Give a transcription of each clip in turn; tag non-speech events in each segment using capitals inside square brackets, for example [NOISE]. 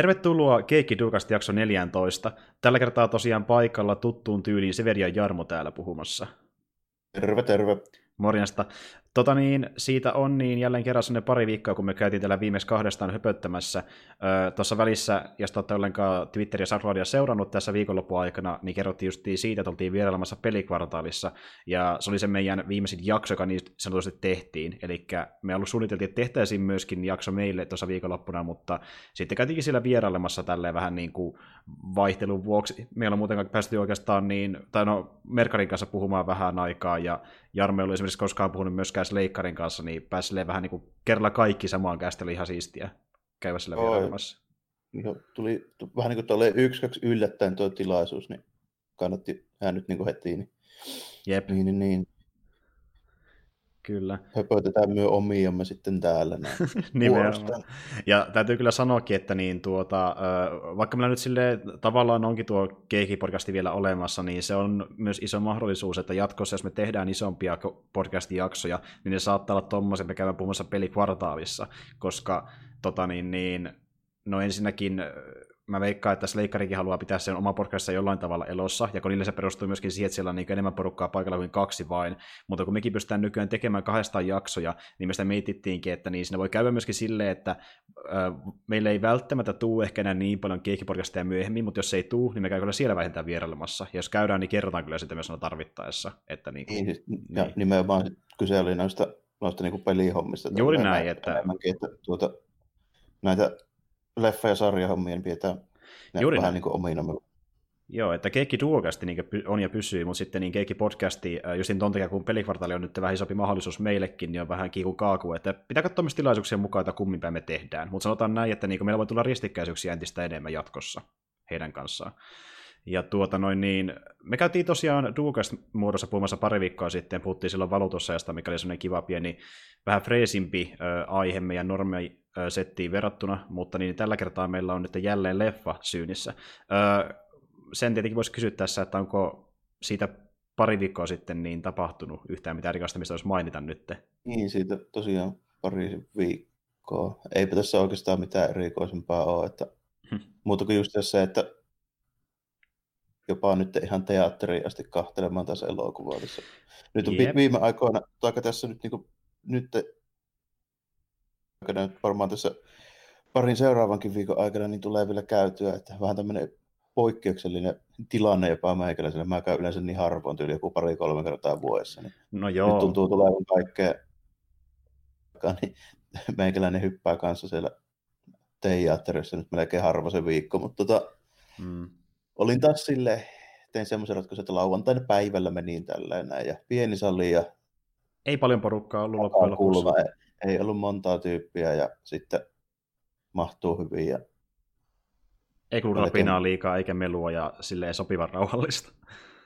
Tervetuloa Keikki Dukasta jakso 14. Tällä kertaa tosiaan paikalla tuttuun tyyliin Severia Jarmo täällä puhumassa. Terve, terve. Morjesta. Tota niin, siitä on niin jälleen kerran sinne pari viikkoa, kun me käytiin täällä viimeksi kahdestaan höpöttämässä. Öö, Tuossa välissä, jos olette ollenkaan Twitteria ja SoundCloudia seurannut tässä viikonloppuaikana, niin kerrottiin just siitä, että oltiin vierailemassa pelikvartaalissa, ja se oli se meidän viimeisin jakso, joka niin sanotusti tehtiin. Eli me ollut suunniteltiin, että tehtäisiin myöskin jakso meille tuossa viikonloppuna, mutta sitten käytiinkin siellä vierailemassa tälleen vähän niin kuin vaihtelun vuoksi. Meillä on muuten päästy oikeastaan niin, tai no Merkarin kanssa puhumaan vähän aikaa, ja Jarme oli esimerkiksi koskaan puhunut myöskään Leikkarin kanssa, niin pääsi vähän niin kuin kerralla kaikki samaan kästä, oli ihan siistiä käydä sillä vierailemassa. No, tuli vähän niin kuin tuolle yksi, kaksi yllättäen tuo tilaisuus, niin kannatti hän nyt niin kuin heti. Niin, Jep. niin, niin, niin. Kyllä. Höpötetään myö omiamme sitten täällä. [LAUGHS] Nimenomaan. Ja täytyy kyllä sanoakin, että niin tuota, vaikka meillä nyt sille tavallaan onkin tuo Keiki-podcasti vielä olemassa, niin se on myös iso mahdollisuus, että jatkossa, jos me tehdään isompia podcast-jaksoja, niin ne saattaa olla tuommoisen, me käymme puhumassa pelikvartaalissa, koska tota niin, niin, no ensinnäkin mä veikkaan, että Sleikkarikin haluaa pitää sen oma podcastissa jollain tavalla elossa, ja kun niille se perustuu myöskin siihen, että siellä on niin enemmän porukkaa paikalla kuin kaksi vain, mutta kun mekin pystytään nykyään tekemään kahdestaan jaksoja, niin me sitä mietittiinkin, että niin siinä voi käydä myöskin silleen, että äh, meille ei välttämättä tuu ehkä enää niin paljon keikkiporcasteja myöhemmin, mutta jos se ei tuu, niin me käy kyllä siellä vähintään vierailemassa, ja jos käydään, niin kerrotaan kyllä sitten myös tarvittaessa. Että niin, kuin, niin, siis, ja niin. nimenomaan kyse oli noista, noista niin pelihommista. Juuri näin, että... että tuota, näitä leffa- ja sarjahommien pidetään Juuri vähän niin kuin omina. Joo, että Keikki Duokasti niin on ja pysyy, mutta sitten niin Keikki Podcasti, justin ton takia, kun pelikvartaali on nyt vähän isompi mahdollisuus meillekin, niin on vähän kiikun kaaku, että pitää katsoa myös tilaisuuksia mukaan, että kummin päin me tehdään. Mutta sanotaan näin, että niin meillä voi tulla ristikkäisyyksiä entistä enemmän jatkossa heidän kanssaan. Ja tuota noin niin, me käytiin tosiaan Duokast muodossa puhumassa pari viikkoa sitten, puhuttiin silloin valuutusajasta, mikä oli sellainen kiva pieni, vähän freesimpi äh, aihe meidän normi settiin verrattuna, mutta niin tällä kertaa meillä on nyt jälleen leffa syynissä. Öö, sen tietenkin voisi kysyä tässä, että onko siitä pari viikkoa sitten niin tapahtunut yhtään mitään rikasta, mistä olisi mainita nyt? Niin, siitä tosiaan pari viikkoa. Eipä tässä oikeastaan mitään erikoisempaa ole, että hmm. muuta kuin just se, että jopa nyt ihan teatteriin asti kahtelemaan tässä elokuvaa. Nyt on yep. viime aikoina, aika tässä nyt, niin kuin, nyt aikana, varmaan tässä parin seuraavankin viikon aikana, niin tulee vielä käytyä, että vähän tämmöinen poikkeuksellinen tilanne jopa meikäläiselle. Mä käyn yleensä niin harvoin, tyyli joku pari-kolme kertaa vuodessa. Niin no joo. Nyt tuntuu tulevan kaikkea, niin meikäläinen hyppää kanssa siellä teatterissa nyt melkein harvoisen viikko, mutta tota, mm. olin taas sille tein semmoisen ratkaisun, että lauantaina päivällä menin tällainen ja pieni sali ja ei paljon porukkaa ollut loppujen lopuksi ei ollut montaa tyyppiä ja sitten mahtuu hyvin. Ja... Ei kuulu rapinaa liikaa eikä melua ja silleen sopivan rauhallista.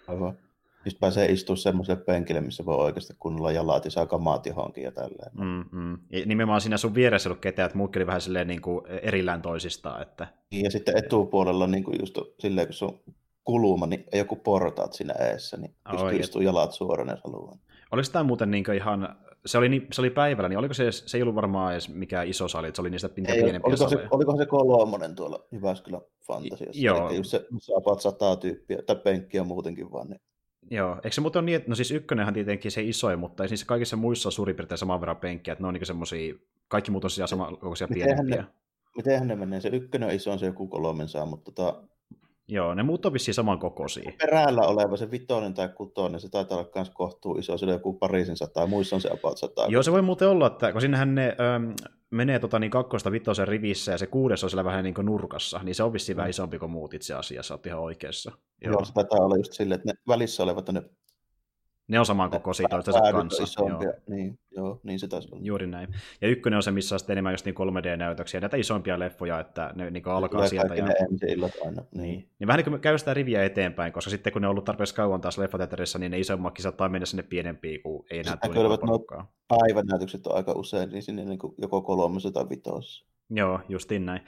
Aivan. Sitten pääsee istua semmoiselle penkille, missä voi oikeasti kunnolla jalat ja saa kamaat johonkin ja tälleen. Mm, mm. Ja nimenomaan siinä sun vieressä ollut ketään, että muutkin oli vähän silleen niin kuin erillään toisistaan. Että... Ja sitten etupuolella niin kuin just silleen, kun se on kuluma, niin ei joku portaat siinä eessä, niin pystyy istumaan jalat suoraan, jos haluaa. Oliko tämä muuten niin ihan se oli, niin, se oli päivällä, niin oliko se, se ei ollut varmaan edes mikään iso sali, että se oli niistä pinta pienempiä oliko se, olikohan se kolmonen tuolla Jyväskylän fantasiassa? Joo. Eli just se, missä about sataa tyyppiä, tai penkkiä muutenkin vaan. Niin. Joo, eikö se muuten ole niin, että no siis ykkönenhän tietenkin se isoin, mutta ei siis kaikissa muissa on suurin piirtein saman verran penkkiä, että ne on niin semmoisia, kaikki muut on siellä samankokoisia pienempiä. Ne, mitenhän ne menee? Se ykkönen on iso, on se joku kolmen saa, mutta tota, Joo, ne muut on vissiin samankokoisia. Peräällä oleva se vitonen tai kutonen, se taitaa olla myös kohtuu iso, on joku parisin sataa, muissa on se about sataa. Joo, se voi muuten olla, että kun sinnehän ne äm, menee tota, niin kakkosta vitosen rivissä ja se kuudes on siellä vähän niin kuin nurkassa, niin se on vissiin mm. vähän isompi kuin muut itse asiassa, olet ihan oikeassa. Joo, Joo se taitaa olla just silleen, että ne välissä olevat ne ne on samankokoisia toistensa kanssa. Isompia. Joo. Niin, joo, niin se taisi olla. Juuri näin. Ja ykkönen on se, missä on sitten enemmän just niin 3D-näytöksiä, näitä isompia leffoja, että ne niin alkaa Tulee sieltä. Ja... ne illat aina. Niin. niin. vähän niin kuin käy sitä riviä eteenpäin, koska sitten kun ne on ollut tarpeeksi kauan taas leffateatterissa, niin ne isommatkin saattaa mennä sinne pienempiin, kun ei enää tule porukkaa. Päivänäytökset on aika usein, niin sinne niin joko kolmessa tai vitossa. Joo, justiin näin.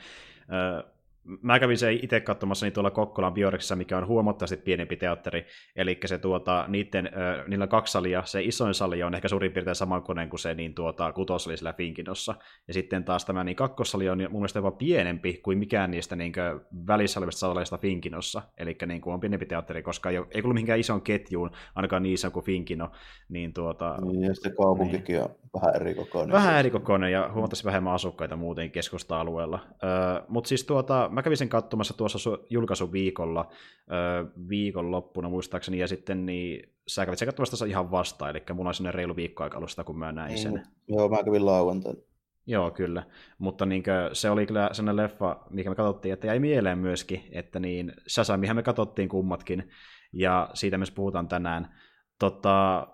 Mä kävin se itse katsomassa niin tuolla Kokkolan Bioreksissa, mikä on huomattavasti pienempi teatteri, eli se tuota, niiden, äh, niillä on kaksi salia, se isoin sali on ehkä suurin piirtein saman koneen kuin se niin tuota, kutosali sillä Finkinossa, ja sitten taas tämä niin kakkosali on mun mielestä jopa pienempi kuin mikään niistä niin kuin, välissä olevista saleista Finkinossa, eli niin kuin on pienempi teatteri, koska ei, ei kuulu mihinkään ison ketjuun, ainakaan niin iso kuin Finkino, niin tuota... Niin, ja sitten kaupunkikin niin. on vähän eri kokoinen. Vähän eri kokoinen ja huomattavasti vähemmän asukkaita muuten keskusta-alueella. Öö, Mutta siis tuota, mä kävin sen katsomassa tuossa su- julkaisuviikolla, öö, viikonloppuna muistaakseni, ja sitten niin, sä kävit sen katsomassa ihan vasta, eli mulla on reilu viikko aika alusta, kun mä näin sen. Mm, joo, mä kävin lauantaina. Joo, kyllä. Mutta niin kuin, se oli kyllä sellainen leffa, mikä me katsottiin, että jäi mieleen myöskin, että niin, Shazamihan me katsottiin kummatkin, ja siitä myös puhutaan tänään. Tota,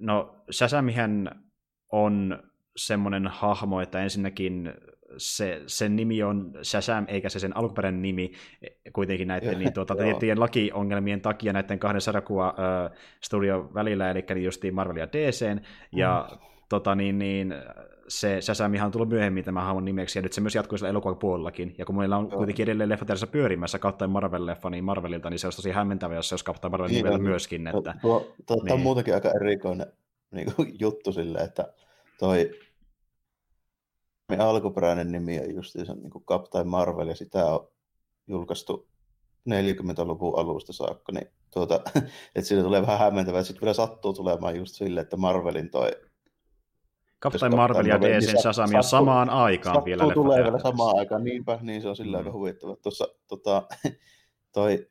no, Shazamihän on semmoinen hahmo, että ensinnäkin se, sen nimi on Shazam, eikä se sen alkuperäinen nimi kuitenkin näiden niin, [LAUGHS] tuota, tiettyjen lakiongelmien takia näiden kahden sarjakuva uh, studio välillä, eli niin justiin Marvel ja DC, ja mm. tota, niin, niin, se Shazamihan on tullut myöhemmin tämä hahmon nimeksi, ja nyt se myös jatkuu sillä elokuvapuolellakin, ja kun meillä on Joo. kuitenkin edelleen leffa pyörimässä kautta Marvel-leffa, niin Marvelilta, niin se olisi tosi hämmentävä, jos se olisi kautta Marvel niin, nimellä myöskin. Että, tuo, tuo, niin. on muutenkin aika erikoinen niin kuin, juttu silleen, että toi alkuperäinen nimi on justiinsa niin kuin Captain Marvel, ja sitä on julkaistu 40-luvun alusta saakka, niin tuota, [LAUGHS] että siinä tulee vähän hämmentävää, sitten vielä sattuu tulemaan just sille, että Marvelin toi Captain Marvel ja DC niin Sasami on samaan aikaan sattuu vielä. tulee vielä samaan aikaan, niinpä, niin se on sillä mm. aika huvittava. Tuossa tota, [LAUGHS] toi,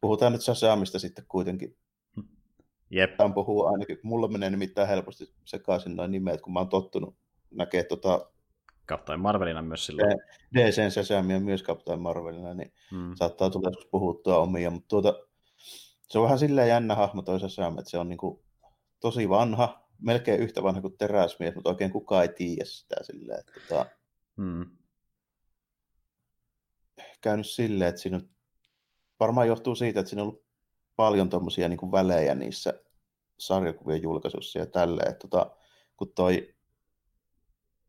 puhutaan nyt Sasamista sitten kuitenkin Jep. Tämä puhuu ainakin, mulla menee nimittäin helposti sekaisin noin nimet, kun mä oon tottunut näkee tota, Captain Marvelina myös silloin. DCn Shazamia myös Captain Marvelina, niin hmm. saattaa tulla joskus puhuttua omia, mutta tuota, se on vähän silleen jännä hahmo toi Shazam, että se on niinku tosi vanha, melkein yhtä vanha kuin teräsmies, mutta oikein kukaan ei tiedä sitä silleen, että tota, hmm. käynyt silleen, että siinä varmaan johtuu siitä, että siinä on ollut paljon tuommoisia niin välejä niissä sarjakuvien julkaisussa ja tälleen. Että tota, kun toi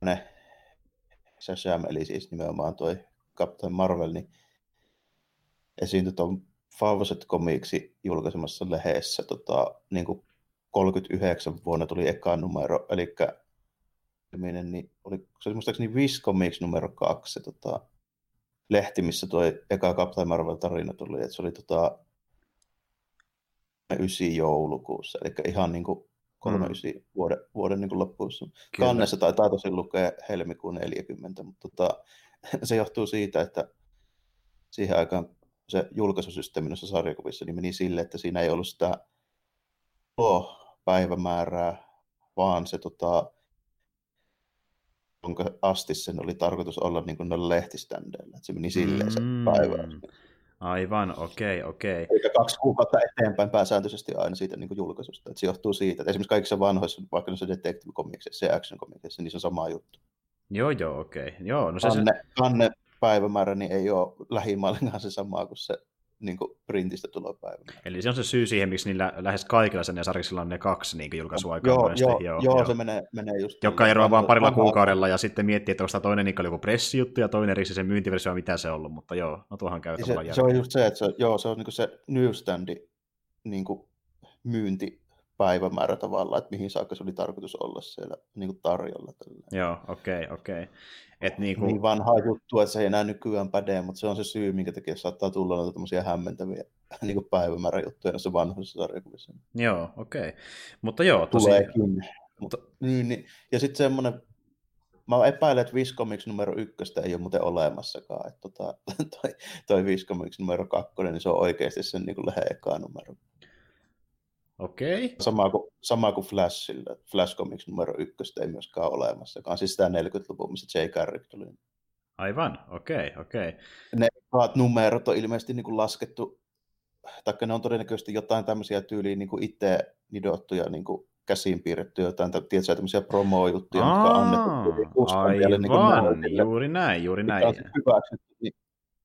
ne Shazam, eli siis nimenomaan toi Captain Marvel, niin esiintyi tuon Fawcett Comicsi julkaisemassa leheessä tota, niin kuin 39 vuonna tuli eka numero, eli niin oli, se muistaakseni Viz Comics numero kaksi, se tota, lehti, missä tuo eka Captain Marvel-tarina tuli, että se oli tota, 9 joulukuussa, eli ihan niin kuin 39 mm. vuoden, vuoden niin kuin loppuissa. Kyllä. Kannessa taitaa tosi lukea helmikuun 40, mutta tota, [LAUGHS] se johtuu siitä, että siihen aikaan se julkaisusysteemi noissa sarjakuvissa niin meni sille, että siinä ei ollut sitä päivämäärää, vaan se tota, jonka asti sen oli tarkoitus olla niin kuin noilla lehtiständeillä. Että se meni silleen se mm. päivä. Aivan, okei, okay, okei. Okay. Eikä kaksi kuukautta eteenpäin pääsääntöisesti aina siitä niin kuin julkaisusta. Että se johtuu siitä, että esimerkiksi kaikissa vanhoissa, vaikka noissa detective komiksissa ja action komiksissa, niin se on sama juttu. Joo, joo, okei. Okay. Joo, no se, kanne, se... kanne päivämäärä niin ei ole lähimallinkaan se sama kuin se niin kuin printistä tulopäivä. Eli se on se syy siihen, miksi niillä lähes kaikilla sen sarjilla on ne kaksi niin julkaisuaikaa. Joo, joo, joo, joo, se menee, menee just. Joka eroaa vain parilla kuukaudella ja sitten miettii, että onko tämä toinen niin joku pressijuttu ja toinen eri se myyntiversio, mitä se on ollut, mutta joo, no tuohan käy se, se on just se, että se, joo, se on niin se newsstandi niin myynti päivämäärä tavallaan, että mihin saakka se oli tarkoitus olla siellä niin kuin tarjolla. Tällä. Joo, okei, okay, okei. Okay. Et niinku... Niin vanha juttu, että se ei enää nykyään päde, mutta se on se syy, minkä takia saattaa tulla noita tämmöisiä hämmentäviä [LAUGHS] niin päivämääräjuttuja näissä vanhoissa sarjakuvissa. Joo, okei. Okay. Mutta joo, tosi... Tuleekin. Mutta, niin, niin. Ja sitten semmoinen, mä epäilen, että Viscomics numero ykköstä ei ole muuten olemassakaan. Että tota, [LAUGHS] toi, toi Viscomics numero kakkonen, niin se on oikeasti sen niin lehen eka numero. Okei. Okay. Sama kuin, sama kuin Flashilla. Flash Comics numero ykköstä ei myöskään ole olemassakaan. Siis tämä 40-luvun, missä J. Carrick tuli. Aivan, okei, okay, okei. Okay. Ne numerot on ilmeisesti niin kuin laskettu, taikka ne on todennäköisesti jotain tämmöisiä tyyliin niin kuin itse nidottuja niin kuin käsiin piirrettyjä jotain, tietysti tämmöisiä promo-juttuja, jotka on annettu. Aivan, niin juuri näin, juuri näin. Hyväksytty, niin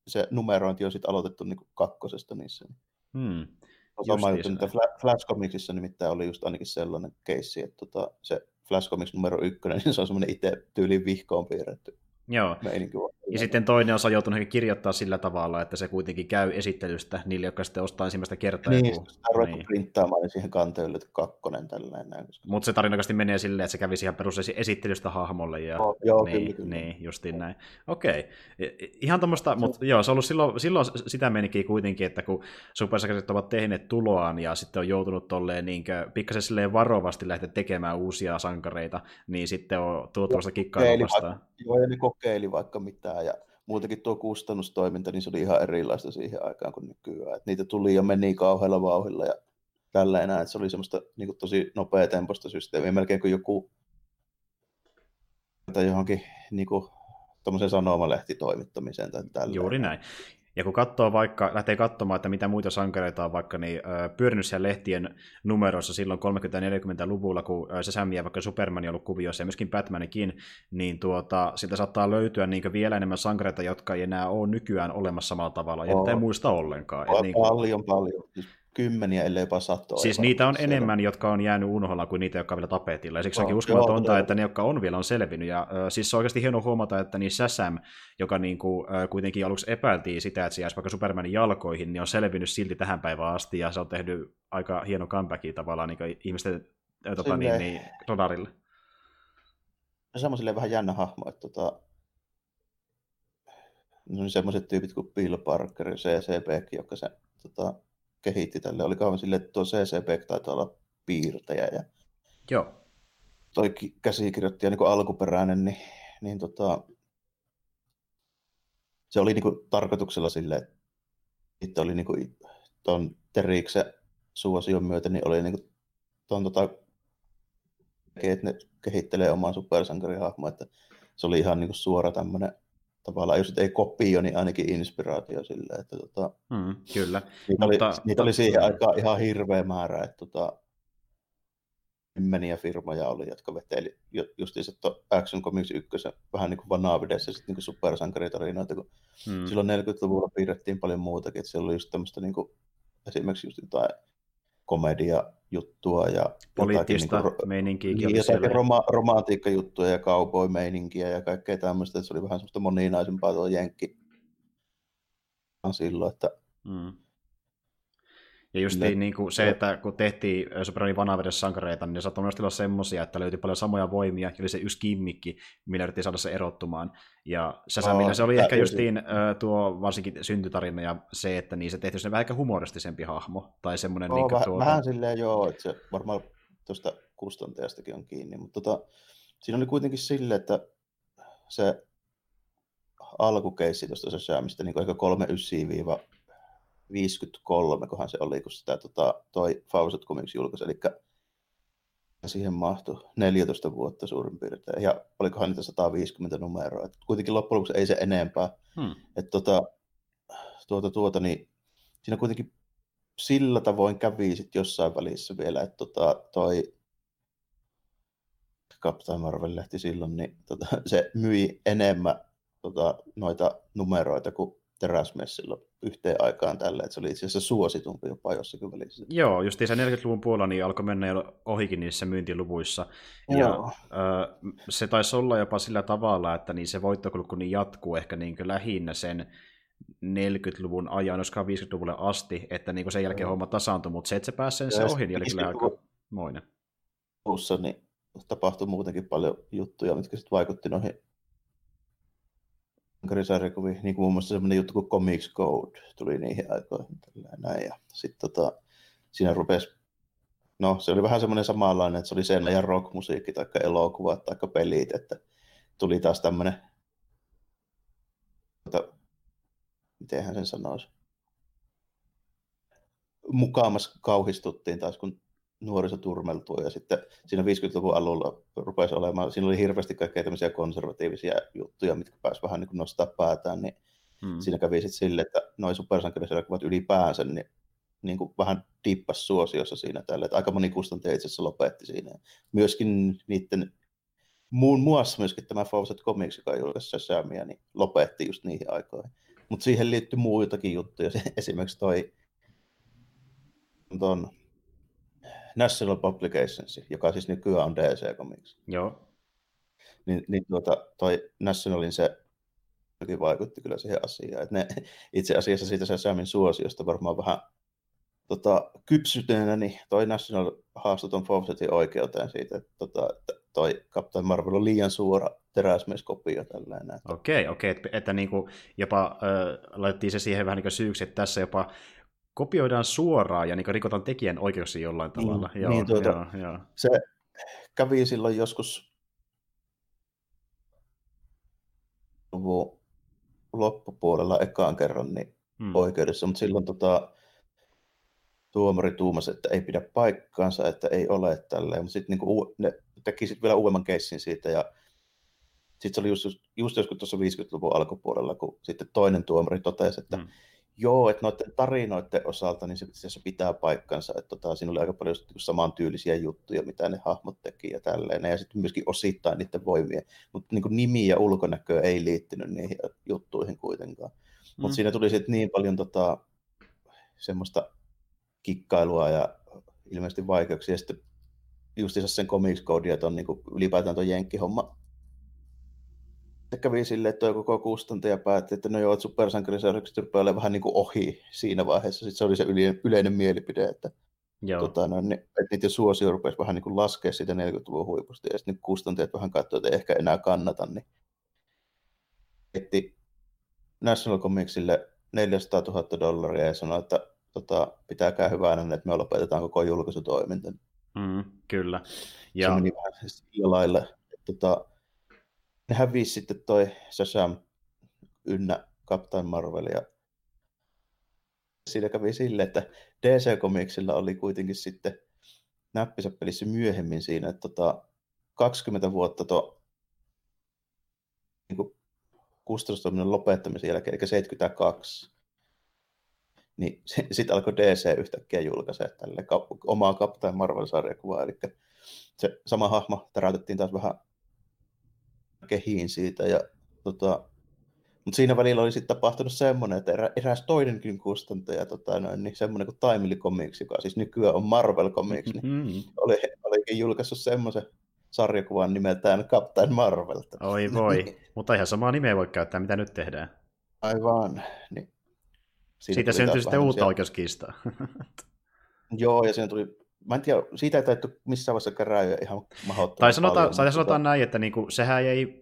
se numerointi on sitten aloitettu niin kuin kakkosesta niissä. Hmm. Sama juttu, että Flash Comicsissa nimittäin oli just ainakin sellainen keissi, että tota, se Flash Comics numero ykkönen, [LAUGHS] niin se on semmoinen itse tyyliin vihkoon piirretty Joo. Ja sitten toinen osa joutunut kirjoittaa sillä tavalla, että se kuitenkin käy esittelystä niille, jotka sitten ostaa ensimmäistä kertaa. Niin, joku... sitä on niin. printtaamaan niin siihen kanteelle, että kakkonen tällainen. Mutta se tarinakasti menee silleen, että se kävisi ihan perus esittelystä hahmolle. Ja... Oh, joo, niin, kyllä, kyllä. Niin, justiin näin. Okei. Okay. Ihan tuommoista, mutta joo, se on ollut silloin, silloin sitä menikin kuitenkin, että kun supersakarit ovat tehneet tuloaan ja sitten on joutunut tolleen niin pikkasen silleen varovasti lähteä tekemään uusia sankareita, niin sitten on tullut tuosta kikkailua vastaan. Joo, ja ne kokeili vaikka mitään, ja muutenkin tuo kustannustoiminta, niin se oli ihan erilaista siihen aikaan kuin nykyään. Et niitä tuli ja meni kauhealla vauhilla ja tällä enää, että se oli semmoista niin kuin tosi nopea temposta systeemiä, melkein kuin joku tai johonkin niin kuin, sanomalehti toimittamiseen tai tällä. Juuri näin. Ja kun katsoo vaikka, lähtee katsomaan, että mitä muita sankareita on vaikka, niin pyörinyt siellä lehtien numeroissa silloin 30-40-luvulla, kun se sämmiä vaikka Superman on ollut kuvioissa ja myöskin Batmanikin, niin tuota, sitä saattaa löytyä niin vielä enemmän sankareita, jotka ei enää ole nykyään olemassa samalla tavalla, ja ei muista ollenkaan. Paljon, niin kuin... paljon, paljon. Kymmeniä, ellei jopa satoja. Siis niitä on siellä. enemmän, jotka on jäänyt unohdolla kuin niitä, jotka on vielä tapetilla. Ja siksi onkin uskomatonta, joo, että ne, jotka on vielä, on selvinnyt. Ja äh, siis se on oikeasti hienoa huomata, että niin Shazam, joka niin kuin, äh, kuitenkin aluksi epäiltiin sitä, että se jäisi vaikka Supermanin jalkoihin, niin on selvinnyt silti tähän päivään asti, ja se on tehnyt aika hieno comebacki tavallaan niin ihmisten äh, tota, niin, niin, radarille. Se on vähän jännä hahmo, että tota, no niin semmoiset tyypit kuin Bill Parker ja CCP, joka se tota, kehitti tälle. Oli kauan sille, että tuo CCP taitaa olla piirtäjä. Ja Joo. Toi käsikirjoittaja niin alkuperäinen, niin, niin tota, se oli niin kuin tarkoituksella sille, että itse oli niin kuin tuon Teriksen suosion myötä, niin oli niin kuin tuon tota, että ne kehittelee omaa supersankarihahmoa, että se oli ihan niin kuin suora tämmöinen tavallaan, jos ei kopio, niin ainakin inspiraatio sille, että tota, mm, kyllä. Niitä, Mutta... oli, niitä oli siihen aikaan ihan hirveä määrä, että tota, kymmeniä firmoja oli, jotka veteli justiinsa Action Comics 1 vähän niin kuin Vanavidessa sitten niin supersankaritarinoita, kun hmm. silloin 40-luvulla piirrettiin paljon muutakin, että siellä oli just tämmöistä niin kuin, esimerkiksi just jotain komedia-juttua ja poliittista niin meininkiä. Niin, jotakin roma, romantiikka-juttuja ja cowboy-meininkiä ja kaikkea tämmöistä. Se oli vähän semmoista moninaisempaa tuo jenkki silloin, että mm. Ja just ne, niin kuin se, että kun tehtiin Supermanin vanavedessä sankareita, niin ne saattoi myös olla semmoisia, että löytyi paljon samoja voimia, ja oli se yksi kimmikki, millä yritettiin saada se erottumaan. Ja Shazamilla se oli ehkä justiin tuo varsinkin syntytarina ja se, että niin se tehtiin se vähän ehkä humoristisempi hahmo, tai semmoinen... Oh, niin väh, tuota... Vähän silleen joo, että se varmaan tuosta kustantajastakin on kiinni, mutta tota, siinä oli kuitenkin silleen, että se alkukeissi tuosta Shazamista, niin ehkä 39 53, kohan se oli, kun sitä tota, toi Fawcett Comics julkaisi, eli siihen mahtui 14 vuotta suurin piirtein, ja olikohan niitä 150 numeroa. Et kuitenkin loppujen lopuksi ei se enempää. Hmm. Et tota, tuota, tuota, niin siinä kuitenkin sillä tavoin kävi sit jossain välissä vielä, että tota, toi Captain Marvel-lehti silloin, niin tota, [LAUGHS] se myi enemmän tota, noita numeroita kuin teräsmessillä yhteen aikaan tällä, että se oli itse asiassa suositumpi jopa jossakin välissä. Joo, just se 40-luvun puolella niin alkoi mennä jo ohikin niissä myyntiluvuissa. Joo. Ja äh, se taisi olla jopa sillä tavalla, että niin se voittokulku niin jatkuu ehkä niin lähinnä sen 40-luvun ajan, joskaan 50-luvulle asti, että niin sen jälkeen Joo. homma tasaantui, mutta se, että se pääsi sen se ohi, niin oli kyllä aika moinen. niin tapahtui muutenkin paljon juttuja, mitkä sitten vaikutti noihin sankarisarjakuvia, niin kuin muun muassa semmoinen juttu kuin Comics Code tuli niihin aikoihin. Näin. Ja sitten tota, siinä rupesi, no se oli vähän semmoinen samanlainen, että se oli sen ajan rockmusiikki tai elokuvat tai pelit, että tuli taas tämmöinen, tota, mitenhän sen sanoisi, mukaamas kauhistuttiin taas, kun nuoriso turmeltua ja sitten siinä 50-luvun alulla rupesi olemaan, siinä oli hirveästi kaikkea tämmöisiä konservatiivisia juttuja, mitkä pääsi vähän niin kuin nostaa päätään, niin hmm. siinä kävi sitten sille, että noin supersankarisarjakuvat ylipäänsä, niin, niin kuin vähän dippas suosiossa siinä tällä, että aika moni kustantaja itse asiassa lopetti siinä. Myöskin niiden, muun muassa myöskin tämä Fawcett Comics, joka julkaisi Shazamia, niin lopetti just niihin aikoihin. Mutta siihen liittyy muitakin juttuja, [LAUGHS] esimerkiksi toi ton, National Publications, joka siis nykyään on DC Comics. Joo. Niin, niin tuota, toi Nationalin se vaikutti kyllä siihen asiaan. Et ne, itse asiassa siitä se Samin suosiosta varmaan vähän tota, kypsyneenä, niin toi National haastoi ton Fawcettin oikeuteen siitä, että, tota, että toi Captain Marvel on liian suora teräsmieskopio tällainen. Okei, okei, että, että niin kuin jopa äh, laitettiin se siihen vähän niin syyksi, että tässä jopa kopioidaan suoraan ja niin rikotaan tekijän oikeuksia jollain niin, tavalla. Niin, joo, niin, tuota, joo, joo. Se kävi silloin joskus loppupuolella ekaan kerran niin hmm. oikeudessa, mutta silloin tota, tuomari tuumasi, että ei pidä paikkaansa, että ei ole tälleen, mutta sitten niin ne teki sit vielä uudemman keissin siitä ja sitten se oli just, just joskus tuossa 50-luvun alkupuolella, kun sitten toinen tuomari totesi, että hmm. Joo, että noiden tarinoiden osalta niin se, se pitää paikkansa, että tota, siinä oli aika paljon niin samantyylisiä juttuja, mitä ne hahmot teki ja tälleen, ja sitten myöskin osittain niiden voimia, mutta niin nimi ja ulkonäkö ei liittynyt niihin juttuihin kuitenkaan. Hmm. Mutta siinä tuli sitten niin paljon tota, semmoista kikkailua ja ilmeisesti vaikeuksia. Ja sitten justiinsa sen comics code, että on niin ylipäätään tuo jenkkihomma. Se kävi silleen, että tuo koko kustantaja päätti, että no joo, että supersankarisarjakset rupeaa vähän niin kuin ohi siinä vaiheessa. Sitten se oli se yleinen mielipide, että, Joo. Tota, no, niin, että niiden suosio rupesi vähän niin kuin laskea siitä 40-luvun huipusta, ja sitten kustantajat vähän katsoivat, että ei ehkä enää kannata, niin etti National Comicsille 400 000 dollaria ja sanoi, että tota, pitääkää hyvänä, että me lopetetaan koko julkaisutoiminta. Mm, kyllä. Ja... Se meni vähän sillä lailla, että tota, ne hävisi sitten toi Shazam ynnä Captain Marvel ja siinä kävi sille, että DC Comicsilla oli kuitenkin sitten näppisä pelissä myöhemmin siinä, että tota, 20 vuotta tuo niin kustannustoiminnan lopettamisen jälkeen, eli 72, niin [LAUGHS] sitten alkoi DC yhtäkkiä julkaisee tälle omaa Captain Marvel-sarjakuvaa, eli se sama hahmo täräytettiin taas vähän kehiin siitä, ja tota, mutta siinä välillä oli sitten tapahtunut semmoinen, että erä, eräs toinenkin kustantaja, tota, noin, niin semmoinen kuin Timely Comics, joka siis nykyään on Marvel Comics, niin mm-hmm. oli, olikin julkaissut semmoisen sarjakuvan nimeltään Captain Marvel. Oi [LAUGHS] voi, mutta ihan samaa nimeä voi käyttää, mitä nyt tehdään. Aivan, niin Siitä, Siitä syntyi sitten uutta siellä... oikeuskistaa. [LAUGHS] Joo, ja siinä tuli, mä en tiedä, siitä ei taittu missään vaiheessa käräjä ihan mahdottoman Tai sanotaan, paljon, tai sanotaan tota... näin, että niinku, sehän ei,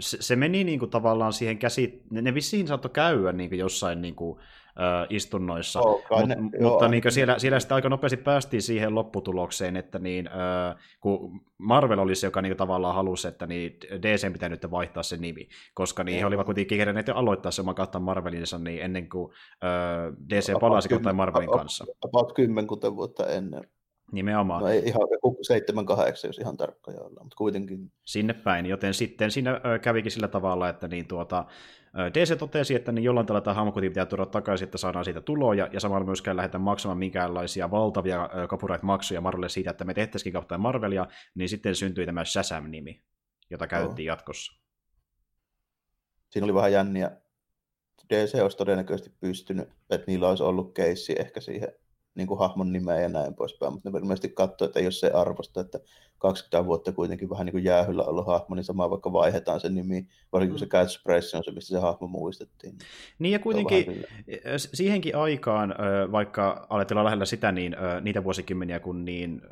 se, se meni niinku tavallaan siihen käsi, ne, ne vissiin saattoi käydä niinku jossain niinku, äh, istunnoissa. Oh, Mut, ne, mutta joo, niin siellä, siellä sitten aika nopeasti päästiin siihen lopputulokseen, että niin, äh, kun Marvel oli se, joka niin, tavallaan halusi, että niin DC pitää nyt vaihtaa se nimi, koska niin, he olivat kuitenkin keränneet jo aloittaa se oma kautta Marvelinsa niin ennen kuin äh, DC palasi kautta Marvelin kanssa. About kymmenkunta vuotta ennen. Nimenomaan. No ei ihan 7-8, jos ihan tarkkoja ollaan, mutta kuitenkin. Sinne päin, joten sitten siinä kävikin sillä tavalla, että niin tuota, DC totesi, että niin jollain tavalla tämä hahmokoti pitää tuoda takaisin, että saadaan siitä tuloja, ja samalla myöskään lähdetään maksamaan minkäänlaisia valtavia copyright-maksuja Marvelille siitä, että me tehtäisikin kautta Marvelia, niin sitten syntyi tämä Shazam-nimi, jota käytettiin oh. jatkossa. Siinä oli vähän jänniä. DC olisi todennäköisesti pystynyt, että niillä olisi ollut keissi ehkä siihen niin kuin hahmon nimeä ja näin poispäin, mutta ne ilmeisesti katsoi, että jos se arvosta, että 20 vuotta kuitenkin vähän niin kuin jäähyllä ollut hahmo, niin sama vaikka vaihdetaan sen nimi, varsinkin kun se mm. catchphrase on se, mistä se hahmo muistettiin. Niin ja kuitenkin siihenkin aikaan, vaikka aletaan lähellä sitä, niin niitä vuosikymmeniä, kun niin,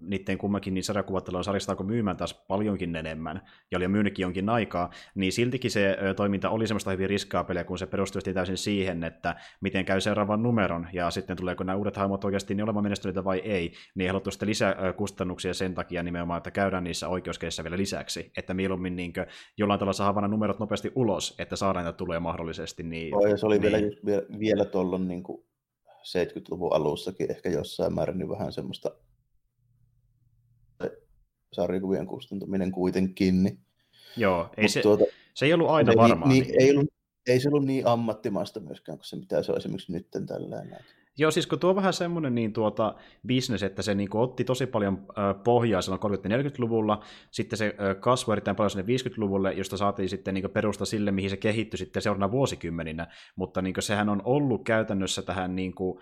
niiden kummankin niin sarjakuvattelun sarjasta alkoi myymään taas paljonkin enemmän, ja oli jo myynytkin jonkin aikaa, niin siltikin se toiminta oli semmoista hyvin riskaapelia, kun se perustui täysin siihen, että miten käy seuraavan numeron, ja sitten tuleeko nämä uudet hahmot oikeasti niin olemaan menestyneitä vai ei, niin haluttu sitten lisää kustannuksia sen takia nimenomaan, että käydään niissä oikeuskeissä vielä lisäksi, että mieluummin niin kuin, jollain tavalla saadaan numerot nopeasti ulos, että saadaan näitä tulee mahdollisesti. Niin, ja se oli niin... vielä, vielä, vielä tuolloin niin 70-luvun alussakin ehkä jossain määrin niin vähän semmoista sarjakuvien kustantaminen kuitenkin. Niin. Joo, ei se, tuota, se ei ollut aina varmaa. Niin, niin. Ei, ollut, ei se ollut niin ammattimaista myöskään kuin se, mitä se on esimerkiksi nyt tällä Joo, siis kun tuo vähän semmoinen niin tuota, business, että se niin kuin, otti tosi paljon pohjaa silloin 30-40-luvulla, sitten se kasvoi erittäin paljon sinne 50-luvulle, josta saatiin sitten niin kuin, perusta sille, mihin se kehittyi sitten seuraavana vuosikymmeninä, mutta niin kuin, sehän on ollut käytännössä tähän niin kuin,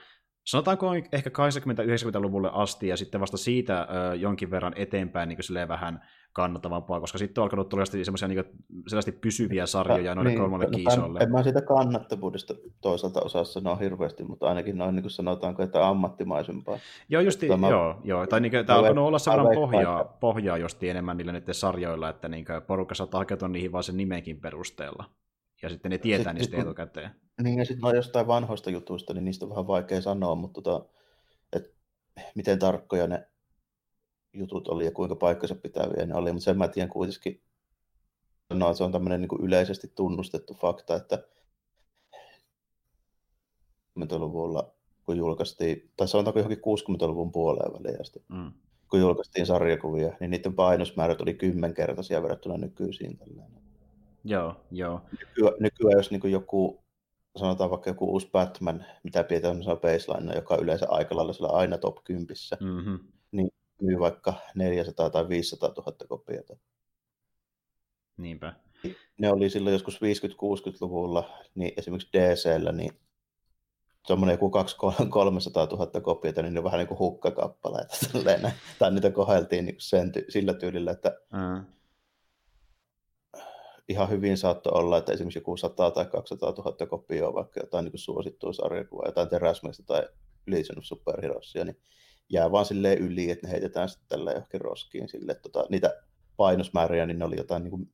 sanotaanko ehkä 80-90-luvulle asti ja sitten vasta siitä ö, jonkin verran eteenpäin niin vähän kannattavampaa, koska sitten on alkanut tulla semmoisia niin sellaisesti pysyviä sarjoja noille niin, kolmalle kiisolle. En mä siitä kannattavuudesta toisaalta osaa sanoa hirveästi, mutta ainakin noin niin kuin sanotaanko, että ammattimaisempaa. Joo, justi, mä, joo, joo. Tai niin kuin, tämä on alkanut olla sellainen pohjaa, pohjaa josti enemmän niillä niiden sarjoilla, että niin porukka saattaa hakeutua niihin vaan sen nimenkin perusteella. Ja sitten ne tietää sitten, niistä sit, etukäteen. Niin, ja sitten no jostain vanhoista jutuista, niin niistä on vähän vaikea sanoa, mutta tota, et, miten tarkkoja ne jutut oli ja kuinka paikkansa pitäviä ne oli, mutta sen mä tiedän kuitenkin, no, se on tämmöinen niin yleisesti tunnustettu fakta, että 60-luvulla, kun julkaistiin, tai sanotaanko johonkin 60-luvun puoleen väliin asti, mm. kun julkaistiin sarjakuvia, niin niiden painosmäärät oli kymmenkertaisia verrattuna nykyisiin. Tällainen. Joo, joo. Nykyään, nykyään jos niin joku, sanotaan vaikka joku uusi Batman, mitä pidetään baseline, joka on yleensä aika lailla aina top 10, mm-hmm. niin myy vaikka 400 tai 500 000 kopiota. Niinpä. Ne oli silloin joskus 50-60-luvulla, niin esimerkiksi DCllä, niin semmoinen joku 300 000 kopiota, niin ne on vähän niin kuin hukkakappaleita. [LAUGHS] Tai niitä koheltiin niin sen, sillä tyylillä, että mm. Ihan hyvin saattoi olla, että esimerkiksi joku 100 tai 200 000 kopioa vaikka jotain niin suosittua sarjakuvaa, jotain teräsmäistä tai Legion of Superheroesia, niin jää vaan silleen yli, että ne heitetään sitten tällä johonkin roskiin sille, että tota, niitä painosmääriä, niin ne oli jotain niin kuin,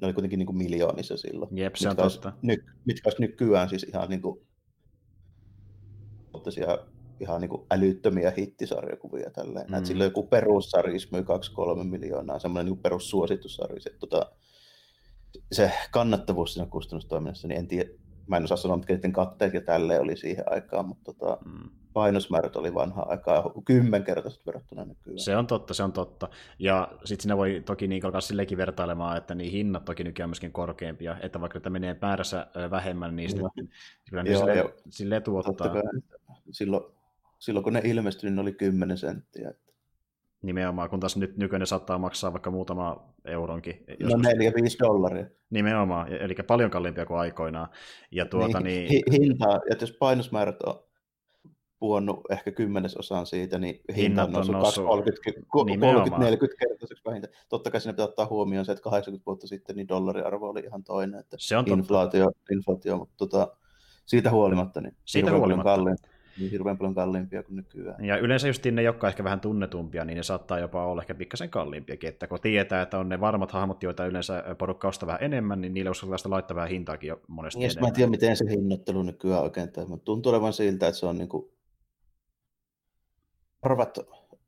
ne oli kuitenkin niin kuin miljoonissa silloin. Jep, se on mitkä totta. Olisi, ny, mitkä olisi nykyään siis ihan niin kuin, ihan niin kuin älyttömiä hittisarjakuvia tälleen. Mm. silloin joku perussarja myy 2-3 miljoonaa, semmoinen niin perussuositussarja. Se, tota, se kannattavuus siinä kustannustoiminnassa, niin en tiedä, mä en osaa sanoa, mitkä niiden katteet ja tälleen oli siihen aikaan, mutta tota, mm painosmäärät oli vanhaa aikaa kymmenkertaiset verrattuna nykyään. Se on totta, se on totta. Ja sitten sinä voi toki niin alkaa silleenkin vertailemaan, että niin hinnat toki nykyään myöskin korkeampia, että vaikka että menee määrässä vähemmän, niin sitten no. kyllä joo, sille, joo. sille tuottaa. Silloin, silloin kun ne ilmestyi, niin ne oli 10 senttiä. Että. Nimenomaan, kun taas nyt nykyinen saattaa maksaa vaikka muutama euronkin. No 4-5 dollaria. Nimenomaan, eli paljon kalliimpia kuin aikoinaan. Ja tuota, niin, niin... Hintaa, että jos painosmäärät on puonnut ehkä kymmenesosaan siitä, niin hinta on noussut 30-40 kertaiseksi vähintään. Totta kai sinne pitää ottaa huomioon se, että 80 vuotta sitten niin dollariarvo oli ihan toinen. Että se on inflaatio, inflaatio, mutta tota, siitä huolimatta niin siitä huolimatta. Paljon niin hirveän paljon kalliimpia kuin nykyään. Ja yleensä just ne, jotka ehkä vähän tunnetumpia, niin ne saattaa jopa olla ehkä pikkasen kalliimpiakin, että kun tietää, että on ne varmat hahmot, joita yleensä porukka ostaa vähän enemmän, niin niille uskaltaa laittaa vähän hintaakin jo monesti niin, enemmän. Mä en tiedä, miten se hinnoittelu nykyään oikein toimii, mutta tuntuu olevan siltä, että se on niin kuin harvat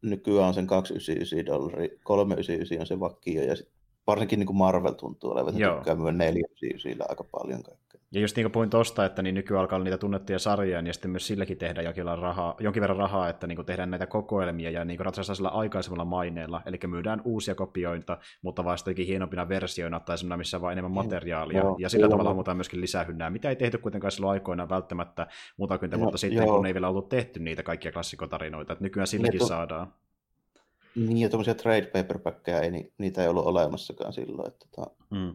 nykyään on sen 299 dollari, 399 on se vakio ja sit varsinkin niin kuin Marvel tuntuu olevan, että tykkää myydä 499 aika paljon kaikkea. Ja just niin kuin puhuin tuosta, että niin nykyään alkaa olla niitä tunnettuja sarjoja, niin ja sitten myös silläkin tehdään jonkin, rahaa, jonkin verran rahaa, että niin kuin tehdään näitä kokoelmia ja niin ratkaistaan sillä aikaisemmalla maineella, eli myydään uusia kopioita, mutta vasta jotenkin hienompina versioina tai semmoina, missä on vain enemmän materiaalia, joo, ja sillä joo, tavalla halutaan myöskin lisää hynnää, mitä ei tehty kuitenkaan silloin aikoinaan välttämättä muutakymmentä vuotta sitten, joo. kun ei vielä ollut tehty niitä kaikkia klassikotarinoita, että nykyään silläkin niin, saadaan. Niin, ja tuommoisia trade paperbackkejä, ei, niitä ei ollut olemassakaan silloin. Että, tota... mm.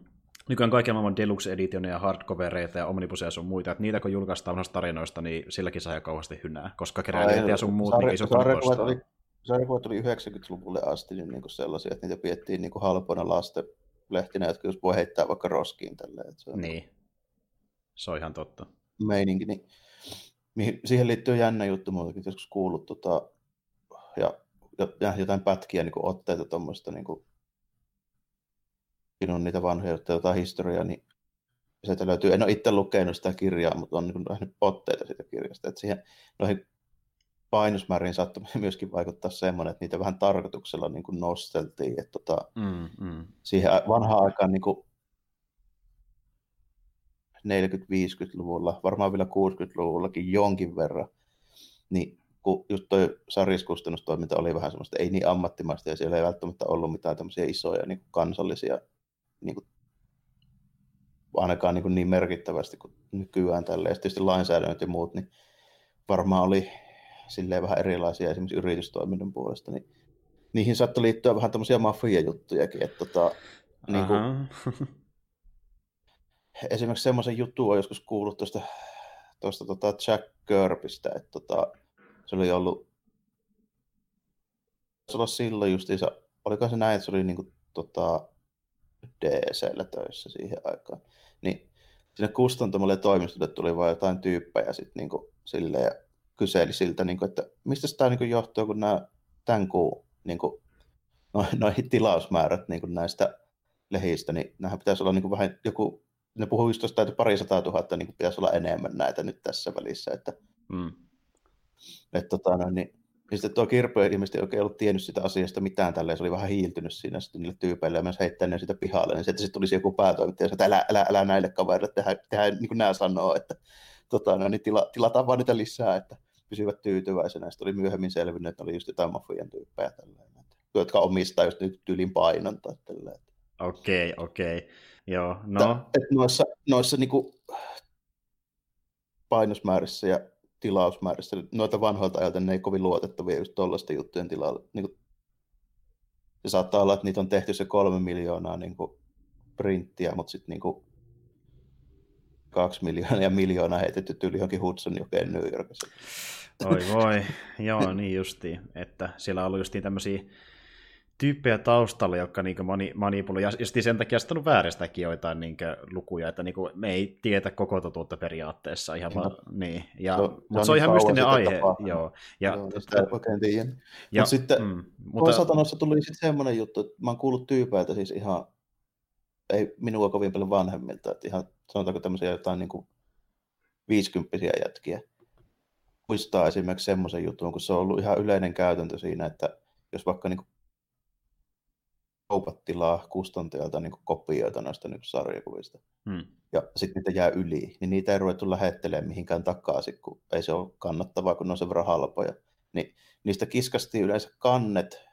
Nykyään kaiken maailman deluxe editioneja, hardcovereita ja omnibuseja sun muita, että niitä kun julkaistaan tarinoista, niin silläkin saa kauheasti hynää, koska keräilijät ja sun muut niin iso sarjakuvat sarjakuvat tuli 90-luvulle asti niin, niin sellaisia, että niitä piettiin niin halpoina lasten lehtinä, jotka jos voi heittää vaikka roskiin. Tälle, että se on niin, se on ihan totta. Meininki, niin siihen liittyy jännä juttu muutakin, joskus kuullut tota, ja ja jotain pätkiä, niin kuin otteita tuommoista, niin kuin, on niitä vanhoja jotain historiaa, niin sieltä löytyy, en ole itse lukenut sitä kirjaa, mutta on niin nähnyt otteita siitä kirjasta, että siihen noihin painosmääriin saattoi [LAUGHS] myöskin vaikuttaa semmoinen, että niitä vähän tarkoituksella niin kuin nosteltiin, että tota, mm, mm. siihen vanhaan aikaan niin kuin 40-50-luvulla, varmaan vielä 60-luvullakin jonkin verran, niin kun just toi sarjiskustannustoiminta oli vähän semmoista ei niin ammattimaista ja siellä ei välttämättä ollut mitään tämmöisiä isoja niin kuin kansallisia niin kuin, ainakaan niin, kuin niin merkittävästi kuin nykyään tälle. Ja tietysti lainsäädännöt ja muut, niin varmaan oli silleen vähän erilaisia esimerkiksi yritystoiminnan puolesta, niin niihin saattoi liittyä vähän tämmöisiä mafia-juttujakin, että tota, niin kuin, [LAUGHS] esimerkiksi semmoisen jutun on joskus kuullut tuosta, tuosta tota Jack Kirbystä, että tota, se oli ollut, se olla silloin justiinsa, oliko se näin, että se oli niin kuin, tota, DCllä töissä siihen aikaan, niin sinne kustantamolle toimistolle tuli vain jotain tyyppejä sitten niin kuin, silleen, kyseli siltä, niin kuin, että mistä tämä niin kuin, johtuu, kun nämä tämän kuun niin kuin, noihin tilausmäärät niin kuin näistä lehistä, niin nämähän pitäisi olla niin kuin vähän joku, ne puhuu just tuosta, että pari sataa tuhatta niin kuin pitäisi olla enemmän näitä nyt tässä välissä, että, mm. että tota, no, niin, ja sitten tuo Kirpo ilmeisesti ei oikein ollut tiennyt sitä asiasta mitään tälleen, se oli vähän hiiltynyt siinä sitten niille tyypeille ja myös heittänyt ne sitä pihalle, niin sitten tulisi joku päätoimittaja, että älä, älä, älä näille kavereille tehdä, tehdä niin kuin nämä sanoo, että tota, no, niin tila, tilataan vaan niitä lisää, että pysyvät tyytyväisenä. Sitten oli myöhemmin selvinnyt, että oli just jotain mafian tyyppejä tälleen, jotka omistaa just nyt tyylin painonta. Okei, okay, okei. Okay. Joo, no. Et, et noissa noissa niinku painosmäärissä ja tilausmäärissä, noita vanhoilta ajalta ne ei kovin luotettavia just tuollaisten juttujen tilalla. Niinku, se saattaa olla, että niitä on tehty se kolme miljoonaa niinku printtiä, mutta sitten niinku kaksi miljoonaa ja miljoonaa heitetty tyyli johonkin Hudson jokeen New Yorkissa. Oi voi, joo niin justiin, että siellä on ollut justiin tämmöisiä tyyppejä taustalla, jotka niin mani, manipuloi, ja just sen takia on vääristäkin joitain niin lukuja, että niin me ei tietä koko totuutta periaatteessa ihan no. vaan, niin. Ja, se, mutta se on, se on ihan mystinen aihe. Tapahtunut. Joo. Ja, joo, sitä ei oikein tiedä. Ja, Mut sitten mm, mutta toisaalta noissa tuli sitten semmoinen juttu, että mä oon kuullut tyypeiltä siis ihan, ei minua kovin paljon vanhemmilta, että ihan sanotaanko tämmöisiä jotain niin kuin 50 jätkiä, muistaa esimerkiksi semmoisen jutun, kun se on ollut ihan yleinen käytäntö siinä, että jos vaikka niin kaupat tilaa kustantajalta niin kopioita noista niin sarjakuvista, hmm. ja sitten niitä jää yli, niin niitä ei ruvettu lähettelemään mihinkään takaisin, kun ei se ole kannattavaa, kun ne on sen verran halpoja. Niin niistä kiskastiin yleensä kannet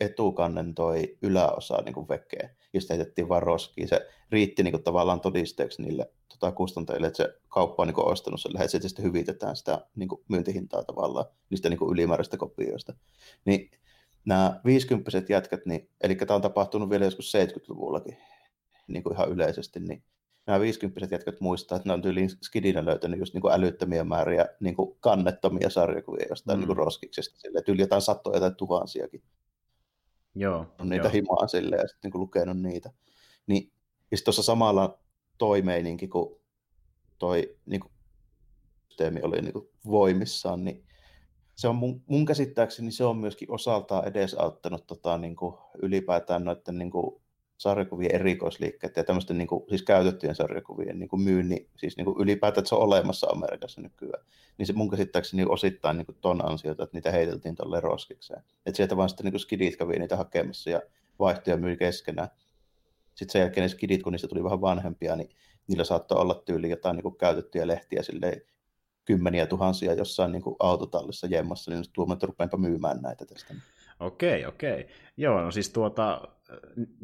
etukannen toi yläosa niin kuin vekeä, ja sitten heitettiin vaan roskiin. Se riitti niin kuin, tavallaan todisteeksi niille tota, kustantajille, että se kauppa on niin kuin, ostanut sen lähes, että sitten hyvitetään sitä niin kuin, myyntihintaa tavallaan niistä niin kuin, ylimääräistä kopioista. Niin nämä 50 jätkät, niin, eli tämä on tapahtunut vielä joskus 70-luvullakin niin kuin ihan yleisesti, niin nämä 50 jätkät muistaa, että ne on tyyliin skidinä löytänyt just niin kuin älyttömiä määriä niin kuin kannettomia sarjakuvia jostain mm. niin kuin roskiksesta, sille, tyyli jotain satoja tai tuhansiakin. Joo, on niitä joo. himaa silleen ja sitten niin lukenut niitä. Niin, ja sitten tuossa samalla toi meininki, kun toi niin kuin, systeemi oli niin kuin, voimissaan, niin se on mun, mun käsittääkseni se on myöskin osaltaan edesauttanut tota, niin kuin, ylipäätään noiden niin kuin, sarjakuvien erikoisliikkeet ja tämmöisten niin kuin, siis käytettyjen sarjakuvien niin kuin myynni, siis niin kuin ylipäätään, että se on olemassa Amerikassa nykyään, niin se mun käsittääkseni osittain niin kuin ton ansiota, että niitä heiteltiin tuolle roskikseen. Että sieltä vaan sitten niin kuin skidit kävi niitä hakemassa ja vaihtoja myi keskenään. Sitten sen jälkeen ne skidit, kun niistä tuli vähän vanhempia, niin niillä saattoi olla tyyli jotain niin kuin käytettyjä lehtiä silleen kymmeniä tuhansia jossain niin kuin autotallissa jemmassa, niin tuomaan, että myymään näitä tästä. Okei, okei. Joo, no siis tuota,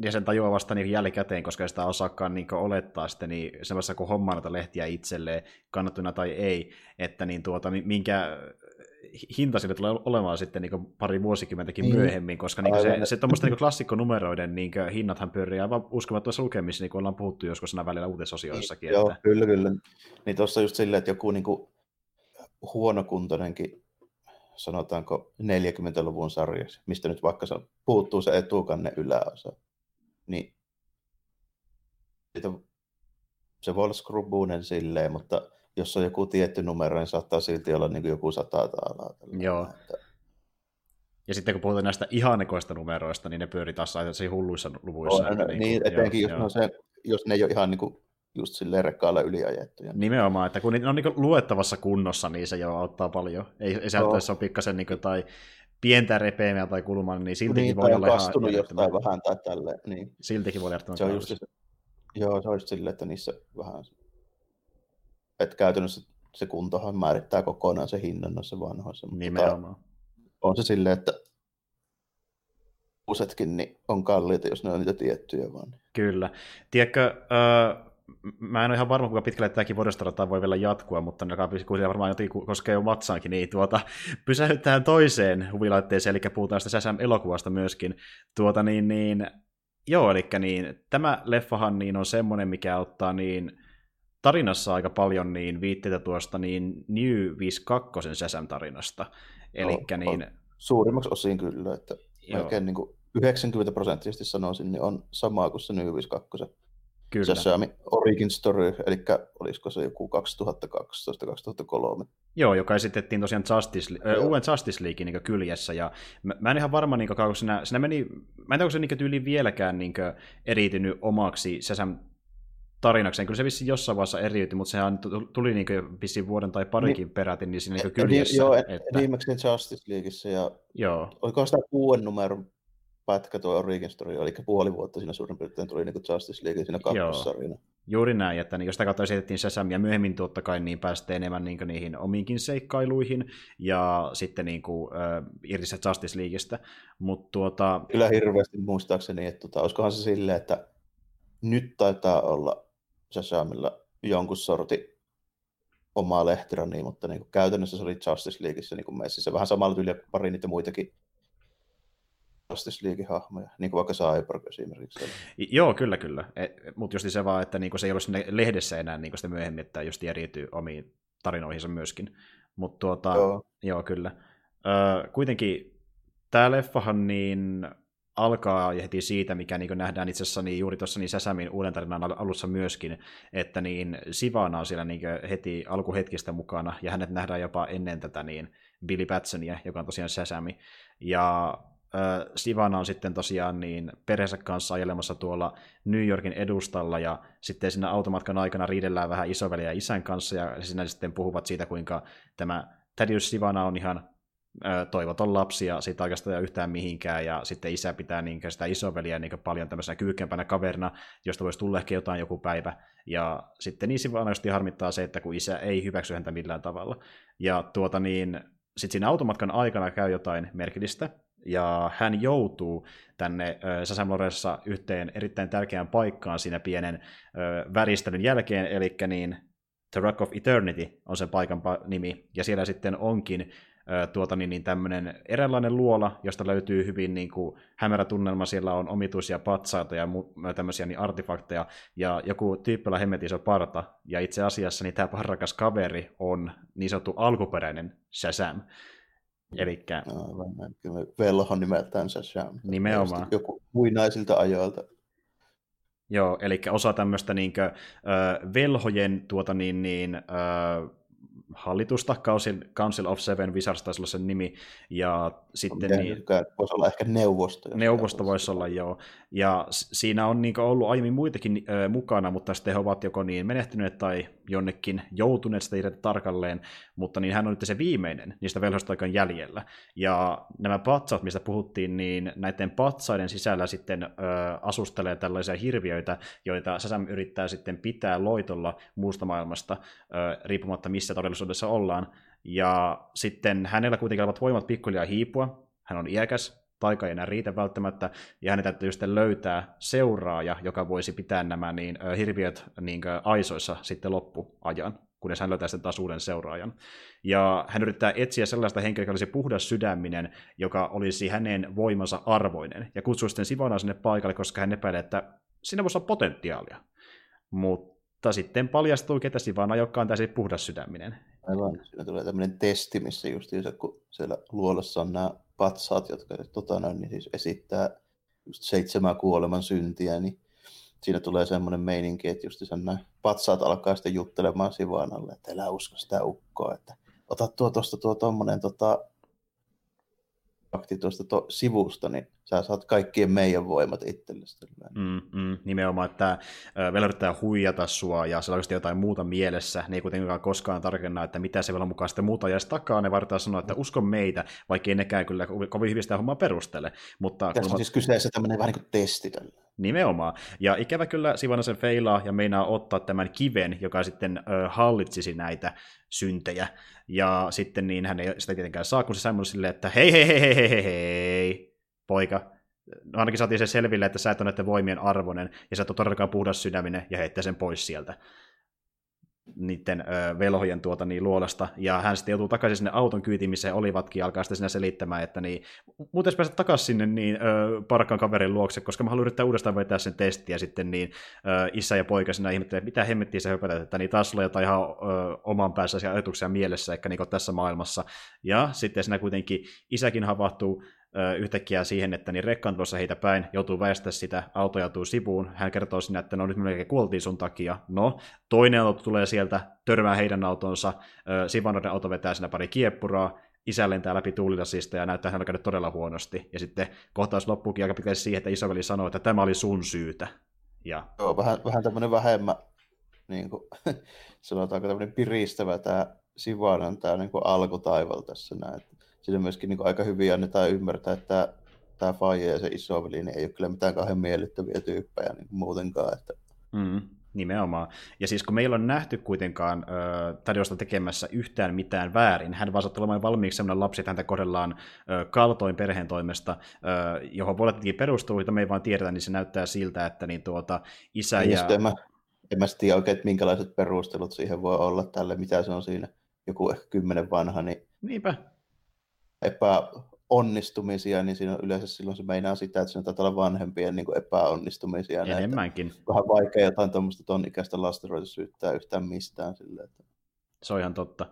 ja sen tajuaa vasta niin jälkikäteen, koska sitä osaakaan niin olettaa sitten niin semmoisessa, kun hommaa näitä lehtiä itselleen, kannattuna tai ei, että niin tuota, minkä hinta sille tulee olemaan sitten niin pari vuosikymmentäkin niin. myöhemmin, koska niin se, se tuommoista niin klassikkonumeroiden niin hinnathan pyörii aivan uskomattomassa lukemissa, niin kuin ollaan puhuttu joskus nämä välillä uutisosioissakin. Niin, että... Joo, kyllä, kyllä. Niin tuossa just silleen, että joku niin kuin huonokuntoinenkin sanotaanko 40-luvun sarjaksi, mistä nyt vaikka se puuttuu se etukanne yläosa, niin se voi olla skrubuinen silleen, mutta jos on joku tietty numero, niin saattaa silti olla niin kuin joku sata taalaa. Joo. Että... Ja sitten kun puhutaan näistä ihanekoista numeroista, niin ne pyörii taas aina hulluissa luvuissa. On, niin, niin, etenkin joo, jos, joo. Se, jos ne ei ole ihan niin kuin just silleen rekkaalla yliajettuja. Nimenomaan, että kun ne on niin luettavassa kunnossa, niin se jo auttaa paljon. Ei, ei se jos on pikkasen niin kuin, tai pientä repeämiä tai kulmaa, niin siltikin niin, voi olla ihan... kastunut jostain vähän tai tälleen. Niin. Siltikin voi olla se on just se, Joo, se olisi silleen, että niissä vähän... Että käytännössä se kuntohan määrittää kokonaan se hinnan noissa vanhoissa. Nimenomaan. on se silleen, että usetkin niin on kalliita, jos ne on niitä tiettyjä vaan. Kyllä. Tiedätkö, äh, mä en ole ihan varma, kuinka pitkälle tämäkin vuodestarata voi vielä jatkua, mutta kun varmaan jotenkin koskee jo vatsaankin, niin tuota, [LAUGHS] pysähdytään toiseen huvilaitteeseen, eli puhutaan sitä SM-elokuvasta myöskin. Tuota, niin, niin, joo, eli niin, tämä leffahan niin on semmoinen, mikä ottaa niin tarinassa aika paljon niin viitteitä tuosta niin New 52 Shazam-tarinasta. Elikkä on, niin... Suurimmaksi osin kyllä, että Joo. melkein niin kuin 90 prosenttisesti sanoisin, niin on samaa kuin se New 52. Kyllä. Shazami Origin Story, eli olisiko se joku 2012-2003. Joo, joka esitettiin tosiaan Justice, äh, uuden Justice Leaguein niin kyljessä, ja mä, mä en ihan varma, niin kauan, kun siinä, siinä meni, mä en tiedä, onko se niin tyyli vieläkään niin eriytynyt omaksi Shazam tarinakseen. Kyllä se vissi jossain vaiheessa eriytyi, mutta sehän tuli niin vissiin vuoden tai parikin niin, peräti niin siinä niin kyljessä. Joo, että... viimeksi Justice Leagueissa, ja joo. oliko sitä kuuden numeron pätkä tuo Origin Story, eli puoli vuotta siinä suurin piirtein tuli niin Justice League siinä kakkossarjana. Juuri näin, että niin, jos sitä kautta esitettiin Sesamia myöhemmin totta kai, niin päästiin enemmän niin niihin omiinkin seikkailuihin ja sitten niin kuin, äh, irti se Justice Leagueistä. Mut, tuota... Kyllä hirveästi muistaakseni, että tota, olisikohan se silleen, että nyt taitaa olla Sesamilla jonkun sorti omaa lehtirani, mutta niin kuin käytännössä se oli Justice Leagueissa niin messissä. Vähän samalla tyyliä pari niitä muitakin Justice League-hahmoja, niin kuin vaikka Cyborg esimerkiksi. Joo, kyllä, kyllä. E, Mutta just se vaan, että niinku se ei sinne lehdessä enää niinku sitä myöhemmin, että just eriytyy omiin tarinoihinsa myöskin. Mutta tuota, joo. joo, kyllä. Ö, kuitenkin tämä leffahan niin alkaa ja heti siitä, mikä niin nähdään itse asiassa niin juuri tuossa niin Säsämin uuden tarinan alussa myöskin, että niin Sivana on siellä niin heti alkuhetkistä mukana, ja hänet nähdään jopa ennen tätä niin Billy Batsonia, joka on tosiaan Säsämi. Ja Sivana on sitten tosiaan niin perheensä kanssa ajelemassa tuolla New Yorkin edustalla ja sitten siinä automatkan aikana riidellään vähän isoveli ja isän kanssa ja siinä sitten puhuvat siitä, kuinka tämä Thaddeus Sivana on ihan toivoton lapsi ja siitä oikeastaan yhtään mihinkään ja sitten isä pitää niin sitä isoveliä niin paljon tämmöisenä kyykempänä kaverina, josta voisi tulla ehkä jotain joku päivä. Ja sitten niin Sivana harmittaa se, että kun isä ei hyväksy häntä millään tavalla. Ja tuota niin sitten siinä automatkan aikana käy jotain merkillistä, ja hän joutuu tänne Sasamoressa yhteen erittäin tärkeään paikkaan siinä pienen väristelyn jälkeen, eli niin The Rock of Eternity on sen paikan nimi, ja siellä sitten onkin tuota, niin, niin tämmöinen eräänlainen luola, josta löytyy hyvin niin kuin, hämärä tunnelma, siellä on omituisia patsaita ja mu- tämmöisiä niin artefakteja, ja joku tyyppillä hemmet iso parta, ja itse asiassa niin tämä parrakas kaveri on niin sanottu alkuperäinen Shazam, Elikkä... Aivan, kyllä velho nimeltään Shazam. Nimenomaan. Joku muinaisilta ajoilta. Joo, eli osa tämmöistä niinkö, äh, velhojen tuota niin, niin, äh, hallitusta, Council, Council of Seven Wizards taisi olla sen nimi, ja sitten... Niin, voisi olla ehkä neuvosto. Neuvosto voisi olla, joo. Ja siinä on niin ollut aiemmin muitakin äh, mukana, mutta sitten he ovat joko niin menehtyneet tai jonnekin joutuneet sitä irti tarkalleen, mutta niin hän on nyt se viimeinen niistä velhoista aikaan jäljellä. Ja nämä patsat, mistä puhuttiin, niin näiden patsaiden sisällä sitten äh, asustelee tällaisia hirviöitä, joita Sasam yrittää sitten pitää loitolla muusta maailmasta, äh, riippumatta missä todellisuudessa ollaan. Ja sitten hänellä kuitenkin ovat voimat pikkuhiljaa hiipua, hän on iäkäs, taika ei enää riitä välttämättä, ja hänen täytyy sitten löytää seuraaja, joka voisi pitää nämä niin, hirviöt niin, aisoissa sitten loppuajan, kunnes hän löytää sitten taas uuden seuraajan. Ja hän yrittää etsiä sellaista henkilöä, joka olisi puhdas sydäminen, joka olisi hänen voimansa arvoinen, ja kutsuu sitten Sivana sinne paikalle, koska hän epäilee, että siinä voisi olla potentiaalia. Mutta sitten paljastuu, ketä Sivana, joka on täysin puhdas sydäminen. Aivan, siinä tulee tämmöinen testi, missä just kun siellä luolassa on nämä patsaat, jotka tota, niin siis esittää just seitsemän kuoleman syntiä, niin siinä tulee semmoinen meininki, että just nämä patsaat alkaa sitten juttelemaan Sivanalle, että älä usko sitä ukkoa, että ota tuo tuosta tuo tuommoinen tota, fakti tuosta to- sivusta, niin sä saat kaikkien meidän voimat itsellesi. Mm, mm, nimenomaan, että vielä yrittää huijata sua ja se on jotain muuta mielessä. Ne ei kuitenkaan koskaan tarkenna, että mitä se vielä mukaan sitten muuta jäisi takaa. Ne vartaa sanoa, että usko meitä, vaikka ei nekään kyllä kovin hyvin sitä hommaa perustele. Mutta Tässä on siis kyseessä tämmöinen vähän niin kuin testi tällä. Nimenomaan. Ja ikävä kyllä Sivana sen feilaa ja meinaa ottaa tämän kiven, joka sitten ö, hallitsisi näitä syntejä. Ja sitten niin hän ei sitä tietenkään saa, kun se Sam silleen, että hei hei hei hei hei hei hei, poika. No ainakin saatiin se selville, että sä et ole näiden voimien arvoinen, ja sä et ole todellakaan puhdas sydäminen, ja heittää sen pois sieltä. Niiden ö, velhojen tuota, niin, luolasta, ja hän sitten joutuu takaisin sinne auton kyytiin, missä olivatkin, alkaa sitten sinne selittämään, että niin, muuten päästä takaisin sinne niin, ö, parkkaan kaverin luokse, koska mä haluan yrittää uudestaan vetää sen testiä, ja sitten niin, ö, isä ja poika sinä ihmettelee, mitä hemmettiä se höpätät, että niin taas sulla jotain ihan ö, oman päässä ajatuksia mielessä, ehkä niin tässä maailmassa, ja sitten siinä kuitenkin isäkin havahtuu, yhtäkkiä siihen, että niin rekka on tulossa heitä päin, joutuu väistää sitä, auto joutuu sivuun, hän kertoo sinne, että no nyt melkein kuoltiin sun takia. No, toinen auto tulee sieltä, törmää heidän autonsa, Sivanoiden auto vetää siinä pari kieppuraa, isä lentää läpi tuulilasista ja näyttää hänellä käydä todella huonosti. Ja sitten kohtaus loppuukin aika pitkälti siihen, että isoveli sanoo, että tämä oli sun syytä. Ja... Joo, vähän, vähän tämmöinen vähemmän, niin kuin, [LAUGHS] sanotaanko tämmöinen piristävä tämä Sivanan tämä niin alkutaival tässä näin siinä myöskin niin aika hyvin annetaan ymmärtää, että tämä Faije ja se isoveli niin ei ole kyllä mitään kauhean miellyttäviä tyyppejä niin muutenkaan. Että... Mm, nimenomaan. Ja siis kun meillä on nähty kuitenkaan äh, Tadeusta tekemässä yhtään mitään väärin, hän vaan saattaa olemaan valmiiksi sellainen lapsi, että häntä kohdellaan äh, kaltoin perheen toimesta, äh, johon voi olla perustuu, jota me ei vaan tiedetä, niin se näyttää siltä, että niin tuota, isä ja... En mä, en mä tiedä oikein, että minkälaiset perustelut siihen voi olla tälle, mitä se on siinä, joku ehkä kymmenen vanha, niin Niinpä epäonnistumisia, niin siinä on yleensä silloin se meinaa sitä, että siinä taitaa olla vanhempien niin epäonnistumisia. Enemmänkin. Näitä. Vähän vaikea jotain tuommoista ton ikäistä lasta ruveta syyttää yhtään mistään. Sille, että... Se on ihan totta.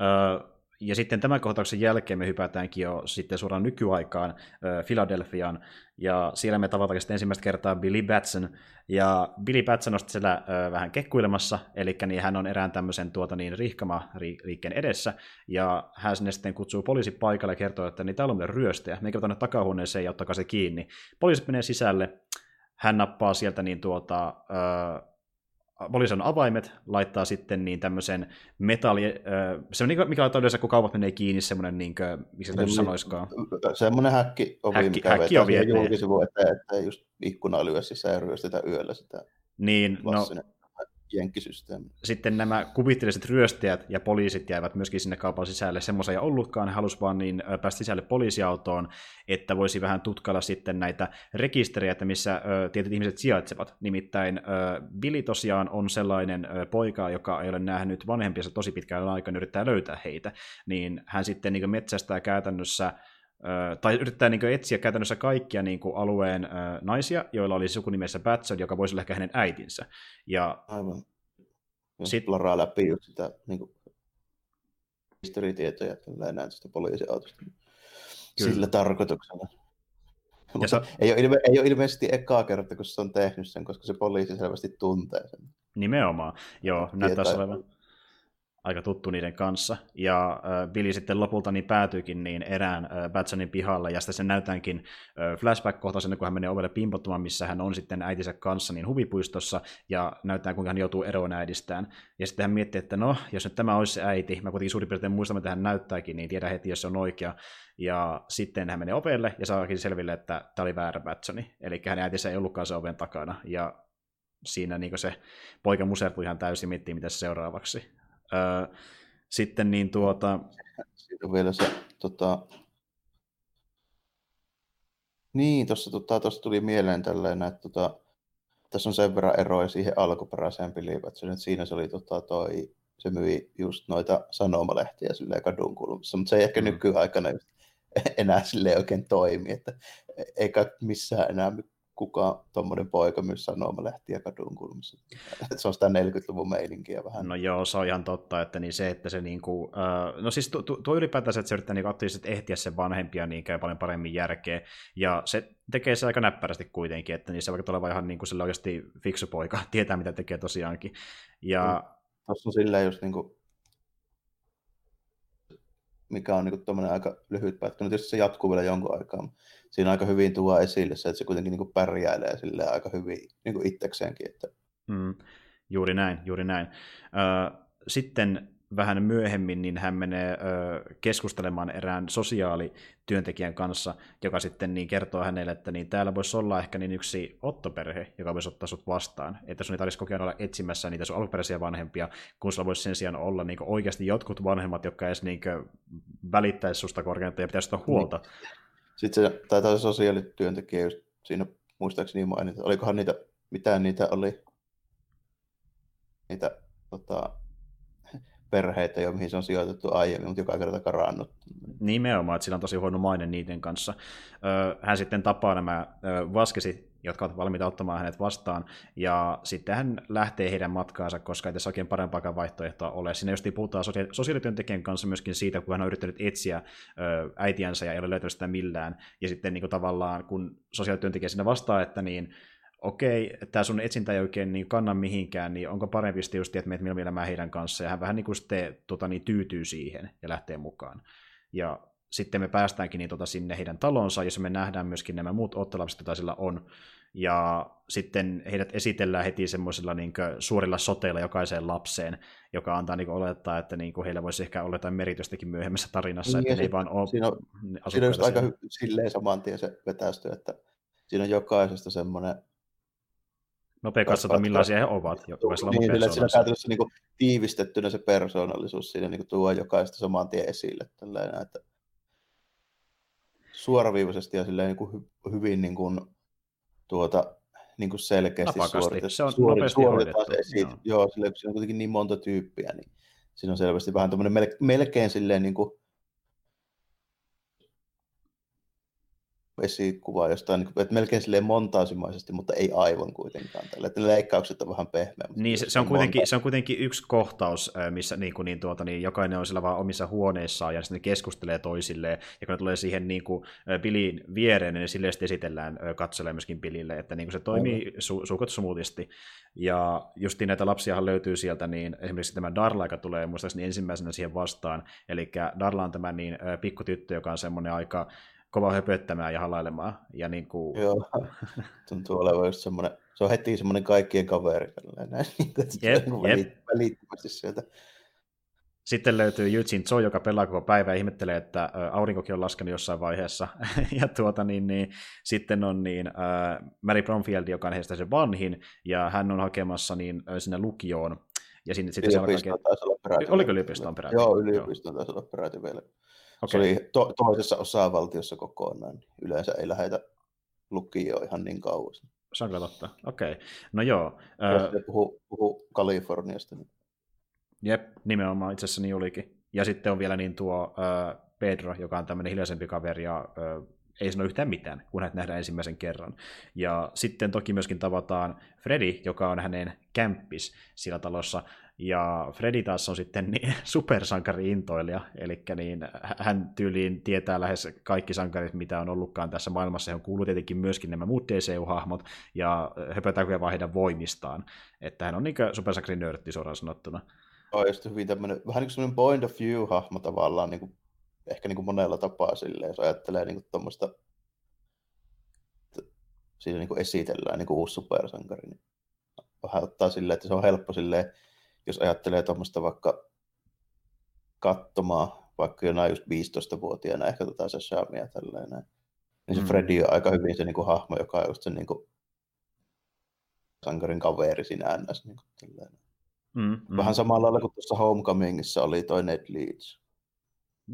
Öö, ja sitten tämän kohtauksen jälkeen me hypätäänkin jo sitten suoraan nykyaikaan äh, Philadelphiaan, ja siellä me tavataan sitten ensimmäistä kertaa Billy Batson, ja Billy Batson on siellä äh, vähän kekkuilemassa, eli niin hän on erään tämmöisen tuota niin rihkama-liikkeen edessä, ja hän sinne sitten kutsuu poliisi paikalle ja kertoo, että niin täällä on ryöstäjä, me tuonne takahuoneeseen ja ottakaa se kiinni. Poliisit menee sisälle, hän nappaa sieltä niin tuota, poliisi on avaimet, laittaa sitten niin tämmöisen metalli, se on niin, mikä laittaa yleensä, kun kaupat menee kiinni, semmoinen, niin kuin, miksi se sanoiskaan. Semmoinen häkki ovi, häkki, mikä häkki vetää julkisivu, että, että just ikkuna lyö sisään ja ryöstetä yöllä sitä. Niin, no, jenkkisysteemi. Sitten nämä kuvitteelliset ryöstäjät ja poliisit jäivät myöskin sinne kaupan sisälle. Semmoisia ei ollutkaan, he halusivat vaan niin päästä sisälle poliisiautoon, että voisi vähän tutkailla sitten näitä rekisterejä, että missä tietyt ihmiset sijaitsevat. Nimittäin Billy tosiaan on sellainen poika, joka ei ole nähnyt vanhempiensa tosi pitkään aikaan yrittää löytää heitä. Niin hän sitten niin metsästää käytännössä tai yrittää niin etsiä käytännössä kaikkia niin kuin, alueen ö, naisia, joilla oli sukunimessä Batson, joka voisi olla ehkä hänen äitinsä. Ja Aivan. Sitten laraa läpi just sitä niin kuin, historiatietoja näin sitä poliisiautosta. Kyllä. Sillä tarkoituksella. Ja se... ei, ole ilme- ei ole ilmeisesti ekaa kerta, kun se on tehnyt sen, koska se poliisi selvästi tuntee sen. Nimenomaan, joo, näyttää olevan aika tuttu niiden kanssa. Ja äh, Billy sitten lopulta niin päätyykin niin erään äh, Batsonin pihalle, ja sitten se näytäänkin äh, flashback-kohtaisena, kun hän menee ovelle pimpottumaan, missä hän on sitten äitinsä kanssa niin huvipuistossa, ja näyttää, kuinka hän joutuu eroon äidistään. Ja sitten hän miettii, että no, jos nyt tämä olisi se äiti, mä kuitenkin suurin piirtein muistan, että hän näyttääkin, niin tiedä heti, jos se on oikea. Ja sitten hän menee ovelle ja saakin selville, että tämä oli väärä Batsoni. Eli hänen äitinsä ei ollutkaan se oven takana. Ja siinä niin se poika musertui ihan täysin miettii, mitä seuraavaksi. Öö, sitten niin tuota... Siitä on vielä se, tota... Niin, tuossa tota, tuli mieleen tällainen, että tota, tässä on sen verran eroja siihen alkuperäiseen että Siinä se oli tota, toi, se myi just noita sanomalehtiä silleen kadun kulmassa, mutta se ei ehkä mm. nykyaikana enää sille oikein toimi, että eikä missään enää kuka tuommoinen poika myös sanomalehtiä kadun kulmassa. se on sitä 40-luvun meininkiä vähän. No joo, se on ihan totta, että niin se, että se niinku, uh, no siis tuo, tuo ylipäätään, että se yrittää niinku aktiivisesti ehtiä sen vanhempia, niin käy paljon paremmin järkeä, ja se tekee se aika näppärästi kuitenkin, että niin se vaikka tulee ihan niinku sille oikeasti fiksu poika, [LAUGHS] tietää mitä tekee tosiaankin. Ja... Mm. Tuossa on silleen just niinku, mikä on niinku aika lyhyt pätkä. No tietysti se jatkuu vielä jonkun aikaa, siinä aika hyvin tuo esille se, että se kuitenkin niin kuin pärjäilee sille aika hyvin niin kuin itsekseenkin. Että... Mm, juuri näin, juuri näin. sitten vähän myöhemmin niin hän menee keskustelemaan erään sosiaalityöntekijän kanssa, joka sitten niin kertoo hänelle, että niin täällä voisi olla ehkä niin yksi ottoperhe, joka voisi ottaa sut vastaan. Että sun ei tarvitsisi kokea olla etsimässä niitä sun alkuperäisiä vanhempia, kun sulla voisi sen sijaan olla niin oikeasti jotkut vanhemmat, jotka edes niin välittäisi susta korkeinta ja pitäisi ottaa huolta. Niin. Sitten se taitaa se sosiaalityöntekijä just siinä muistaakseni mainita. Olikohan niitä, mitään niitä oli, niitä tota, perheitä jo, mihin se on sijoitettu aiemmin, mutta joka kerta karannut. Nimenomaan, että sillä on tosi huono maine niiden kanssa. Hän sitten tapaa nämä vaskesit, jotka ovat valmiita ottamaan hänet vastaan, ja sitten hän lähtee heidän matkaansa, koska ei tässä oikein parempaakaan vaihtoehtoa ole. Siinä just puhutaan sosiaalityöntekijän kanssa myöskin siitä, kun hän on yrittänyt etsiä äitiänsä ja ei ole löytänyt sitä millään, ja sitten niin kuin tavallaan, kun sosiaalityöntekijä sinne vastaa, että niin, okei, tämä sun etsintä ei oikein niin kanna mihinkään, niin onko parempi sitten just, että meet mielellä heidän kanssa, ja hän vähän niin kuin sitten tota, niin, tyytyy siihen ja lähtee mukaan. Ja sitten me päästäänkin niin, tota, sinne heidän talonsa, jossa me nähdään myöskin nämä muut ottelapset, joita sillä on, ja sitten heidät esitellään heti semmoisilla niin suorilla soteilla jokaiseen lapseen, joka antaa niin olettaa, että niin heillä voisi ehkä olla jotain meritystäkin myöhemmässä tarinassa, niin, että ne ei vaan ole Siinä on, siinä on aika hy- silleen saman tien se vetästy, että siinä on jokaisesta semmoinen nopea katsota, millaisia he ovat. Jokaisella niin, sillä, siinä käytännössä niin kuin, tiivistettynä se persoonallisuus siinä niin kuin, tuo jokaista saman tien esille. Tällainen, että suoraviivaisesti ja silleen, niin kuin, hy, hyvin niin kuin, tuota, niin kuin selkeästi suoritettu. Se on suori, suoritetaan se esiin. Joo, joo silleen, kun siinä on kuitenkin niin monta tyyppiä, niin siinä on selvästi vähän tämmöinen melkein silleen niin kuin, esikuva jostain, niin että melkein silleen montaasimaisesti, mutta ei aivan kuitenkaan. Tällä, että leikkaukset on vähän pehmeä. Niin, se, se, on kuitenkin, se on kuitenkin yksi kohtaus, missä niin kuin, niin, tuota, niin, jokainen on sillä vaan omissa huoneissaan ja sitten keskustelee toisilleen. Ja kun ne tulee siihen niin kuin, Billin viereen, niin sille sitten esitellään katselee myöskin Billille, että niin kuin se toimii su, suukot smoothisti. Ja just näitä lapsiahan löytyy sieltä, niin esimerkiksi tämä Darla, joka tulee muistaakseni ensimmäisenä siihen vastaan. Eli Darla on tämä niin, pikkutyttö, joka on semmoinen aika kova höpöttämään ja halailemaan. Ja niin kuin... Joo, tuntuu olevan just semmoinen, se on heti semmoinen kaikkien kaveri. Näin, [LAUGHS] niin jep, jep. välittömästi sieltä. Sitten löytyy Eugene Cho, joka pelaa koko päivä ja ihmettelee, että aurinkokin on laskenut jossain vaiheessa. [LAUGHS] ja tuota, niin, niin, sitten on niin, äh, Mary Bromfield, joka on heistä se vanhin, ja hän on hakemassa niin, sinne lukioon. Ja sinne, sitten se alkaa... taisi olla peräti. Oliko yliopiston peräti? Joo, yliopiston taisi olla peräti vielä. Okay. Se oli to- toisessa osavaltiossa kokonaan. Yleensä ei lähetä lukioon ihan niin kauas. Se on totta. Okei. Okay. No joo. Jos puhuu, puhuu Kaliforniasta. Niin... Jep, nimenomaan itse asiassa niin olikin. Ja sitten on vielä niin tuo äh, Pedro, joka on tämmöinen hiljaisempi kaveri ja äh, ei sano yhtään mitään, kun hänet nähdään ensimmäisen kerran. Ja sitten toki myöskin tavataan Freddy, joka on hänen kämppis siellä talossa, ja Freddy taas on sitten [LAUGHS] niin, supersankari-intoilija, eli niin, hän tyyliin tietää lähes kaikki sankarit, mitä on ollutkaan tässä maailmassa. Hän kuuluu tietenkin myöskin nämä muut DCU-hahmot, ja höpötää vaan heidän voimistaan. Että hän on niin supersankari-nörtti suoraan sanottuna. On just hyvin tämmöinen, vähän niin kuin point of view-hahmo tavallaan, niin kuin, ehkä niin kuin monella tapaa silleen, jos ajattelee niin tuommoista, siinä niin kuin esitellään niin kuin uusi supersankari, niin vähän ottaa silleen, että se on helppo silleen, jos ajattelee tuommoista vaikka katsomaan, vaikka jonain just 15-vuotiaana ehkä tota se Shamia tällainen, niin se mm. Freddy on aika hyvin se niin kuin, hahmo, joka on just se niin kuin, sankarin kaveri siinä ns. Niin kuin, mm, mm. Vähän samalla lailla kuin tuossa Homecomingissa oli toi Ned Leeds.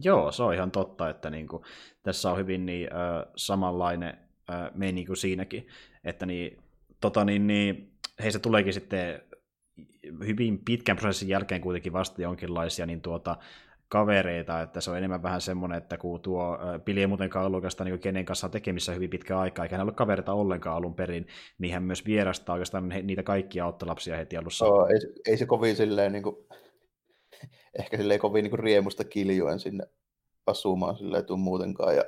Joo, se on ihan totta, että niin kuin, tässä on hyvin niin, äh, samanlainen äh, meni kuin siinäkin, että niin, tota, niin, niin, heistä tuleekin sitten hyvin pitkän prosessin jälkeen kuitenkin vasta jonkinlaisia niin tuota, kavereita, että se on enemmän vähän semmoinen, että kun tuo Pili ei muutenkaan ollut oikeastaan niin kenen kanssa tekemissä hyvin pitkä aika, eikä hän ollut kavereita ollenkaan alun perin, niin hän myös vierastaa oikeastaan niitä kaikkia ottolapsia heti alussa. Oh, ei, ei se kovin silleen, niin kuin, [LAUGHS] ehkä silleen kovin niin kuin riemusta kiljuen sinne asumaan silleen tuu muutenkaan, ja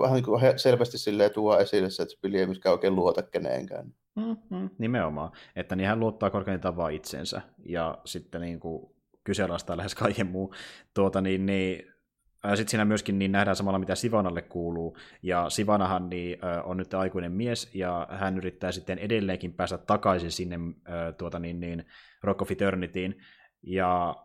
vähän niin kuin selvästi silleen tuo esille se, että Pili ei myöskään oikein luota keneenkään. Mm-hmm. Nimenomaan, että niin hän luottaa korkeintaan vaan itsensä ja sitten niin kuin kyseenalaistaa lähes kaiken muu. Tuota, niin, niin, sitten siinä myöskin niin nähdään samalla, mitä Sivanalle kuuluu. Ja Sivanahan niin, on nyt aikuinen mies, ja hän yrittää sitten edelleenkin päästä takaisin sinne tuota, niin, niin, Rock of Eternityin. Ja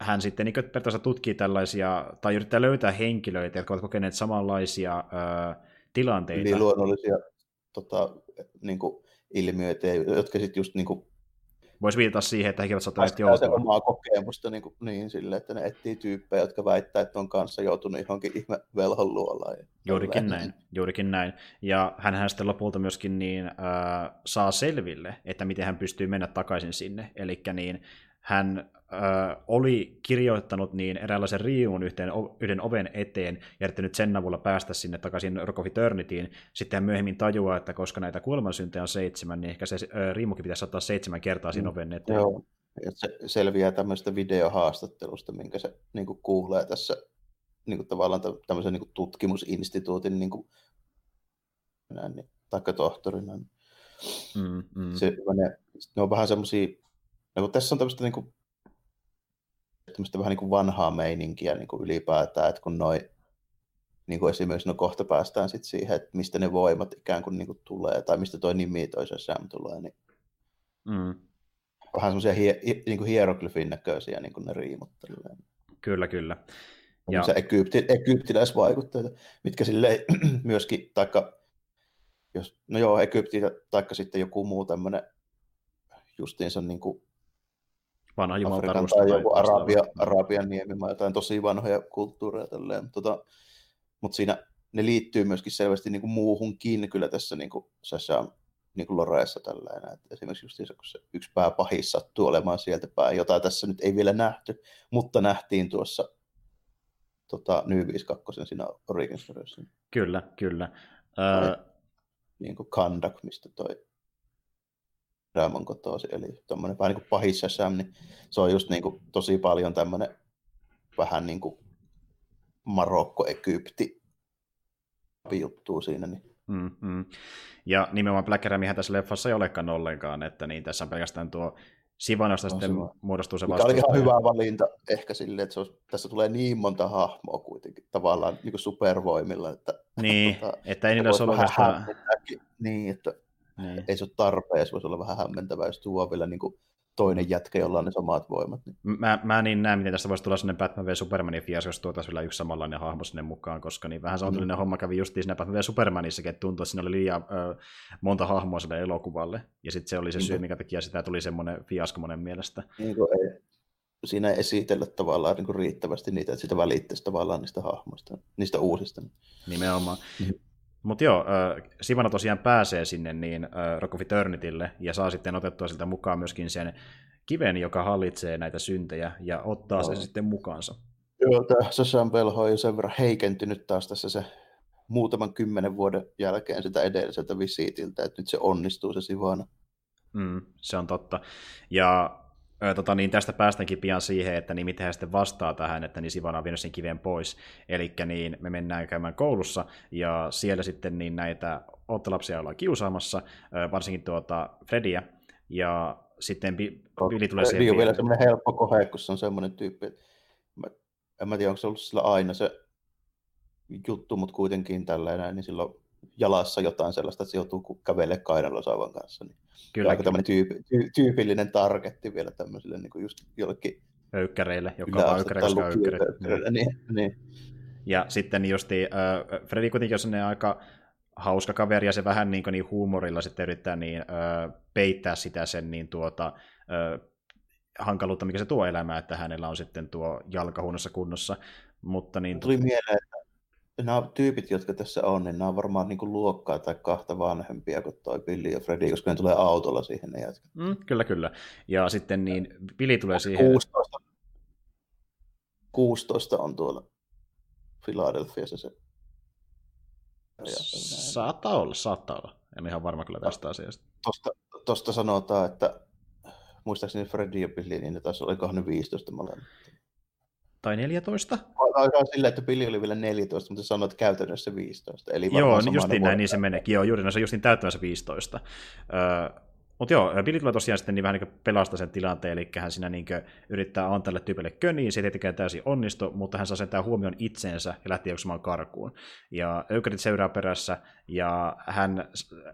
hän sitten niin periaatteessa tutkii tällaisia, tai yrittää löytää henkilöitä, jotka ovat kokeneet samanlaisia ö, tilanteita. Eli luonnollisia tota, niin kuin, ilmiöitä, jotka sitten just niin kuin, Voisi viitata siihen, että hekin saattaneet joutua. se omaa kokemusta niin, kuin, niin sille, että ne etsii tyyppejä, jotka väittää, että on kanssa joutunut johonkin ihme velhon luolaan. Juurikin näin, juurikin näin. Ja hän sitten lopulta myöskin niin, äh, saa selville, että miten hän pystyy mennä takaisin sinne. Eli niin, hän ö, oli kirjoittanut niin eräänlaisen riiun yhteen, yhden oven eteen ja yrittänyt sen avulla päästä sinne takaisin Rock of Eternitiin. Sitten myöhemmin tajuaa, että koska näitä kuolemansyntejä on seitsemän, niin ehkä se ö, riimukin pitäisi ottaa seitsemän kertaa siinä mm, oven eteen. Joo, ja se selviää tämmöistä videohaastattelusta, minkä se niin kuin kuulee tässä niin kuin tavallaan tämmöisen niin kuin tutkimusinstituutin niin kuin, näin, niin, taikka tohtorina. Niin. Mm, mm. Se, ne, ne on vähän semmoisia, no, tässä on tämmöistä niin kuin, tämmöistä vähän niin kuin vanhaa meininkiä niin kuin ylipäätään, että kun noi, niin kuin esimerkiksi no kohta päästään sitten siihen, että mistä ne voimat ikään kuin, niin kuin tulee, tai mistä toi nimi toisen Sam tulee, niin mm. vähän semmoisia hie, niin kuin hieroglyfin näköisiä niin kuin ne riimuttelee. Kyllä, kyllä. Ja... Se egypti, egyptiläisvaikutteita, mitkä sille [CLEARS THROAT] myöskin, taikka, jos, no joo, Egypti, taikka sitten joku muu tämmöinen justiinsa niin kuin vanha Afrikan tai joku Arabia, Arabian niemimaa, jotain tosi vanhoja kulttuureja tälleen. Tota, mutta siinä ne liittyy myöskin selvästi niin kuin muuhunkin kyllä tässä niin kuin Sasha niin kuin Loreessa tällainen. Että esimerkiksi just kun se yksi pääpahis sattuu olemaan sieltä päin, jota tässä nyt ei vielä nähty, mutta nähtiin tuossa tota, New 52 siinä Origin. Kyllä, kyllä. Uh... Niin kuin Kandak, mistä toi Raamon kotoisin, eli tuommoinen vähän niin kuin pahissa Sam, niin se on just niin kuin tosi paljon tämmöinen vähän niin kuin Marokko-Egypti juttuu siinä. Niin. Mm-hmm. Ja nimenomaan Black Ramihän tässä leffassa ei olekaan ollenkaan, että niin tässä on pelkästään tuo Sivanosta sitten Sivan. muodostuu se vastaan. oli ihan hyvä valinta ehkä silleen, että se olisi, tässä tulee niin monta hahmoa kuitenkin tavallaan niin kuin supervoimilla. Että, niin, tota, että ei niillä olisi ollut Niin, että niin. ei se ole tarpeen, se voisi olla vähän hämmentävää, jos tuo vielä niin kuin toinen jätkä, jolla on ne samat voimat. Niin. Mä, mä niin näen, miten tästä voisi tulla sellainen Batman v Supermanin fiasko, jos tuotaisiin vielä yksi samanlainen hahmo sinne mukaan, koska niin vähän samantyyllinen mm. homma kävi justiin siinä Batman v Supermanissakin, että tuntui, että siinä oli liian ö, monta hahmoa sille elokuvalle, ja sitten se oli se syy, mikä takia sitä tuli semmoinen fiasko monen mielestä. Niin ei, siinä ei esitellä tavallaan niin kuin riittävästi niitä, että sitä välittäisi tavallaan niistä hahmoista, niistä uusista. Nimenomaan. Mm. Mutta joo, äh, Sivana tosiaan pääsee sinne niin äh, Rock of Eternitylle ja saa sitten otettua siltä mukaan myöskin sen kiven, joka hallitsee näitä syntejä ja ottaa no. sen sitten mukaansa. Joo, tämä Sashan Belho on jo sen verran heikentynyt taas tässä se muutaman kymmenen vuoden jälkeen sitä edelliseltä visiitiltä, että nyt se onnistuu se Sivana. Mm, se on totta. Ja tota, niin tästä päästäänkin pian siihen, että niin miten hän sitten vastaa tähän, että niin Sivana on vienyt sen kiven pois. Eli niin me mennään käymään koulussa, ja siellä sitten niin näitä ottolapsia ollaan kiusaamassa, varsinkin tuota Frediä, ja sitten Billy tulee siihen. Fredi on vielä semmoinen helppo kohe, kun se on semmoinen tyyppi, että mä, en mä tiedä, onko se ollut sillä aina se juttu, mutta kuitenkin tällainen, niin silloin jalassa jotain sellaista, että se joutuu kävelemään kainalosaavan kanssa. Niin Kyllä. Aika tämmöinen tyyp, tyy, tyypillinen targetti vielä tämmöisille niin kuin just jollekin öykkäreille, joka on öykkäre, koska öykkäre. Niin, niin. Ja sitten justi, äh, Freddy kuitenkin on aika hauska kaveri, ja se vähän niin, niin huumorilla sitten yrittää niin, äh, peittää sitä sen niin tuota, äh, hankaluutta, mikä se tuo elämään, että hänellä on sitten tuo jalka huonossa kunnossa. Mutta niin, Tuli mieleen, että nämä tyypit, jotka tässä on, niin nämä on varmaan niin kuin luokkaa tai kahta vanhempia kuin toi Billy ja Freddy, koska ne tulee autolla siihen ne jätkät. Mm, kyllä, kyllä. Ja sitten niin Billy tulee siihen... 16, 16 on tuolla Philadelphiassa se. Saattaa olla, saattaa olla. En ihan varma kyllä tästä asiasta. Tosta, tosta sanotaan, että muistaakseni Freddy ja Billy, niin ne taisi olla ne 15 molemmat. Tai 14? Aikaan sillä, että Billy oli vielä 14, mutta sanoit käytännössä 15. Eli Joo, niin justiin näin, niin se meneekin. Joo, juuri se justiin täyttämässä 15. Öö, mutta joo, Billy tosiaan sitten niin vähän niin pelastaa sen tilanteen, eli hän siinä niin yrittää antaa tälle tyypille köniin, se ei tietenkään täysin onnistu, mutta hän saa sen huomioon itseensä ja lähtee juoksemaan karkuun. Ja Öykkärit seuraa perässä, ja hän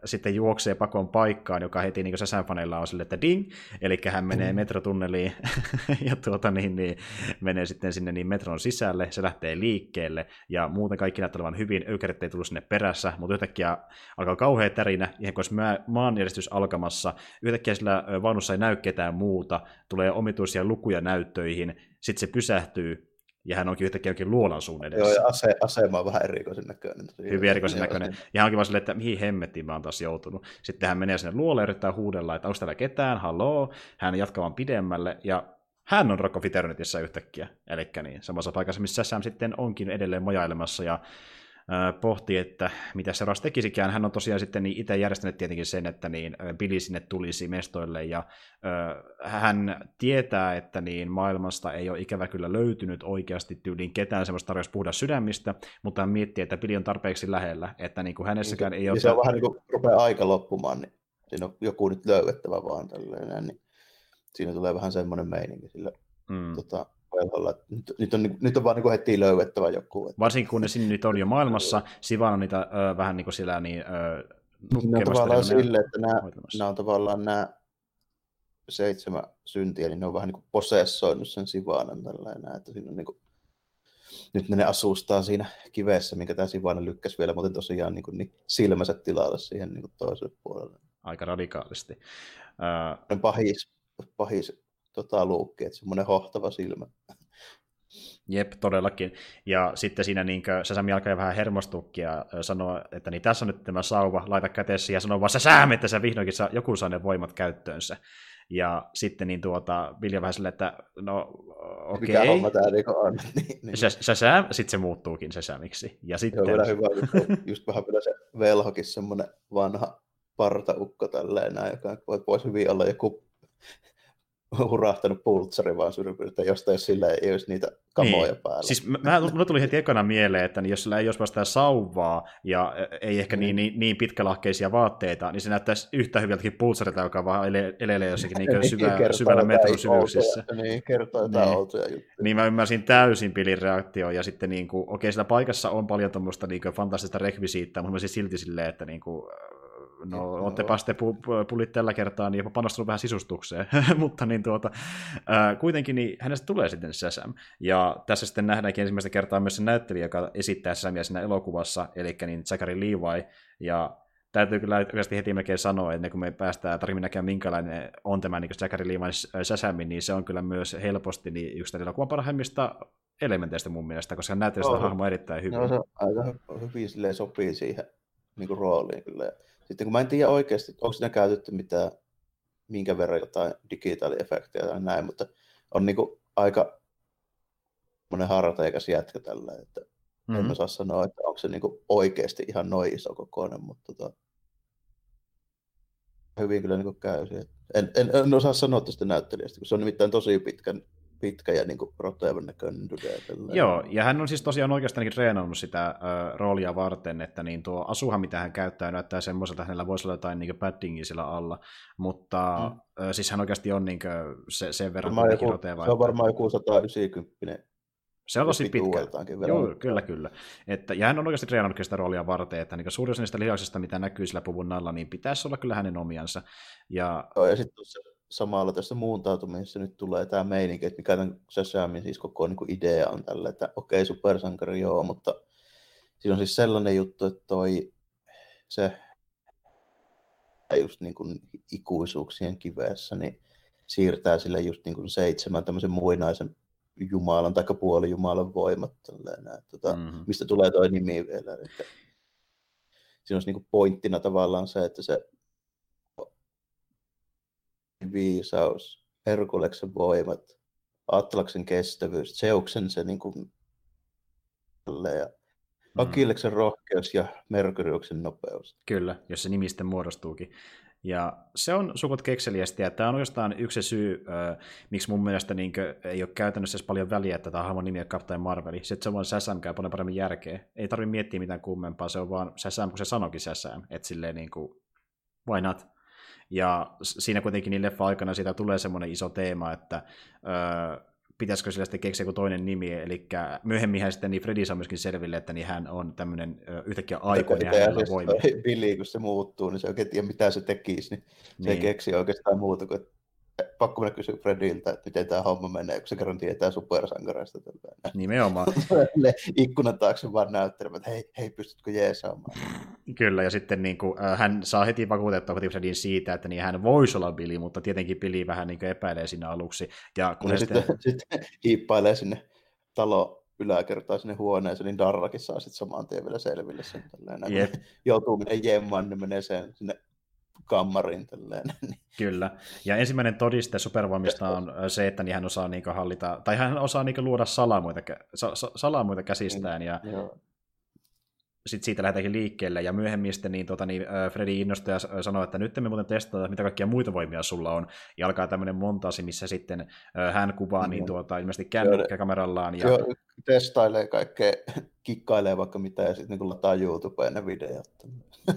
sitten juoksee pakon paikkaan, joka heti niin säsänfaneilla on sille, että ding, eli hän menee mm. metrotunneliin [LAUGHS] ja tuota, niin, niin, menee sitten sinne niin metron sisälle, se lähtee liikkeelle, ja muuten kaikki näyttää olevan hyvin, Öykkärit ei tullut sinne perässä, mutta yhtäkkiä alkaa kauhea tärinä, ihan kun maanjärjestys alkamassa, yhtäkkiä sillä vaunussa ei näy ketään muuta, tulee omituisia lukuja näyttöihin, sitten se pysähtyy, ja hän onkin yhtäkkiä jonkin luolan suun edessä. Joo, ja ase, asema on vähän erikoisen näköinen. Hyvin erikoisen näköinen. Ja hän onkin vaan silleen, että mihin hemmettiin mä oon taas joutunut. Sitten hän menee sinne luolle ja yrittää huudella, että onko täällä ketään, haloo. Hän jatkaa vaan pidemmälle, ja hän on Rock of Eternityssä yhtäkkiä, eli niin, samassa paikassa, missä Sam sitten onkin edelleen mojailemassa, ja pohti, että mitä seuraavaksi tekisikään. Hän on tosiaan sitten niin itse järjestänyt tietenkin sen, että niin Billy sinne tulisi mestoille ja hän tietää, että niin maailmasta ei ole ikävä kyllä löytynyt oikeasti tyyliin ketään semmoista tarjosi puhdas sydämistä, mutta hän miettii, että Billy on tarpeeksi lähellä, että niin kuin hänessäkään niin, ei ole... Se on vähän niin kuin rupeaa aika loppumaan, niin siinä on joku nyt löydettävä vaan tällainen, niin siinä tulee vähän semmoinen meininki sillä mm. tota, velholla. Nyt, nyt, on, nyt on vaan niin heti löydettävä joku. Että... Varsinkin kun ne sinne nyt on jo maailmassa, Sivana niitä ö, vähän niin kuin siellä niin, ö, ne on tavallaan sille, että nämä, nämä on tavallaan nämä seitsemän syntiä, niin ne on vähän niin kuin posessoinut sen Sivanan tällainen, että siinä on niin kuin, nyt ne asustaa siinä kivessä, minkä tämä Sivana lykkäsi vielä, mutta tosiaan niin, kuin, niin silmänsä tilalle siihen niin kuin toiselle puolelle. Aika radikaalisti. Uh... Pahis, pahis tota, luukki, että semmoinen hohtava silmä. Jep, todellakin. Ja sitten siinä niin Sasami alkaa vähän hermostuukin ja sanoo, että niin tässä on nyt tämä sauva, laita käteesi ja sanoo vaan, sä että sä vihdoinkin saa, joku saa ne voimat käyttöönsä. Ja sitten niin tuota, Vilja vähän silleen, että no okei. Okay. Mikä homma tämä niin on. [LAUGHS] niin, niin. Sä, sä, sä, sitten se muuttuukin se sämiksi. Ja sitten... On hyvä, just vähän vielä se velhokin semmoinen vanha partaukko tälleen näin, joka voisi hyvin olla joku [LAUGHS] hurahtanut pultsari vaan syrpyltä, josta jos sillä ei olisi niitä kamoja niin. päällä. Siis mä, mulla tuli heti ekana mieleen, että jos sillä ei olisi vasta sauvaa ja ei ehkä niin, niin, niin pitkälahkeisia vaatteita, niin se näyttäisi yhtä hyvältäkin pultsarilta, joka vaan ele, elelee jossakin niin syvä, syvällä metron syvyyksissä. Niin, kertoo jotain niin. outoja juttuja. Niin mä ymmärsin täysin pilin reaktio ja sitten niin kuin, okei, sillä paikassa on paljon tuommoista niin fantastista rekvisiittaa, mutta mä siis silti silleen, että niin kuin, no oottepa sitten pu- pulit tällä kertaa niin jopa panostunut vähän sisustukseen, [LAUGHS] mutta niin tuota, ää, kuitenkin niin hänestä tulee sitten Shazam. Ja tässä sitten nähdäänkin ensimmäistä kertaa myös se näyttelijä, joka esittää Shazamia siinä elokuvassa, eli niin Zachary Levi, ja täytyy kyllä oikeasti heti melkein sanoa, että kun me päästään tarkemmin näkemään, minkälainen on tämä niin Zachary Levi Shazam, niin se on kyllä myös helposti niin yksi elokuvan parhaimmista elementeistä mun mielestä, koska näyttää sitä hahmoa erittäin hyvin. No, se aika hyvin sopii siihen niin kuin rooliin kyllä. Sitten kun mä en tiedä oikeasti, onko siinä käytetty mitään, minkä verran jotain digitaaliefektejä tai näin, mutta on niin kuin aika monen harteikas jätkä tällä, että mm-hmm. en mä saa sanoa, että onko se niin kuin oikeasti ihan noin iso kokoinen, mutta tota, hyvin kyllä niin kuin käy siihen. En, en, en, osaa sanoa tästä näyttelijästä, kun se on nimittäin tosi pitkän pitkä ja niin roteavan näköinen Joo, ja hän on siis tosiaan oikeastaan treenannut sitä äh, roolia varten, että niin tuo asuhan, mitä hän käyttää, näyttää semmoiselta, että hänellä voisi olla jotain niin paddingia sillä alla, mutta mm. äh, siis hän oikeasti on niin se, sen verran joku, roteva. Se on varmaan joku 190 se on tosi pitkä. Joo, kyllä, kyllä. Että, ja hän on oikeasti treenannut sitä roolia varten, että niin suurin osa niistä lihaksista, mitä näkyy sillä puvun alla, niin pitäisi olla kyllä hänen omiansa. Ja, Joo, ja sitten samalla tässä muuntautumisessa nyt tulee tämä meininki, että mikä tämän Shazamin siis koko niin idea on tällä, että okei, okay, supersankari joo, mutta siinä on siis sellainen juttu, että toi se just niin kuin ikuisuuksien kivessä, niin siirtää sille just niin kuin seitsemän tämmöisen muinaisen jumalan tai puolijumalan voimat. Tälleen, tota, mm-hmm. Mistä tulee toi nimi vielä. Että siinä olisi niin kuin pointtina tavallaan se, että se viisaus, Herkuleksen voimat, Atlaksen kestävyys, Zeuksen se niin kuin, ja mm. Akilleksen rohkeus ja Merkuriuksen nopeus. Kyllä, jos se nimistä muodostuukin. Ja se on sukut kekseliästi, ja tämä on oikeastaan yksi syy, äh, miksi mun mielestä niin kuin, ei ole käytännössä edes paljon väliä, että tämä hahmon nimi on Captain Marveli. Se, että se on Shazam, käy paljon paremmin järkeä. Ei tarvitse miettiä mitään kummempaa, se on vaan Shazam, kun se sanokin Shazam. Että silleen niin kuin, why not? Ja siinä kuitenkin niin leffa aikana siitä tulee semmoinen iso teema, että öö, pitäisikö sillä sitten keksiä joku toinen nimi, eli myöhemmin sitten niin Freddy saa myöskin selville, että niin hän on tämmöinen yhtäkkiä aikuinen ja hänellä voimia. Billy, kun se muuttuu, niin se oikein tiedä, mitä se tekisi, niin, niin. se ei keksi oikeastaan muuta kuin, pakko mennä kysyä Frediltä, että miten tämä homma menee, kun se kerran tietää supersankareista. Nimenomaan. [LAUGHS] Ikkunan taakse vaan näyttelemään, että hei, hei pystytkö jeesaamaan? Kyllä, ja sitten niin kuin, äh, hän saa heti vakuutettua Fredin siitä, että niin hän voisi olla Billy, mutta tietenkin Billy vähän niin epäilee siinä aluksi. Ja kun no, sitten, sitten, sitten hiippailee sinne talo yläkertaan sinne huoneeseen, niin Darrakin saa sitten saman tien vielä selville sen. Tälleen, yep. Joutuu menee jemmaan, niin menee sen sinne kammarin. Tälleen. [LAUGHS] Kyllä. Ja ensimmäinen todiste supervoimista on se, että niin hän osaa niin hallita, tai hän osaa niin luoda salamuita, salamuita käsistään. Ja Joo sitten siitä lähdetäänkin liikkeelle, ja myöhemmin sitten niin, tota, niin, Freddy innostui ja sanoi, että nyt me muuten testata, mitä kaikkia muita voimia sulla on, ja alkaa tämmöinen montaasi, missä sitten hän kuvaa niin, tuota, ilmeisesti kännykkäkamerallaan. Ja... Joo, testailee kaikkea, kikkailee vaikka mitä, ja sitten niin lataa YouTubeen ne videot.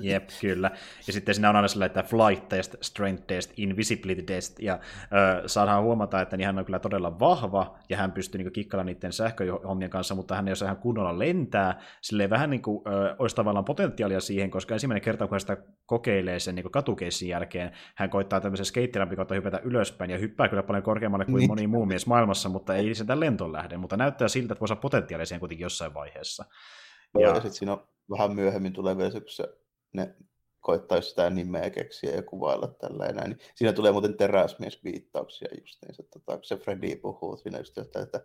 Jep, kyllä. Ja sitten siinä on aina sellainen, että flight test, strength test, invisibility test, ja ö, saadaan huomata, että niin hän on kyllä todella vahva, ja hän pystyy niin kikkailemaan niiden sähköhommien kanssa, mutta hän ei osaa ihan kunnolla lentää, silleen vähän niin kuin, ö, olisi tavallaan potentiaalia siihen, koska ensimmäinen kerta, kun hän sitä kokeilee sen niin katukeissin jälkeen, hän koittaa tämmöisen skeittilämpi kautta hypätä ylöspäin, ja hyppää kyllä paljon korkeammalle kuin niin. moni muu mies maailmassa, mutta ei sitä lentoon lähde, mutta näyttää siltä, että potentiaalia siihen kuitenkin jossain vaiheessa. Ja, ja sitten siinä on vähän myöhemmin tulee vielä se, kun se ne koittaisi sitä nimeä keksiä ja kuvailla tällä enää. Niin siinä tulee muuten teräsmiesviittauksia justiinsa, tota, kun se Freddy puhuu siinä just että, että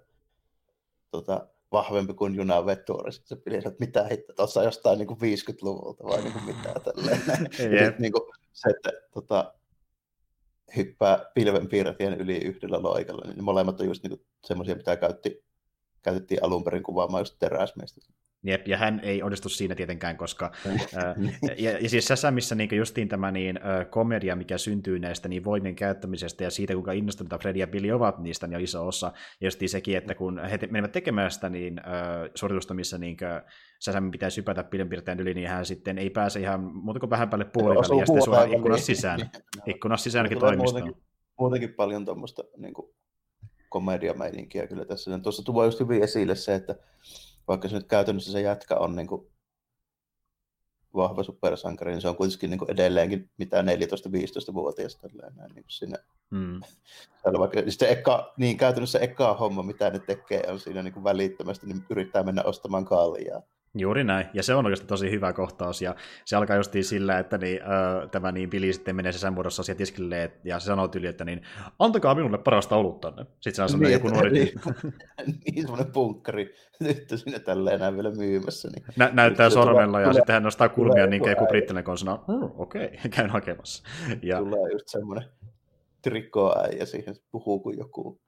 tota, vahvempi kuin junaveturi. Sitten se pili, että mitä hitto, tuossa jostain niin kuin 50-luvulta vai niin kuin mitä tälleen. yep. niin kuin se, että tota, hyppää pilvenpiirretien yli yhdellä loikalla, niin molemmat on just niin semmoisia, mitä käytti, käytettiin alun perin kuvaamaan just teräsmiestä. Jep, ja hän ei onnistu siinä tietenkään, koska... [LAUGHS] ää, ja, ja siis missä niin justiin tämä niin, ä, komedia, mikä syntyy näistä niin voimien käyttämisestä ja siitä, kuinka innostuneita Freddy ja Billy ovat niistä, niin on iso osa. Ja justiin sekin, että kun he te- menevät tekemään sitä niin, ä, suoritusta, missä niin, Säsämin pitää sypätä pilvenpiirtäjän yli, niin hän sitten ei pääse ihan muuta kuin vähän päälle puoliväliin ja sitten suoraan ikkunasta sisään. [LAUGHS] Ikkunasta sisäänkin toimistoon. Muutenkin, muutenkin paljon tuommoista niin komediameininkiä kyllä tässä. Tuossa tulee just hyvin esille se, että vaikka se nyt käytännössä se jätkä on niin kuin vahva supersankari, niin se on kuitenkin niin kuin edelleenkin mitä 14-15-vuotias näin, niin siinä. [LAUGHS] Mm. Vaikka, sitten eka, niin käytännössä eka homma, mitä ne tekee, on siinä niin kuin välittömästi, niin yrittää mennä ostamaan kaljaa. Juuri näin, ja se on oikeasti tosi hyvä kohtaus, ja se alkaa justiin sillä, että niin, äh, tämä niin Billy sitten menee muodossa siihen tiskille, ja se sanoo tyli, että niin, antakaa minulle parasta olutta. Sitten se on semmoinen niin, joku nuori niin, [LAUGHS] niin semmoinen punkkari, nyt sinne tälleen enää vielä myymässä. Niin Nä, näyttää sormella, tulee, ja sitten hän nostaa kulmia niin kuin brittinen konsona, oh, okei, okay, [LAUGHS] käyn hakemassa. Ja... Tulee just semmoinen trikkoäijä siihen puhuu kuin joku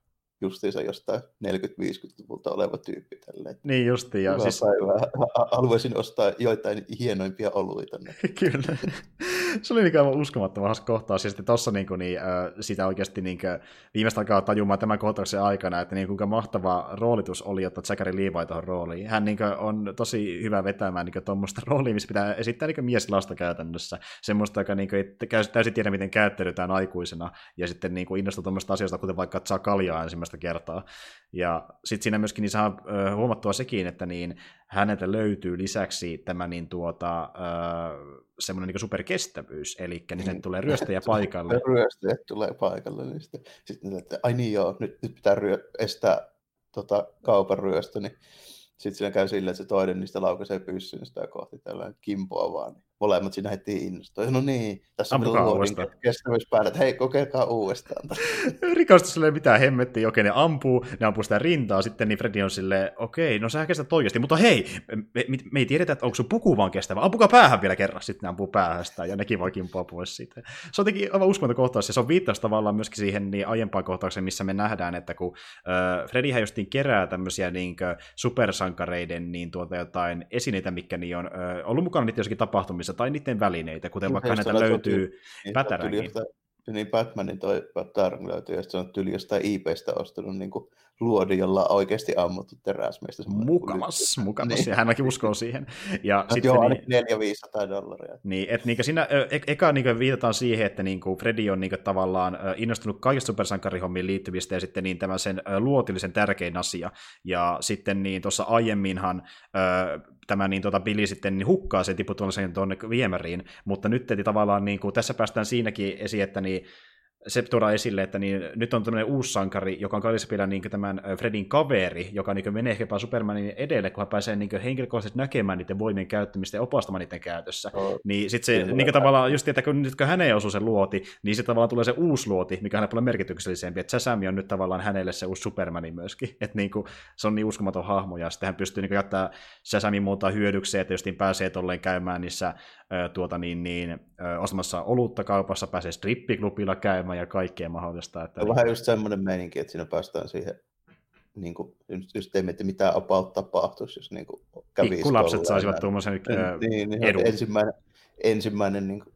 justiinsa jostain 40-50-luvulta oleva tyyppi. Tälleen. Niin justi. Ja siis... päivää. Haluaisin ostaa joitain hienoimpia oluita. [LAUGHS] Kyllä. Se oli niin uskomattoman hauska kohtaus. Ja sitten tuossa niin kuin, niin, äh, sitä oikeasti niin kuin, viimeistä alkaa tajumaan tämän kohtauksen aikana, että niin, kuinka mahtava roolitus oli ottaa Zachary Levi tuohon rooliin. Hän niin on tosi hyvä vetämään niin tuommoista [LAUGHS] roolia, missä pitää esittää niin mieslasta käytännössä. Semmoista, joka niin ei täysin tiedä, miten käyttäydytään aikuisena. Ja sitten niin kuin, innostuu tuommoista asioista, kuten vaikka saa kaljaa ensimmäistä kertaa. Ja sitten siinä myöskin niin saa huomattua sekin, että niin, häneltä löytyy lisäksi tämä niin tuota, äh, semmoinen niin superkestävyys, eli niin sen tulee ryöstäjä [LAUGHS] paikalle. ryöstäjät tulee paikalle, niin sitten, sitten että ai niin joo, nyt, nyt pitää ryö, estää tota, kaupan ryöstö, niin sitten siinä käy silleen, että se toinen niistä laukaisee pyssyn sitä kohti tällä kimpoa vaan. Niin molemmat siinä heti innostua. No niin, tässä on luodin kestävyyspäällä, että hei, kokeilkaa uudestaan. [LAUGHS] Rikastus ei mitään hemmettiä, okei, ne ampuu, ne ampuu sitä rintaa, sitten niin Freddy on silleen, okei, no sä kestät oikeasti, mutta hei, me, me, me, ei tiedetä, että onko sun puku vaan kestävä, ampukaa päähän vielä kerran, sitten ne ampuu päähän sitä, ja nekin voi kimpua pois siitä. Se on jotenkin aivan uskomaton kohtaus, ja se on viittaus tavallaan myöskin siihen niin aiempaan kohtaukseen, missä me nähdään, että kun äh, Freddyhän justiin kerää tämmöisiä niin sankareiden niin tuota jotain esineitä, mikä niin on äh, ollut mukana niitä jossakin tapahtumissa, tai niiden välineitä, kuten vaikka häneltä löytyy niin, Batarangin. Niin Batmanin toi Batarang löytyy, ja se on tyyli jostain IPstä ostanut niin kuin luodi, jolla on oikeasti ammuttu teräsmeistä. Mukamas, mukamas, niin. ja hänkin uskoo siihen. Ja sitten, joo, niin, 400 dollaria. Niin, että niin siinä e- eka niin viitataan siihen, että niin kuin Freddy on niin tavallaan innostunut kaikista supersankarihommiin liittyvistä, ja sitten niin tämä sen luotillisen tärkein asia. Ja sitten niin tuossa aiemminhan tämä niin tuota Billy sitten niin hukkaa sen tiputtamalla sen tuonne viemäriin, mutta nyt tavallaan niin kuin, tässä päästään siinäkin esiin, että niin, se tuodaan esille, että niin, nyt on tämmöinen uusi sankari, joka on vielä niin tämän Fredin kaveri, joka niin menee ehkä Supermanin edelle, kun hän pääsee niin henkilökohtaisesti näkemään niiden voimien käyttämistä ja opastamaan niiden käytössä. Oh, niin sitten se niin tavallaan just, että kun nyt kun häneen osuu se luoti, niin se tavallaan tulee se uusi luoti, mikä on paljon merkityksellisempi, että Sasami on nyt tavallaan hänelle se uusi Supermani myöskin, [LAUGHS] että niin kuin, se on niin uskomaton hahmo, ja sitten hän pystyy niin jättää Sasamin muuta hyödykseen, että jos niin pääsee tolleen käymään niissä tuota, niin, niin, ostamassa olutta kaupassa, pääsee strippiklubilla käymään ja kaikkea mahdollista. Että... On vähän just semmoinen meininki, että siinä päästään siihen niin kuin, just ei miettiä mitään about tapahtuisi, jos niin kuin kävisi Pikkulapset saisivat tuommoisen niin, niin, edun. Ensimmäinen, ensimmäinen niin kuin,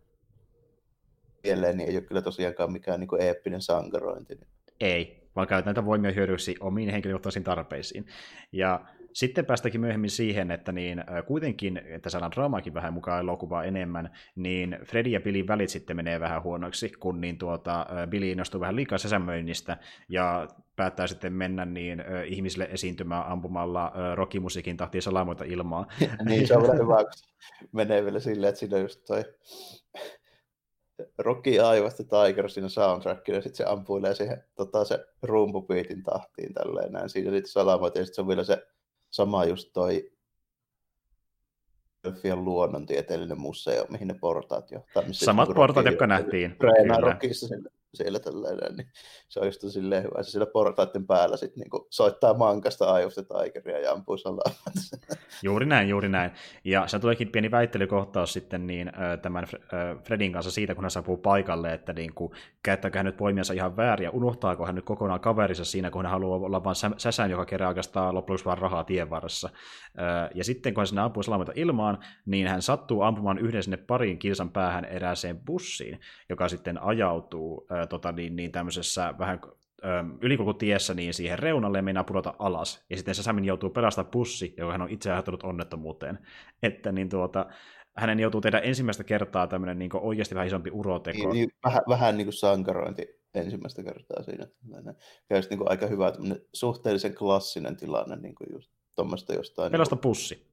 mieleen niin ei ole kyllä tosiaankaan mikään niin kuin eeppinen sankarointi. Ei, vaan käytetään näitä voimia hyödyksi omiin henkilökohtaisiin tarpeisiin. Ja sitten päästäkin myöhemmin siihen, että niin, kuitenkin, että saadaan draamaakin vähän mukaan elokuvaa enemmän, niin Freddy ja Billy välit sitten menee vähän huonoiksi, kun niin tuota, Billy innostuu vähän liikaa sisämöynnistä ja päättää sitten mennä niin ihmisille esiintymään ampumalla rockimusiikin tahtiin salamoita ilmaa. [LAUGHS] niin, se on [LAUGHS] hyvä, kun menee vielä silleen, että siinä on just toi Rocky Aivasta Tiger siinä soundtrackilla, sitten se ampuilee siihen tota, se rumpupiitin tahtiin tälleen näin. Siinä sitten salamoita ja sitten se on vielä se sama just toi Philadelphian luonnontieteellinen museo, mihin ne portaat johtaa. Samat portaat, jotka nähtiin. Treenaa Rockissa siellä tällainen, niin se on just silleen hyvä. Se siellä portaiden päällä sitten niin soittaa mankasta aivosta taikeria ja ampuu salaamat. [LAUGHS] Juuri näin, juuri näin. Ja se tuleekin pieni väittelykohtaus sitten niin, tämän Fredin kanssa siitä, kun hän saapuu paikalle, että niin kuin, käyttääkö hän nyt voimiansa ihan väärin ja unohtaako hän nyt kokonaan kaverinsa siinä, kun hän haluaa olla vain säsään, joka kerää oikeastaan loppujen vaan rahaa tien varressa. Ja sitten kun hän sinne ampuu salaamat ilmaan, niin hän sattuu ampumaan yhden sinne parin kilsan päähän erääseen bussiin, joka sitten ajautuu tota, niin, niin tämmöisessä vähän ylikulkutiessä niin siihen reunalle ja meinaa pudota alas. Ja sitten Samin joutuu pelastamaan pussi, joka hän on itse aiheuttanut onnettomuuteen. Että niin tuota, hänen joutuu tehdä ensimmäistä kertaa tämmöinen niin oikeasti vähän isompi uroteko. Niin, niin, vähän, vähän niin kuin sankarointi ensimmäistä kertaa siinä. Ja niin kuin aika hyvä suhteellisen klassinen tilanne niin kuin just tuommoista jostain. Pelasta niin kuin... pussi.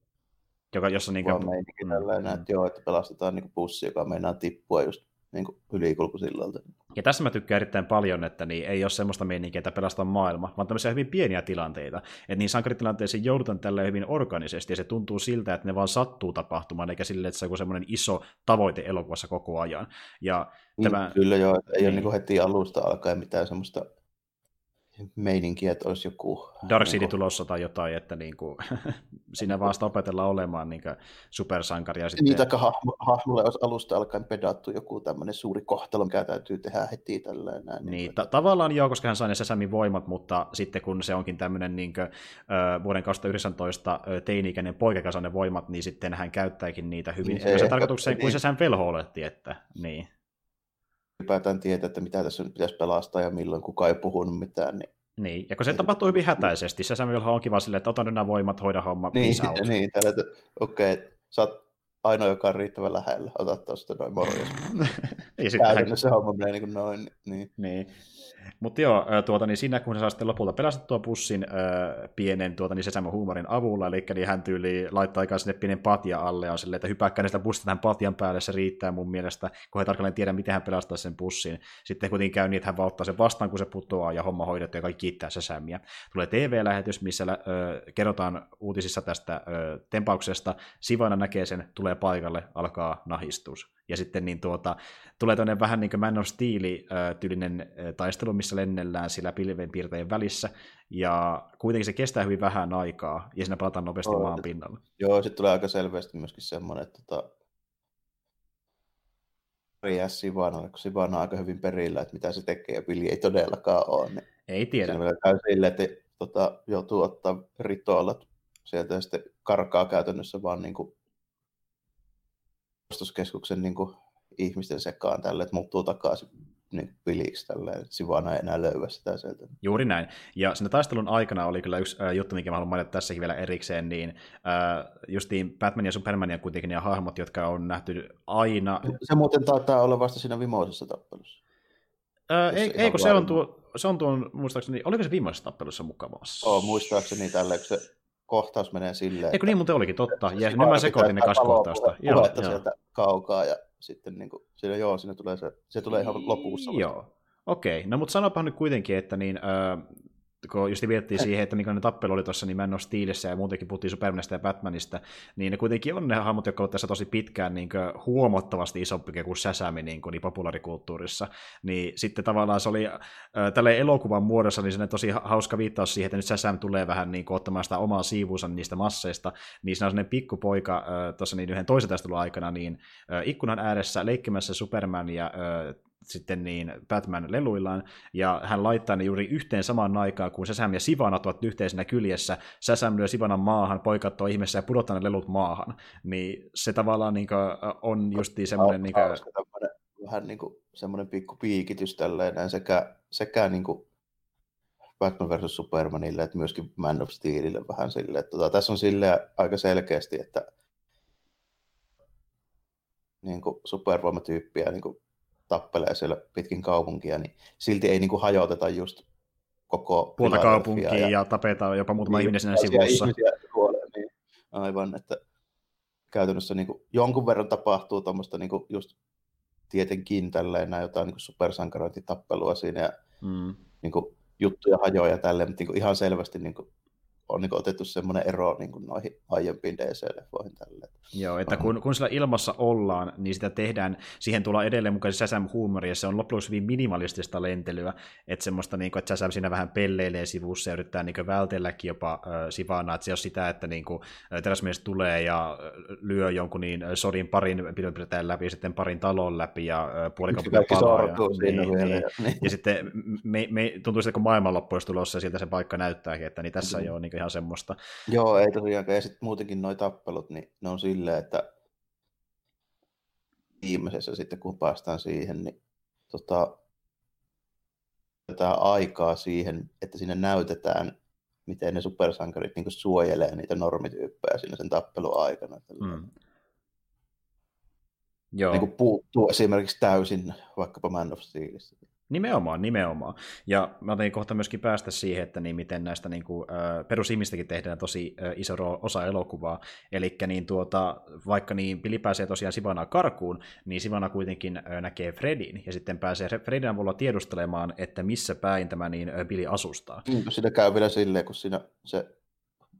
Joka, jossa niin kuin... Meininki tällainen, mm. että joo, että pelastetaan niin kuin pussi, joka meinaa tippua just niin ylikulkusillalta. Ja tässä mä tykkään erittäin paljon, että niin ei ole semmoista meininkiä, että pelastaa maailma, vaan tämmöisiä hyvin pieniä tilanteita. Että niin sankaritilanteisiin joudutaan tällä hyvin organisesti, ja se tuntuu siltä, että ne vaan sattuu tapahtumaan, eikä sille, että se on semmoinen iso tavoite elokuvassa koko ajan. Ja niin, tämä... Kyllä joo, ei niin. ole niin heti alusta alkaen mitään semmoista meininkiä, että olisi joku... Dark City niin kuin... tulossa tai jotain, että [LAUGHS] niin kuin, siinä vasta opetellaan olemaan niin supersankaria. Sitten... Niitä hahmo, hahmolle olisi alusta alkaen pedattu joku tämmöinen suuri kohtalo, mikä täytyy tehdä heti tälleen. Näin, niin, niin ta- tavallaan joo, koska hän sai ne Sesamin voimat, mutta sitten kun se onkin tämmöinen niin kuin, äh, vuoden 2019 teini-ikäinen poika, joka ne voimat, niin sitten hän käyttääkin niitä hyvin niin se, tarkoitukseen, niin. kuin se sen velho että niin ylipäätään tietää, että mitä tässä nyt pitäisi pelastaa ja milloin kukaan ei puhunut mitään. Niin, niin. ja kun se tapahtuu hyvin hätäisesti, se Samuel on kiva silleen, että otan nämä voimat, hoida homma, niin, [LAUGHS] niin tällä, että okei, okay, sä oot ainoa, joka on riittävän lähellä, ota tuosta noin morjes. ja sitten se homma menee niin kuin noin. Niin. niin. Mutta joo, tuota, niin siinä kun se saa sitten lopulta pelastettua pussin äh, pienen tuota, niin Sesamo huumorin avulla, eli niin hän tyyli laittaa aikaa sinne pienen patja alle ja on silleen, että hypäkkää näistä bussista tähän patjan päälle, se riittää mun mielestä, kun he tarkalleen tiedä, miten hän pelastaa sen pussin. Sitten kuitenkin käy niin, että hän vaan ottaa sen vastaan, kun se putoaa ja homma hoidettu ja kaikki kiittää Sesamia. Tulee TV-lähetys, missä äh, kerrotaan uutisissa tästä äh, tempauksesta. Sivana näkee sen, tulee paikalle, alkaa nahistus. Ja sitten niin tuota, tulee tämmöinen vähän niin kuin Man of Steel-tyylinen taistelu, missä lennellään sillä pilvenpiirtäjien välissä, ja kuitenkin se kestää hyvin vähän aikaa, ja siinä palataan nopeasti oh, maan pinnalla. Joo, sitten tulee aika selvästi myöskin semmoinen, että tota, jää Sivanalle, kun Sivana on aika hyvin perillä, että mitä se tekee, ja Billy ei todellakaan ole. Niin ei tiedä. Siinä käy silleen, että tota, joutuu ottaa rituaalit sieltä ja sitten karkaa käytännössä vaan niin kuin ostoskeskuksen niin kuin, ihmisten sekaan tälle, että muuttuu takaisin niin piliksi tälleen, Sivana ei enää löyvä sitä sieltä. Juuri näin. Ja siinä taistelun aikana oli kyllä yksi äh, juttu, minkä mä haluan mainita tässäkin vielä erikseen, niin äh, justiin Batman ja Superman ja kuitenkin ne hahmot, jotka on nähty aina. Se muuten taitaa olla vasta siinä viimeisessä tappelussa. Äh, ei, ei kun se on, tuo, se on tuon, muistaakseni, oliko se viimeisessä tappelussa mukavassa? Oo, muistaakseni tälle, kun se kohtaus menee silleen. Eikö niin muuten olikin, totta. Ja nyt mä sekoitin ne kaksi kohtausta. Joo, joo. sieltä kaukaa ja sitten niin kuin, siinä, joo, siinä tulee se, se tulee ihan lopussa. Joo. Okei, no mutta sanopa nyt kuitenkin, että niin, äh, kun just miettii siihen, että minkälainen tappelu oli tuossa niin of Steelissä ja muutenkin puhuttiin Supermanista ja Batmanista, niin ne kuitenkin on ne hahmot, jotka ovat tässä tosi pitkään niin huomattavasti isompi kuin Säsämi niin, niin populaarikulttuurissa. Niin sitten tavallaan se oli äh, tälle elokuvan muodossa niin se tosi hauska viittaus siihen, että nyt Säsäm tulee vähän niin kuin, ottamaan sitä omaa siivuunsa niistä masseista, niin siinä on sellainen pikkupoika tuossa niin yhden toisen taistelun aikana niin ikkunan ääressä leikkimässä Superman ja sitten niin Batman leluillaan, ja hän laittaa ne juuri yhteen samaan aikaan, kun Säsäm ja Sivana ovat yhteisenä kyljessä. Säsäm lyö Sivanan maahan, poikat on ihmeessä ja pudottaa ne lelut maahan. Niin se tavallaan niin kuin, on justi semmoinen... Niin kuin... Vähän niin kuin semmoinen pikku piikitys tälleen sekä, sekä niin kuin Batman vs. Supermanille, että myöskin Man of Steelille vähän silleen. Että tota, tässä on sille aika selkeästi, että niin kuin supervoimatyyppiä niin kuin tappelee siellä pitkin kaupunkia, niin silti ei niin kuin hajoteta just koko puolta kaupunkia ja, ja tapetaan jopa muutama niin, ihminen siinä sivussa. Kuolee, niin aivan, että käytännössä niin kuin jonkun verran tapahtuu tuommoista niin just tietenkin tälleen nämä jotain niin supersankarointitappelua siinä ja mm. niin kuin, juttuja hajoja tälleen, mutta niin kuin ihan selvästi niin kuin, on niin otettu semmoinen ero niin kuin noihin aiempiin DC-leffoihin. Tälle. Joo, että kun, kun sillä ilmassa ollaan, niin sitä tehdään, siihen tulee edelleen mukaan Säsäm huumori, ja se on loppujen hyvin minimalistista lentelyä, että semmoista, niin kuin, että Säsäm siinä vähän pelleilee sivussa ja yrittää niin vältelläkin jopa äh, Sivana, että se on sitä, että niin kuin, teräsmies tulee ja lyö jonkun niin sodin parin pidetään läpi, sitten parin talon läpi ja äh, puolikaupunkia palaa. Ja, niin, niin, niin. niin. ja sitten me, me, tuntuu että kun maailmanloppu olisi tulossa ja siltä se paikka näyttääkin, että niin tässä mm. ei ole niin ihan semmoista. Joo, ei tosiaankaan. Ja sitten muutenkin nuo tappelut, niin ne on silleen, että viimeisessä sitten kun päästään siihen, niin tota, aikaa siihen, että sinne näytetään, miten ne supersankarit niin suojelee niitä normityyppejä siinä sen tappelun aikana. Mm. Joo. Niin kuin puuttuu esimerkiksi täysin vaikkapa Man of Steelista. Nimenomaan, nimenomaan. Ja mä otin kohta myöskin päästä siihen, että niin miten näistä niin kuin, äh, perusimistäkin tehdään tosi äh, iso osa elokuvaa. Eli niin tuota, vaikka niin Billy pääsee tosiaan Sivana karkuun, niin Sivana kuitenkin äh, näkee Fredin, ja sitten pääsee Fredin avulla tiedustelemaan, että missä päin tämä niin äh, Billy asustaa. Mm, siinä käy vielä silleen, kun siinä se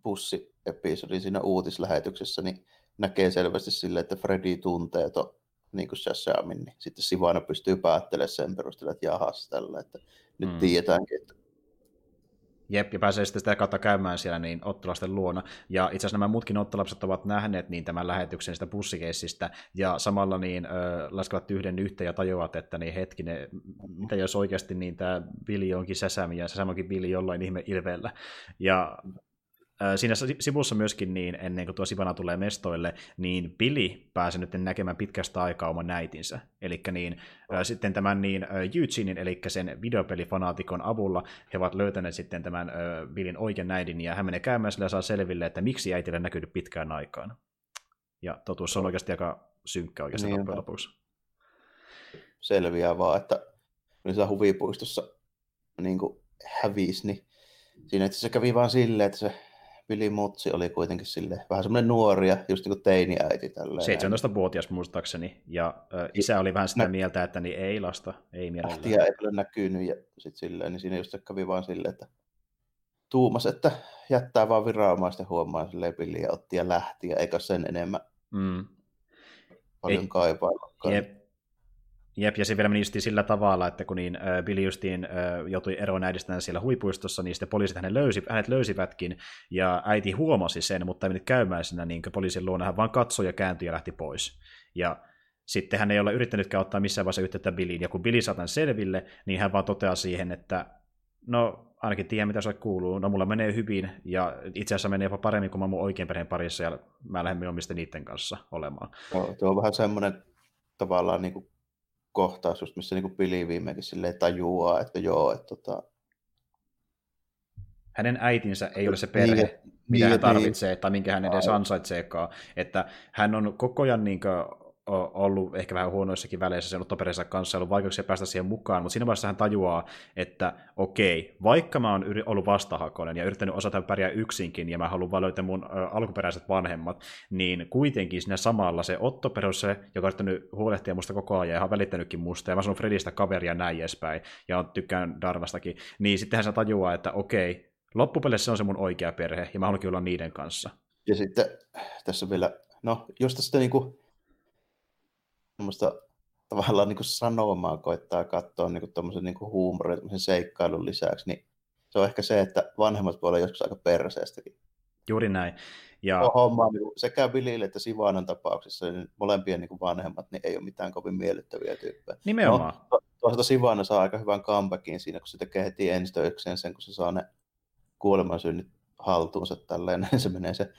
bussi-episodi siinä uutislähetyksessä, niin näkee selvästi silleen, että Freddy tuntee to niin kuin Shashamin, niin sitten Sivana pystyy päättelemään sen perusteella, että jahas tällä, että nyt mm. tiedetäänkin, että Jep, ja pääsee sitten sitä kautta käymään siellä niin ottolasten luona. Ja itse asiassa nämä muutkin ottolapset ovat nähneet niin tämän lähetyksen sitä bussikeissistä, ja samalla niin ö, laskevat yhden yhteen ja tajuavat, että niin hetkinen, mitä jos oikeasti niin tämä Billy onkin Säsämi, ja Säsämi onkin Billy jollain ihme ilveellä. Ja siinä sivussa myöskin, niin ennen kuin tuo Sivana tulee mestoille, niin Billy pääsee nyt näkemään pitkästä aikaa oman näitinsä. Eli niin, oh. sitten tämän niin Eugenein, eli sen videopelifanaatikon avulla, he ovat löytäneet sitten tämän Billin oikean näidin, ja hän menee käymään sillä ja saa selville, että miksi äitille näkynyt pitkään aikaan. Ja totuus on oikeasti aika synkkä oikeasti niin, loppujen lopuksi. Selviää vaan, että kun huvipuistossa niin hävisi, niin siinä itse kävi vaan silleen, että se Vili Mutsi oli kuitenkin sille vähän semmoinen nuori ja just niin kuin teiniäiti. Tälleen. 17-vuotias muistaakseni, ja ö, isä oli vähän sitä Nä... mieltä, että niin ei lasta, ei mielellään. Ähtiä ei ole näkynyt, ja sitten silleen, niin siinä just kävi vaan silleen, että tuumas, että jättää vaan viranomaisten huomaan silleen Billy ja otti ja lähti, ja eikä sen enemmän mm. paljon ei, kaipaillakaan. Jep, Jep, ja se vielä meni sillä tavalla, että kun niin, äh, Billy justiin äh, joutui eroon äidistään siellä huipuistossa, niin sitten poliisit hänet, löysi, hänet löysivätkin, ja äiti huomasi sen, mutta ei mennyt käymään sinä niin poliisin luona, hän vaan katsoi ja kääntyi ja lähti pois. Ja sitten hän ei ole yrittänytkään ottaa missään vaiheessa yhteyttä Billyin, ja kun Billy saa selville, niin hän vaan toteaa siihen, että no ainakin tiedän, mitä se kuuluu, no mulla menee hyvin, ja itse asiassa menee jopa paremmin kuin mä mun oikein perheen parissa, ja mä lähden omista niiden kanssa olemaan. No, tuo on vähän semmoinen tavallaan niin kuin kohtaus, just missä niin Pili viimeinkin silleen tajuaa, että joo, että tota... Hänen äitinsä ei ole se perhe, niin, mitä niin, hän tarvitsee, niin. tai minkä hän edes ansaitseekaan. Että hän on koko ajan niin kuin, ollut ehkä vähän huonoissakin väleissä sen ottoperänsä kanssa, ollut vaikeuksia päästä siihen mukaan, mutta siinä vaiheessa hän tajuaa, että okei, vaikka mä oon ollut vastahakoinen ja yrittänyt osata pärjää yksinkin, ja mä haluan vaan löytää mun alkuperäiset vanhemmat, niin kuitenkin siinä samalla se Otto Perus, se, joka on yrittänyt huolehtia musta koko ajan ja on välittänytkin musta, ja mä sanon Fredistä kaveria näin edespäin, ja tykkään Darvastakin, niin sittenhän se tajuaa, että okei, loppupeleissä se on se mun oikea perhe, ja mä haluankin olla niiden kanssa. Ja sitten tässä vielä, no jos tästä niinku semmoista tavallaan niin kuin sanomaa koittaa katsoa niin tuommoisen niin huumorin, seikkailun lisäksi, niin se on ehkä se, että vanhemmat voi olla joskus aika perseestäkin. Juuri näin. Ja... Homma, niin sekä Billille että Sivanan tapauksessa niin molempien niin vanhemmat niin ei ole mitään kovin miellyttäviä tyyppejä. Nimenomaan. No, toisaalta Sivana saa aika hyvän comebackin siinä, kun se tekee heti ensitöikseen sen, kun se saa ne kuolemansynnit haltuunsa tälleen, [LAUGHS] niin se menee se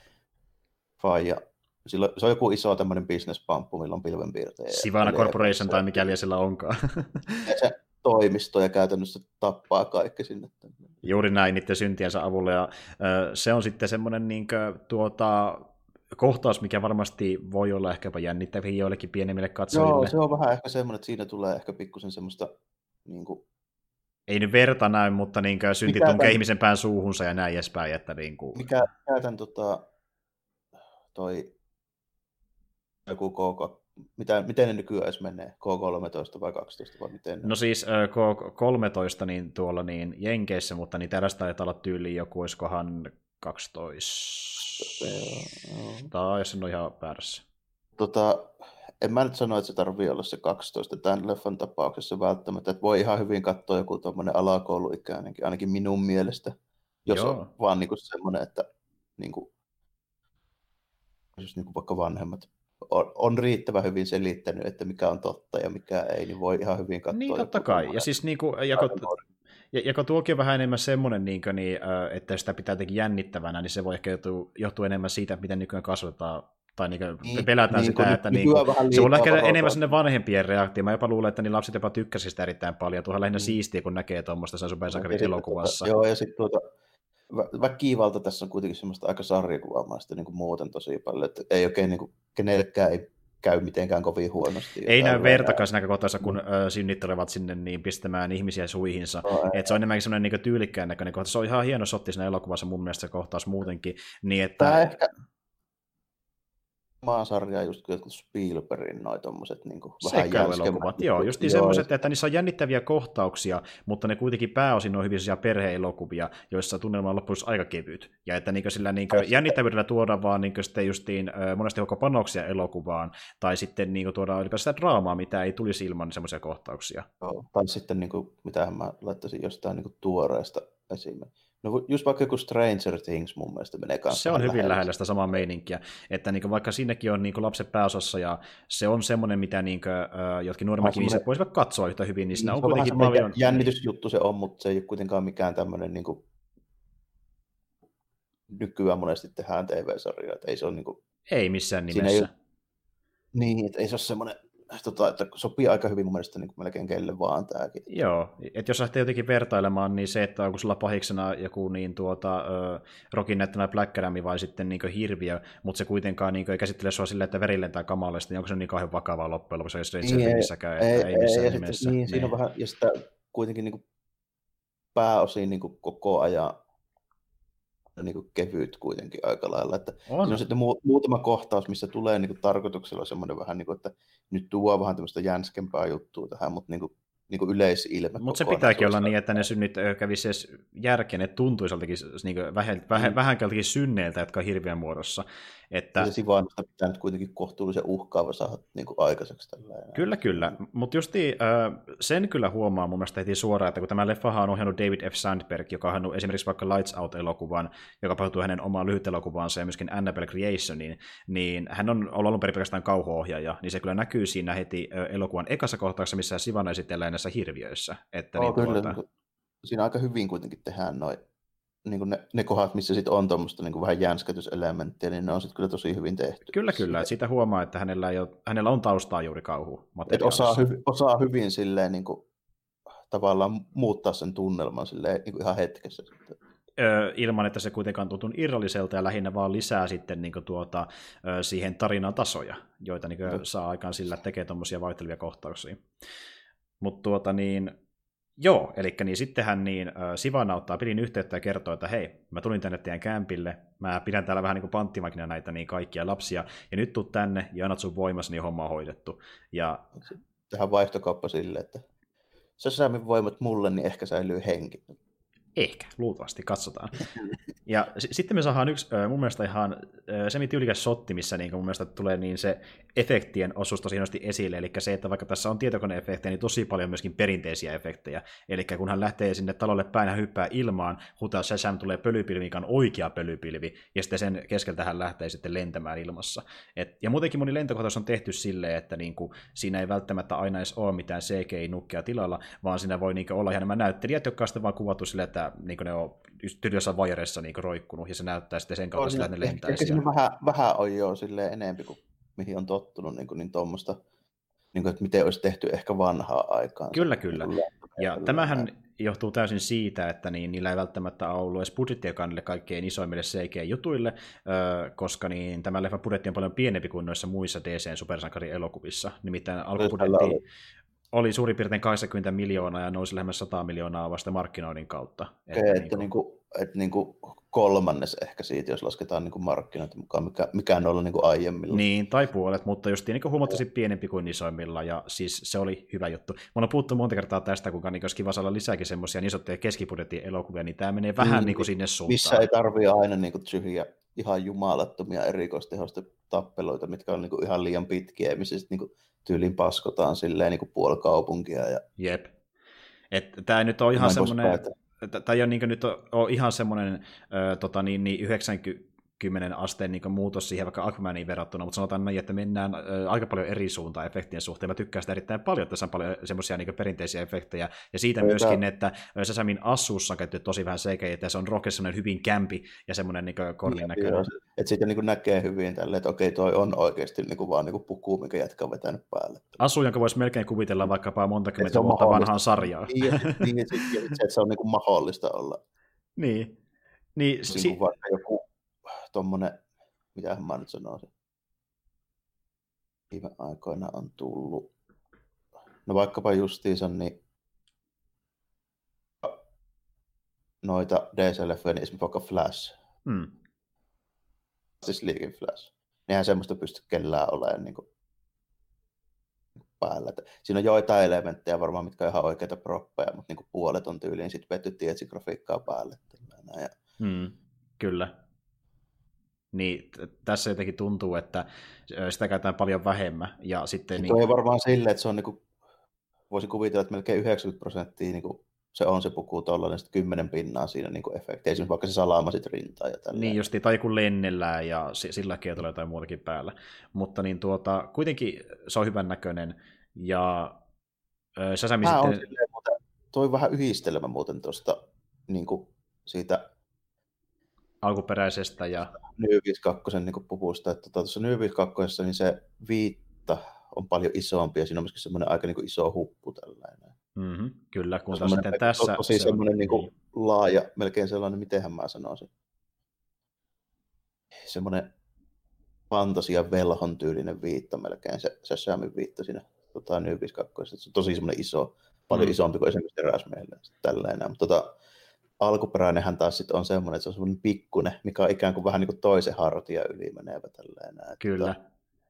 faija Silloin, se on joku iso tämmöinen bisnespamppu, millä on pilvenpiirtejä. Sivana Corporation tai mikäli sillä onkaan. [LAUGHS] se toimisto ja käytännössä tappaa kaikki sinne. Juuri näin niiden syntiensä avulla. Ja, se on sitten semmoinen niin kuin, tuota, kohtaus, mikä varmasti voi olla ehkäpä jännittäviä joillekin pienemmille katsojille. Joo, se on vähän ehkä semmoinen, että siinä tulee ehkä pikkusen semmoista niin kuin... ei nyt verta näy, mutta niin kuin, syntit mikä tunkee tämän... ihmisen pään suuhunsa ja näin edespäin. Että niin kuin... Mikä käytän tota, toi joku K, mitä, miten ne nykyään edes menee? K13 vai 12 vai miten? No siis K13 niin tuolla niin Jenkeissä, mutta niin tällaista taitaa olla tyyliin joku, olisikohan 12. Tai jos on ihan väärässä. Tota, en mä nyt sano, että se tarvii olla se 12 tämän leffan tapauksessa välttämättä, että voi ihan hyvin katsoa joku tuommoinen alakouluikäinenkin, ainakin minun mielestä, jos Joo. on vaan niin semmoinen, että niin kuin, jos niin kuin vaikka vanhemmat on, on riittävän hyvin selittänyt, että mikä on totta ja mikä ei, niin voi ihan hyvin katsoa. Niin, totta kai. Ja siis niin kuin, ja, ja, ja kun tuokin on vähän enemmän semmoinen, niin kuin, niin, että sitä pitää jotenkin jännittävänä, niin se voi ehkä johtua, johtua enemmän siitä, miten nykyään kasvatetaan tai niin niin, pelätään niin, sitä, että niin kuin, se on ehkä enemmän sinne vanhempien reaktio. Mä jopa luulen, että niin lapset jopa tykkäsivät sitä erittäin paljon. Tuohan lähinnä mm. siistiä, kun näkee tuommoista Supersakarit no, elokuvassa. Tuota, joo, ja sitten tuota, väkivalta tässä on kuitenkin semmoista aika sarjakuvaamaista niin kuin muuten tosi paljon, että ei oikein niin kuin, kenellekään ei käy mitenkään kovin huonosti. Ei näy vertakaan näkökohtaisessa, kun ö, synnittelevat sinne niin pistämään ihmisiä suihinsa. No, että se on enemmänkin semmoinen niin tyylikkään näköinen kohta. Se on ihan hieno sotti siinä elokuvassa mun mielestä se kohtaus muutenkin. Niin, että... Tämä ehkä, maasarja, just jotkut Spielbergin noin tommoset niin vähän elokuvat. Joo, just niin semmoiset, että niissä on jännittäviä kohtauksia, mutta ne kuitenkin pääosin on hyvin sellaisia perheelokuvia, joissa tunnelma on loppujen aika kevyt. Ja että niin sillä niin jännittävyydellä tuodaan vaan niin sitten justiin, monesti joko panoksia elokuvaan, tai sitten niin tuodaan sitä draamaa, mitä ei tulisi ilman semmoisia kohtauksia. Joo, tai sitten niin kuin, mitähän mä laittaisin jostain niin tuoreesta esimerkiksi No just vaikka joku Stranger Things mun mielestä menee kanssa. Se on hyvin lähellä, lähellä sitä samaa meininkiä, että niin vaikka sinnekin on niin lapset pääosassa ja se on semmoinen, mitä niin kuin, jotkin nuoremmatkin ihmiset voisivat katsoa yhtä hyvin, niin siinä niin, on kuitenkin paljon... Jännitysjuttu se on, mutta se ei ole kuitenkaan mikään tämmöinen niin kuin... nykyään monesti tehdään TV-sarjoja, että ei se ole niin kuin... Ei missään nimessä. Ei. Niin, että ei se ole semmoinen tota, että sopii aika hyvin mun mielestä niin kuin melkein kelle vaan tämäkin. Joo, että jos lähtee jotenkin vertailemaan, niin se, että onko sulla pahiksena joku niin tuota, uh, Rokin näyttämä Black Adam vai sitten niin hirviö, mutta se kuitenkaan niin kuin, ei käsittele sua silleen, että veri lentää kamallista, niin onko se niin kauhean vakavaa loppujen lopuksi, jos niin, ei Thingissäkään, että ei, ei missään ei, nimessä. Sitten, niin, niin, siinä on niin. vähän, ja sitä kuitenkin niin kuin pääosin niin kuin koko ajan niin kuin kevyt kuitenkin aika lailla. Että on. on sitten mu- muutama kohtaus, missä tulee niin kuin tarkoituksella semmoinen vähän, niin kuin, että nyt tuo vähän tämmöistä jänskempää juttua tähän, mutta niin kuin niin kuin yleisilmä. Mutta se pitääkin olla niin, että ne synnit kävisi edes järkeen, että tuntuisi joltakin niin vähän, vähän, mm. vähän synneiltä, jotka on hirveän muodossa. Että... Ja Sivanista pitää nyt kuitenkin kohtuullisen uhkaava saada niin kuin aikaiseksi. Tällä kyllä, kyllä. Mutta justi äh, sen kyllä huomaa mun mielestä heti suoraan, että kun tämä leffa on ohjannut David F. Sandberg, joka on ohjannut esimerkiksi vaikka Lights Out-elokuvan, joka pohjautuu hänen omaan lyhytelokuvaansa ja myöskin Annabelle Creationiin, niin hän on ollut alun perin pelkästään kauhuohjaaja, niin se kyllä näkyy siinä heti elokuvan ekassa kohtauksessa, missä Sivana esitellään näissä hirviöissä. Että oh, niin, kyllä. Tuota... Siinä aika hyvin kuitenkin tehdään noin niin kuin ne, ne kohdat, missä sit on tuommoista niin vähän jänskätyselementtiä, niin ne on sitten kyllä tosi hyvin tehty. Kyllä, kyllä. Että siitä huomaa, että hänellä, ei ole, hänellä on taustaa juuri kauhu. Että osaa, hyv, osaa hyvin silleen, niin kuin, tavallaan muuttaa sen tunnelman silleen, niin kuin ihan hetkessä. ilman, että se kuitenkaan tuntuu irralliselta ja lähinnä vaan lisää sitten niin kuin, tuota, siihen tarinan tasoja, joita niin kuin, saa aikaan sillä, että tekee tuommoisia vaihtelevia kohtauksia. Mutta tuota niin, Joo, eli niin sittenhän niin, Sivana ottaa pilin yhteyttä ja kertoo, että hei, mä tulin tänne teidän kämpille, mä pidän täällä vähän niin kuin panttimakina näitä niin kaikkia lapsia, ja nyt tuu tänne ja annat sun voimassa, niin homma on hoidettu. Ja... Tähän vaihtokauppa sille, että sä saamme voimat mulle, niin ehkä säilyy henki. Ehkä, luultavasti, katsotaan. [LAUGHS] Ja s- sitten me saadaan yksi mun mielestä ihan semityylikäs sotti, missä niin mun mielestä tulee niin se efektien osuus tosi hienosti esille, eli se, että vaikka tässä on tietokoneefektejä, niin tosi paljon myöskin perinteisiä efektejä. Eli kun hän lähtee sinne talolle päin ja hyppää ilmaan, huutaa Shazam tulee pölypilvi, mikä on oikea pölypilvi, ja sitten sen keskeltä hän lähtee sitten lentämään ilmassa. Et, ja muutenkin moni lentokohtaus on tehty silleen, että niin kuin, siinä ei välttämättä aina edes ole mitään CGI-nukkia tilalla, vaan siinä voi niin olla ihan nämä näyttelijät, jotka on sitten vaan kuvattu silleen, että niin ne on jossain vajereissa niin roikkunut, ja se näyttää sitten sen kautta että ne lentäisi. Ehkä siinä vähän, vähän on jo silleen enemmän kuin mihin on tottunut, niin, kuin, niin tuommoista, niin kuin, että miten olisi tehty ehkä vanhaa aikaa. Kyllä, kyllä. Niin ja tämähän johtuu täysin siitä, että niin, niillä ei välttämättä ole ollut edes budjettiakaan niille kaikkein isoimmille CG-jutuille, koska niin, tämä leffa budjetti on paljon pienempi kuin noissa muissa DCn supersankari-elokuvissa. Nimittäin alkubudjetti oli suurin piirtein 80 miljoonaa ja nousi lähemmäs 100 miljoonaa vasta markkinoinnin kautta. Että, okay, että, niin kuin, että niin kuin kolmannes ehkä siitä, jos lasketaan niin kuin markkinointi mukaan, mikä, mikä on ollut niin kuin aiemmilla. Niin, tai puolet, mutta just niin huomattavasti pienempi kuin isoimmilla, ja siis se oli hyvä juttu. Mä on puhuttu monta kertaa tästä, kuinka niin olisi kiva saada lisääkin semmoisia niin sanottuja keskibudjetin elokuvia, niin tämä menee vähän niin, niin kuin sinne suuntaan. Missä ei tarvitse aina niin kuin tyhjiä, ihan jumalattomia erikoistehosta tappeluita, mitkä on niin kuin ihan liian pitkiä, missä sitten niin tyylin paskotaan silleen niin kuin puoli kaupunkia. Ja... Jep. Tämä nyt on ihan semmoinen, tämä ei ole niin nyt ole ihan semmoinen tota, niin, niin 90, 10 asteen niin muutos siihen vaikka Aquamaniin verrattuna, mutta sanotaan näin, että mennään aika paljon eri suuntaan efektien suhteen. Mä tykkään sitä erittäin paljon, että tässä on paljon semmoisia niin perinteisiä efektejä, ja siitä Eita. myöskin, että Sasamin assuussa on käytetty tosi vähän CGI, että se on rohke semmoinen hyvin kämpi ja semmoinen niin kornin näköinen. Että siitä niin näkee hyvin tälle, että okei, toi on oikeasti niin kuin vaan niin kuin puku, mikä jätkä on vetänyt päälle. Asu, jonka voisi melkein kuvitella vaikkapa monta kymmentä vuotta vanhaa sarjaa. Niin, ja, niin, ja, se, että se on niin kuin mahdollista olla. [LAUGHS] Niin. Niin, niin si- vaikka joku tuommoinen, mitä mä nyt sanoisin, viime aikoina on tullut, no vaikkapa justiinsa, niin noita DC-leffoja, niin esimerkiksi vaikka Flash, hmm. siis League Flash, eihän semmoista pysty kellään olemaan niin kuin päällä. Siinä on joitain elementtejä varmaan, mitkä on ihan oikeita proppeja, mutta niin kuin puolet on tyyliin sitten vetty tietysti grafiikkaa päälle. Ja... Hmm, kyllä niin tässä jotenkin tuntuu, että sitä käytetään paljon vähemmän. Ja sitten, niin kuin... varmaan silleen, että se on niin kuin, voisi kuvitella, että melkein 90 prosenttia niin kuin, se on se puku tuollainen, sitten 10 pinnaa siinä niin kuin efekti. Esimerkiksi vaikka se salaama sitten rintaa ja. Niin justi, tai kun lennellään ja sillä tulee jotain muutakin päällä. Mutta niin tuota, kuitenkin se on hyvän näköinen. Ja äh, Sasami sitten... On silleen, toi vähän yhdistelmä muuten tuosta niin kuin siitä alkuperäisestä. Ja... New 52 niin pupusta, että tota, tuossa New 52 niin se viitta on paljon isompi ja siinä on myöskin semmoinen aika niin kuin iso huppu tällainen. Mm-hmm, kyllä, kun taas sitten tässä... Tosi se semmoinen niin kuin laaja, melkein sellainen, mitenhän mä sanoisin. Semmoinen fantasia velhon tyylinen viitta melkein, se, se Samin viitta siinä tota, New 52. Se on tosi semmoinen iso, paljon mm. isompi kuin esimerkiksi teräsmiehelle. Tällainen. Mutta tota, alkuperäinenhän taas sit on semmoinen, että se on semmoinen pikkunen, mikä on ikään kuin vähän niin kuin toisen hartia yli menevä tällainen. Kyllä.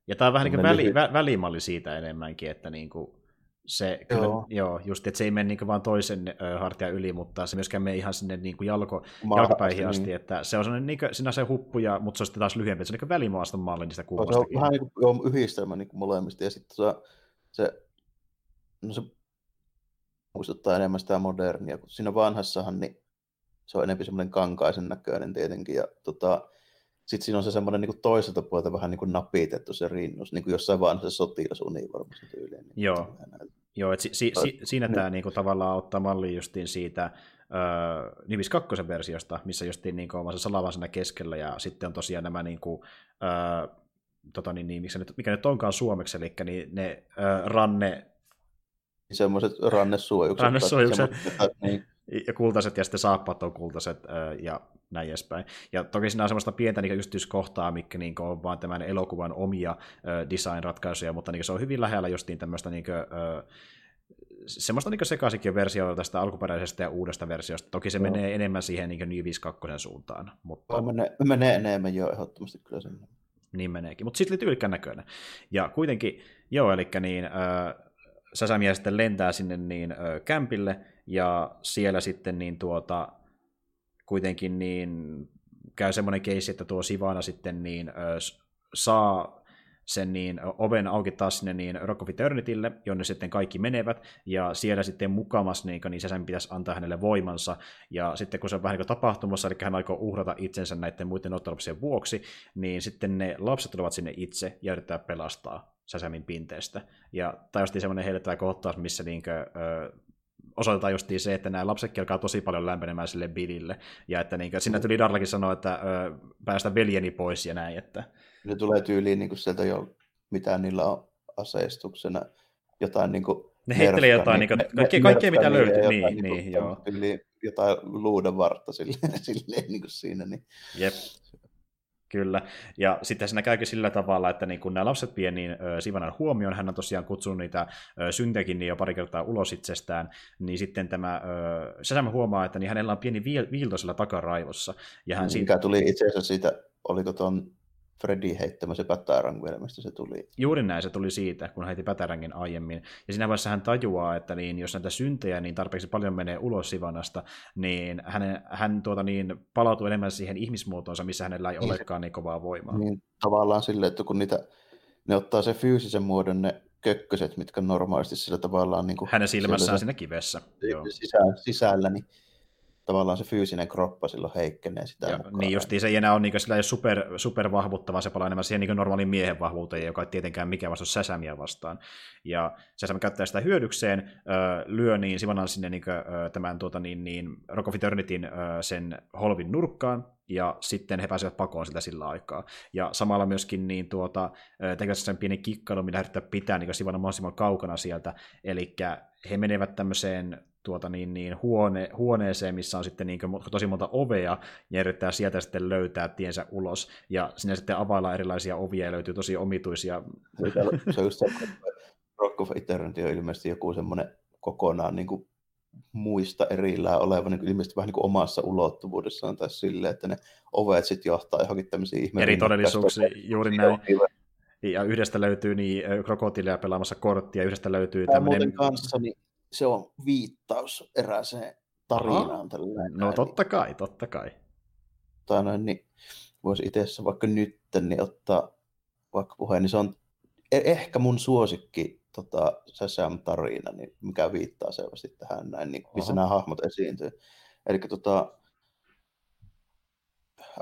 Ja tämä on vähän niin kuin väli, vä, välimalli siitä enemmänkin, että niin kuin se, kyllä, joo. joo, just, että se ei mene niin vaan toisen ö, hartia yli, mutta se myöskään menee ihan sinne niin kuin jalko, jalkapäihin niin. asti, että se on sellainen niin kuin, sinä se huppuja, mutta se on sitten taas lyhyempi, se on niin välimaaston malli niistä kuvastakin. Se on vähän niin kuin joo, yhdistelmä niin kuin molemmista, ja sitten se, se, no se muistuttaa enemmän sitä modernia, kun siinä vanhassahan niin se on enemmän semmoinen kankaisen näköinen tietenkin. Ja tota, sitten siinä on se semmoinen niin toiselta puolelta vähän niin kuin napitettu se rinnus, niin kuin jossain vanhassa sotilasunivormassa tyyliin. Niin Joo, Joo et si- si- si- siinä niin. tämä niin kuin, tavallaan ottaa malli justiin siitä öö, Nimis 2 versiosta, missä justiin niin on se salava siinä keskellä, ja sitten on tosiaan nämä niin kuin, öö, tota, niin, niin, mikä, nyt, mikä nyt onkaan suomeksi, eli niin ne öö, ranne... Semmoiset rannesuojukset. Rannesuojukset. Niin, ja kultaiset ja sitten saappaat on kultaiset ja näin edespäin. Ja toki siinä on semmoista pientä niin yksityiskohtaa, mikä niin on vaan tämän elokuvan omia design-ratkaisuja, mutta niin se on hyvin lähellä justiin tämmöistä niin kuin, semmoista niin sekaisinkin versiota tästä alkuperäisestä ja uudesta versiosta. Toki se no. menee enemmän siihen niin New 52 suuntaan. Mutta... Menee, menee enemmän jo ehdottomasti kyllä sen. Niin meneekin, mutta sitten tyylikkään näköinen. Ja kuitenkin, joo, eli niin, äh, Säsämiä sitten lentää sinne niin äh, kämpille, ja siellä sitten niin tuota, kuitenkin niin käy semmoinen keissi, että tuo Sivana sitten niin äh, saa sen niin oven auki taas sinne niin Rock of Eternitylle, jonne sitten kaikki menevät, ja siellä sitten mukamas niin, niin sen pitäisi antaa hänelle voimansa, ja sitten kun se on vähän niin tapahtumassa, eli hän aikoo uhrata itsensä näiden muiden ottelupsien vuoksi, niin sitten ne lapset tulevat sinne itse ja yrittää pelastaa Säsämin pinteestä. Ja on semmoinen hellyttävä kohtaus, missä niinkö, ö, osoitetaan justiin se, että nämä lapsetkin alkaa tosi paljon lämpenemään sille Billille, ja että niinkö, sinne tuli Darlakin sanoa, että ö, päästä veljeni pois ja näin, että ne tulee tyyliin niin kuin sieltä jo, mitä niillä on aseistuksena, jotain niin kuin ne heittelee jotain, niin, niin kaikkea, kaikkea mitä löytyy, niin, niin, niin joo. Yli, jotain luudan vartta [LAUGHS] silleen, silleen niin kuin siinä. Niin. Jep. Kyllä. Ja sitten siinä käykin sillä tavalla, että niin kun nämä lapset vie niin Sivanan huomioon, hän on tosiaan kutsunut niitä syntekin niin jo pari kertaa ulos itsestään, niin sitten tämä Säsämä huomaa, että niin hänellä on pieni viilto takaraivossa. Ja hän Mikä siitä... tuli itse asiassa siitä, oliko tuon Freddy heittämä se pätärängu, mistä se tuli. Juuri näin se tuli siitä, kun heitti pätäränkin aiemmin. Ja siinä vaiheessa hän tajuaa, että niin, jos näitä syntejä niin tarpeeksi paljon menee ulos Sivanasta, niin hän, hän tuota, niin, palautuu enemmän siihen ihmismuotoonsa, missä hänellä ei niin, olekaan niin kovaa voimaa. Niin, tavallaan silleen, että kun niitä, ne ottaa se fyysisen muodon, ne kökköset, mitkä normaalisti sillä tavallaan... Niin kuin Hänen silmässään siinä kivessä. Sisällä, sisällä, niin tavallaan se fyysinen kroppa silloin heikkenee sitä ja, mukaan. Niin justiin se ei enää ole, niin sillä super, super vahvuttava, se palaa enemmän siihen niin normaalin miehen vahvuuteen, joka ei tietenkään mikään vastaus Säsämiä vastaan. Ja Säsämi käyttää sitä hyödykseen, lyö niin Sivanan sinne niin kuin, tämän tuota, niin, niin, Rock of Eternityn sen holvin nurkkaan, ja sitten he pääsevät pakoon sitä sillä aikaa. Ja samalla myöskin niin tuota, tekevät sen pienen kikkailun, mitä yrittää pitää niin Sivana mahdollisimman kaukana sieltä, eli he menevät tämmöiseen tuota niin, niin huone, huoneeseen, missä on sitten niin kuin, tosi monta ovea, ja yrittää sieltä sitten löytää tiensä ulos, ja sinne sitten availlaan erilaisia ovia, ja löytyy tosi omituisia... Se on just se, Rock of Eternity on ilmeisesti joku semmoinen kokonaan niin kuin muista erillään oleva niin ilmeisesti vähän niin kuin omassa ulottuvuudessaan tai silleen, että ne ovet sitten johtaa johonkin tämmöisiin ihme Eri todellisuuksia, juuri näin. Ja yhdestä löytyy niin krokotiilia pelaamassa korttia, yhdestä löytyy tämmöinen... kanssa, niin se on viittaus erääseen tarinaan. No totta kai, totta kai. Tai noin, niin voisi itse vaikka nyt niin ottaa vaikka puheen, niin se on e- ehkä mun suosikki tota, Shazam-tarina, niin mikä viittaa selvästi tähän näin, niin missä Aha. nämä hahmot esiintyy. Eli tota,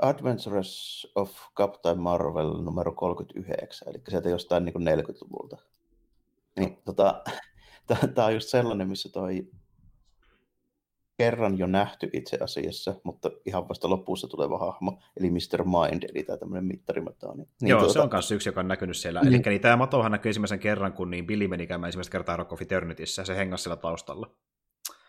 Adventures of Captain Marvel numero 39, eli sieltä jostain niin 40-luvulta. Niin, tota, tämä on just sellainen, missä toi kerran jo nähty itse asiassa, mutta ihan vasta lopussa tuleva hahmo, eli Mr. Mind, eli tämä tämmöinen mittarimato. Niin, Joo, tuota... se on myös yksi, joka on näkynyt siellä. Niin. Eli niin tämä matohan näkyy ensimmäisen kerran, kun niin Billy meni käymään ensimmäistä kertaa Rock of Eternityssä, ja se hengasi siellä taustalla.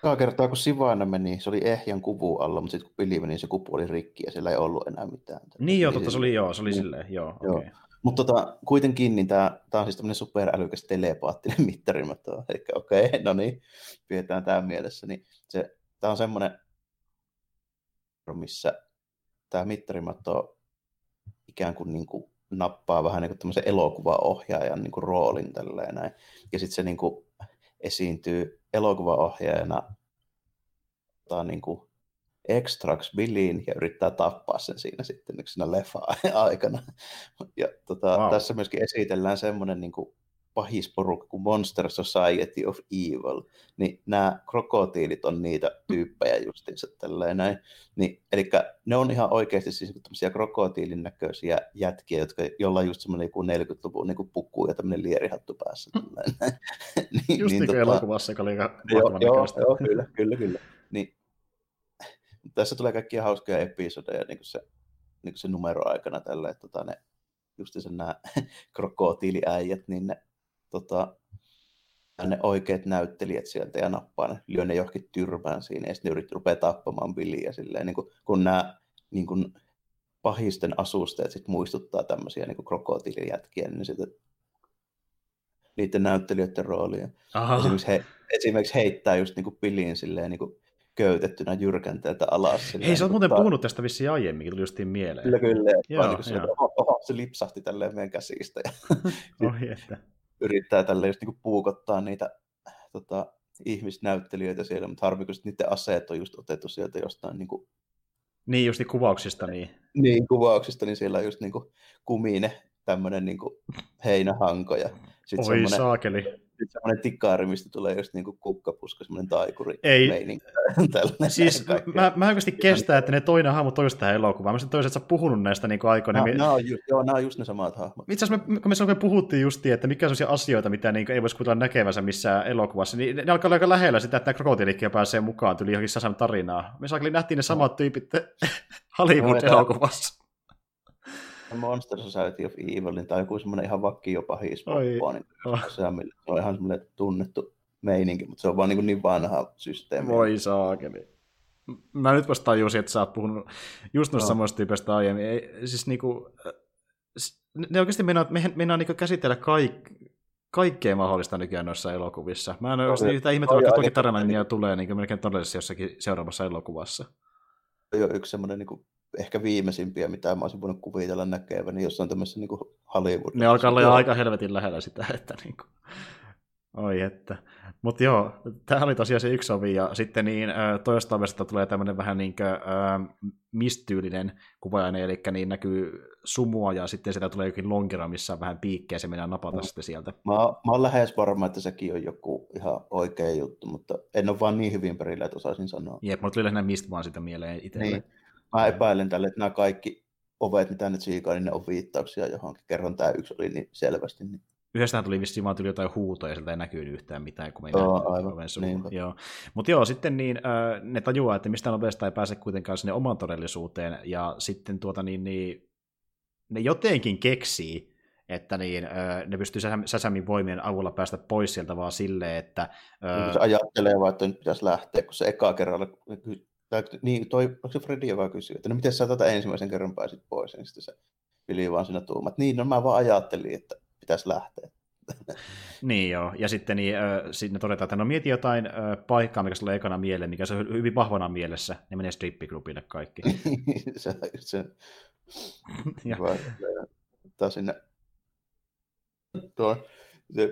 Kaa kertaa, kun Sivana meni, se oli ehjän kuvu alla, mutta sitten kun Billy meni, se kupu oli rikki, ja siellä ei ollut enää mitään. Niin joo, totta, se oli, joo, se oli niin. silleen, joo, joo. Okay. Mutta tota, kuitenkin niin tämä, tämä on siis tämmöinen superälykäs telepaattinen [LAUGHS] mittarimato. Eli okei, okay, no niin, pidetään tämä mielessä. Niin se, tämä on semmoinen, missä tämä mittarimato ikään kuin, niin kuin nappaa vähän niin kuin tämmöisen elokuvaohjaajan niin kuin roolin tälleen näin. Ja sitten se niin kuin esiintyy elokuvaohjaajana niin kuin extrax Billiin ja yrittää tappaa sen siinä sitten siinä leffa [LAUGHS] aikana. Ja tota, wow. tässä myöskin esitellään semmoinen niin kuin pahisporukka kuin Monster Society of Evil, niin nämä krokotiilit on niitä tyyppejä justiinsa tälleen näin. Niin, eli ne on ihan oikeasti siis niinku tämmöisiä krokotiilin näköisiä jätkiä, jotka, jolla on just semmoinen 40-luvun niin pukku ja tämmöinen lierihattu päässä. [LAUGHS] niin, just niin, niin tota, elokuvassa, joka oli joo, joo, joo, kyllä, kyllä, kyllä. Niin, tässä tulee kaikkia hauskoja episodeja niin kuin se, niin kuin se numero aikana tällä, että tota, ne, just sen nämä [LAUGHS] krokotiiliäijät, niin ne tota, ne oikeat näyttelijät sieltä ja nappaa ne, lyö ne johonkin tyrmään siinä ja sitten ne yrittää rupea tappamaan Billyä silleen, niin kuin, kun nämä niin kuin, pahisten asusteet sit muistuttaa tämmöisiä niin krokotiilijätkiä, niin sitten niiden näyttelijöiden roolia. Esimerkiksi, he, esimerkiksi heittää just niin kuin silleen niin kuin köytettynä jyrkänteeltä alas. Silleen, Hei, sä oot niin muuten ta... puhunut tästä vissiin aiemmin, tuli justiin mieleen. Kyllä, kyllä. Joo, niin se, oho, oho, se lipsahti tälleen meidän käsistä. Ja [LAUGHS] Ohi, että. yrittää tälleen just niin puukottaa niitä tota, ihmisnäyttelijöitä siellä, mutta harmi, kun niiden aseet on just otettu sieltä jostain niin kuin... Niin, just kuvauksista, niin. Niin, kuvauksista, niin siellä on just niin kuin kumine, tämmöinen niin heinähanko ja sitten Oi saakeli nyt semmoinen tikkaari, mistä tulee just niinku kukkapuska, semmoinen taikuri Ei. meininki. [LAUGHS] siis mä, mä oikeasti kestää, että ne toinen hahmo toista tähän elokuvaan. Mä sitten toisaalta sä puhunut näistä niin aikoina. No, just, joo, nämä on just ne samat hahmot. Itse asiassa me, kun me puhuttiin justiin, että mikä on sellaisia asioita, mitä niin ei voisi kuvitella näkevänsä missään elokuvassa, niin ne alkaa olla aika lähellä sitä, että krokotiilikkiä pääsee mukaan, tuli johonkin Sasan tarinaa. Me saakeli nähtiin ne samat tyypit [LAUGHS] Hollywood-elokuvassa. Monster Society of Evilin tai joku semmoinen ihan vakio pahis niin oh. se on ihan semmoinen tunnettu meininki, mutta se on vaan niin, niin vanha systeemi. Voi saakeli. Mä nyt vasta tajusin, että sä oot puhunut just noista no. samoista tyypeistä aiemmin. Ei, siis niinku, ne oikeasti meinaa, me, meinaa niinku käsitellä kaik, kaikkea mahdollista nykyään noissa elokuvissa. Mä en ole no, yhtä ihmettä, vaikka toki tarina tulee niin melkein todellisessa jossakin seuraavassa elokuvassa. Jo yksi semmoinen niin ehkä viimeisimpiä, mitä mä olisin voinut kuvitella näkeväni jossain tämmöisessä niin Hollywood. Ne alkaa olla aika helvetin lähellä sitä, [LAUGHS] että niin kuin... Oi että. Mutta joo, tämä oli tosiaan se yksi ovi, ja sitten niin toista ovesta tulee tämmöinen vähän niin kuin, äh, mistyylinen kuvaajane, eli niin näkyy sumua, ja sitten sieltä tulee jokin lonkera, missä on vähän piikkejä, se mennään napata no. sitten sieltä. Mä, mä oon lähes varma, että sekin on joku ihan oikea juttu, mutta en ole vaan niin hyvin perillä, että osaisin sanoa. Jep, mutta tuli lähinnä mistä vaan sitä mieleen itselle. Niin. Mä epäilen tälle, että nämä kaikki ovet, mitä nyt siikaa, niin ne on viittauksia johonkin. Kerran tämä yksi oli niin selvästi. Niin. Yhdestähän tuli vissiin vaan tuli jotain huutoja, ja sieltä ei näkynyt yhtään mitään, kun me ei oh, aivan. Niin. Joo. Mutta joo, sitten niin, äh, ne tajuaa, että mistä nopeasta ei pääse kuitenkaan sinne oman todellisuuteen, ja sitten tuota niin, niin ne jotenkin keksii, että niin, ne pystyy Säsämin voimien avulla päästä pois sieltä vaan silleen, että... Niin, se ajattelee vaan, että nyt pitäisi lähteä, kun se eka kerralla tai, niin, toi, onko se Freddy, joka kysyy, että no miten sä tätä ensimmäisen kerran pääsit pois, niin sitten se Vili vaan siinä tuumat. Niin, no mä vaan ajattelin, että pitäisi lähteä. [LAUGHS] niin joo, ja sitten niin, äh, sinne todetaan, että no mieti jotain äh, paikkaa, mikä sulla ekana mieleen, mikä se on hyvin vahvana mielessä, ne menee strippiklubille kaikki. [LAUGHS] se se. [LAUGHS] ja. Vai, sinne tuo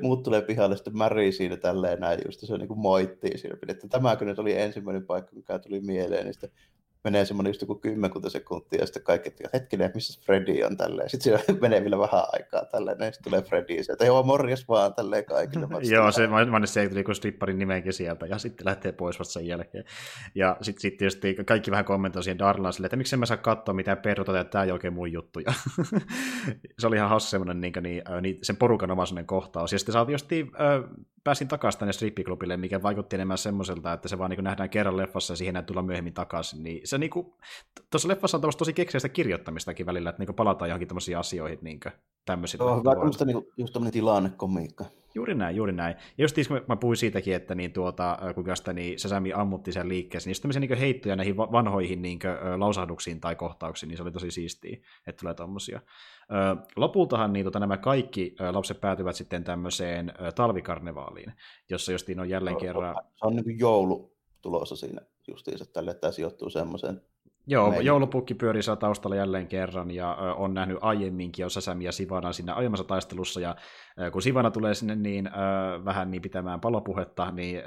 muut tulee pihalle, sitten Mary siinä tälleen näin just, se niin kuin moittii siinä, että tämäkö nyt oli ensimmäinen paikka, mikä tuli mieleen, niin sitten menee semmoinen just joku kymmenkunta sekuntia, ja sitten kaikki, että hetkinen, missä Freddy on tälleen. Sitten siellä [LAUGHS] menee vielä vähän aikaa tälleen, ja sitten tulee Freddy, sieltä, joo, morjes vaan tälleen kaikille. [LAUGHS] joo, se, mä se tuli kuin stripparin nimenkin sieltä, ja sitten lähtee pois vasta sen jälkeen. Ja sitten sit tietysti kaikki vähän kommentoi siihen Darlaan silleen, että miksi en mä saa katsoa mitään perrota, että tämä ei oikein mun juttuja. [LAUGHS] se oli ihan hauska semmoinen niin, niin, niin, sen porukan oma kohtaus. Ja sitten just äh, pääsin takaisin tänne strippiklubille, mikä vaikutti enemmän semmoiselta, että se vaan niin nähdään kerran leffassa ja siihen ei tulla myöhemmin takaisin. Niin se niin kuin, tuossa leffassa on tosi keksiäistä kirjoittamistakin välillä, että niin palataan johonkin tämmöisiin asioihin niin tämmöisiin. Joo, hyvä tämmöistä niin just tämmöinen tilannekomiikka. Juuri näin, juuri näin. Ja just kun mä puhuin siitäkin, että niin tuota, kuinka sitä niin Sasami ammutti sen liikkeessä, niin just tämmöisiä niin heittoja näihin vanhoihin niin lausahduksiin tai kohtauksiin, niin se oli tosi siistiä, että tulee tommosia. Lopultahan niin, tota, nämä kaikki lapset päätyvät sitten tämmöiseen talvikarnevaaliin, jossa justiin on jälleen kerran... Se on niin kuin joulu tulossa siinä justiinsa tälle, että tämä sijoittuu semmoiseen Joo, Meidän. joulupukki pyörii siellä taustalla jälleen kerran ja ö, on nähnyt aiemminkin jo Sasami ja Sivana siinä aiemmassa taistelussa ja ö, kun Sivana tulee sinne niin ö, vähän niin pitämään palopuhetta, niin ö,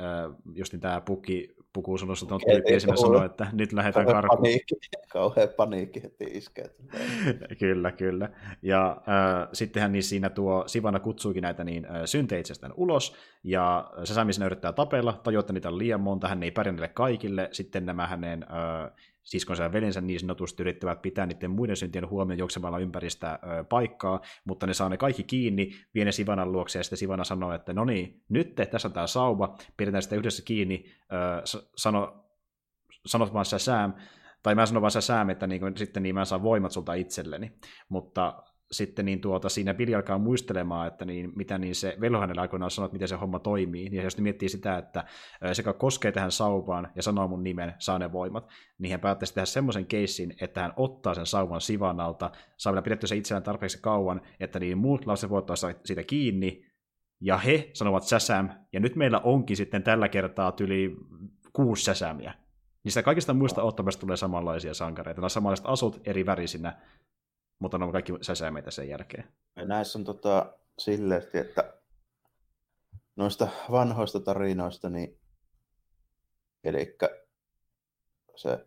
just niin tämä pukki pukuu sulossa tuon tyyppi esimerkiksi sanoo, että nyt lähdetään karkuun. Paniikki, [LAUGHS] kauhean paniikki heti iskee. [LAUGHS] kyllä, kyllä. Ja äh, sittenhän niin siinä tuo Sivana kutsuukin näitä niin äh, synteitsestään ulos, ja Sasami sinne yrittää tapella, tajuaa, että niitä on liian monta, hän ei pärjää kaikille, sitten nämä hänen äh, siskonsa ja veljensä niin sanotusti yrittävät pitää niiden muiden syntien huomioon juoksemalla ympäristä ö, paikkaa, mutta ne saa ne kaikki kiinni, vie ne Sivanan luokse ja sitten Sivana sanoo, että no niin, nyt tässä on tämä sauva, pidetään sitä yhdessä kiinni, ö, sano, sanot vaan sä Sam, tai mä sanon vaan sä Sam, että niin, sitten niin mä saan voimat sulta itselleni, mutta sitten niin tuota, siinä Billy alkaa muistelemaan, että niin, mitä niin se velho hänellä aikoinaan sanoi, että miten se homma toimii. Ja jos ne miettii sitä, että se, koskee tähän sauvaan ja sanoo mun nimen, saa ne voimat, niin hän päättäisi tehdä semmoisen keissin, että hän ottaa sen sauvan sivan alta, saa vielä pidetty sen itsellään tarpeeksi kauan, että niin muut lapset voivat ottaa siitä kiinni, ja he sanovat säsäm, ja nyt meillä onkin sitten tällä kertaa yli kuusi säsämiä. Niistä kaikista muista ottamista tulee samanlaisia sankareita. Nämä samanlaiset asut eri värisinä, mutta ne on kaikki säsämeitä sen jälkeen. Ja näissä on tota, silleen, että noista vanhoista tarinoista, niin eli se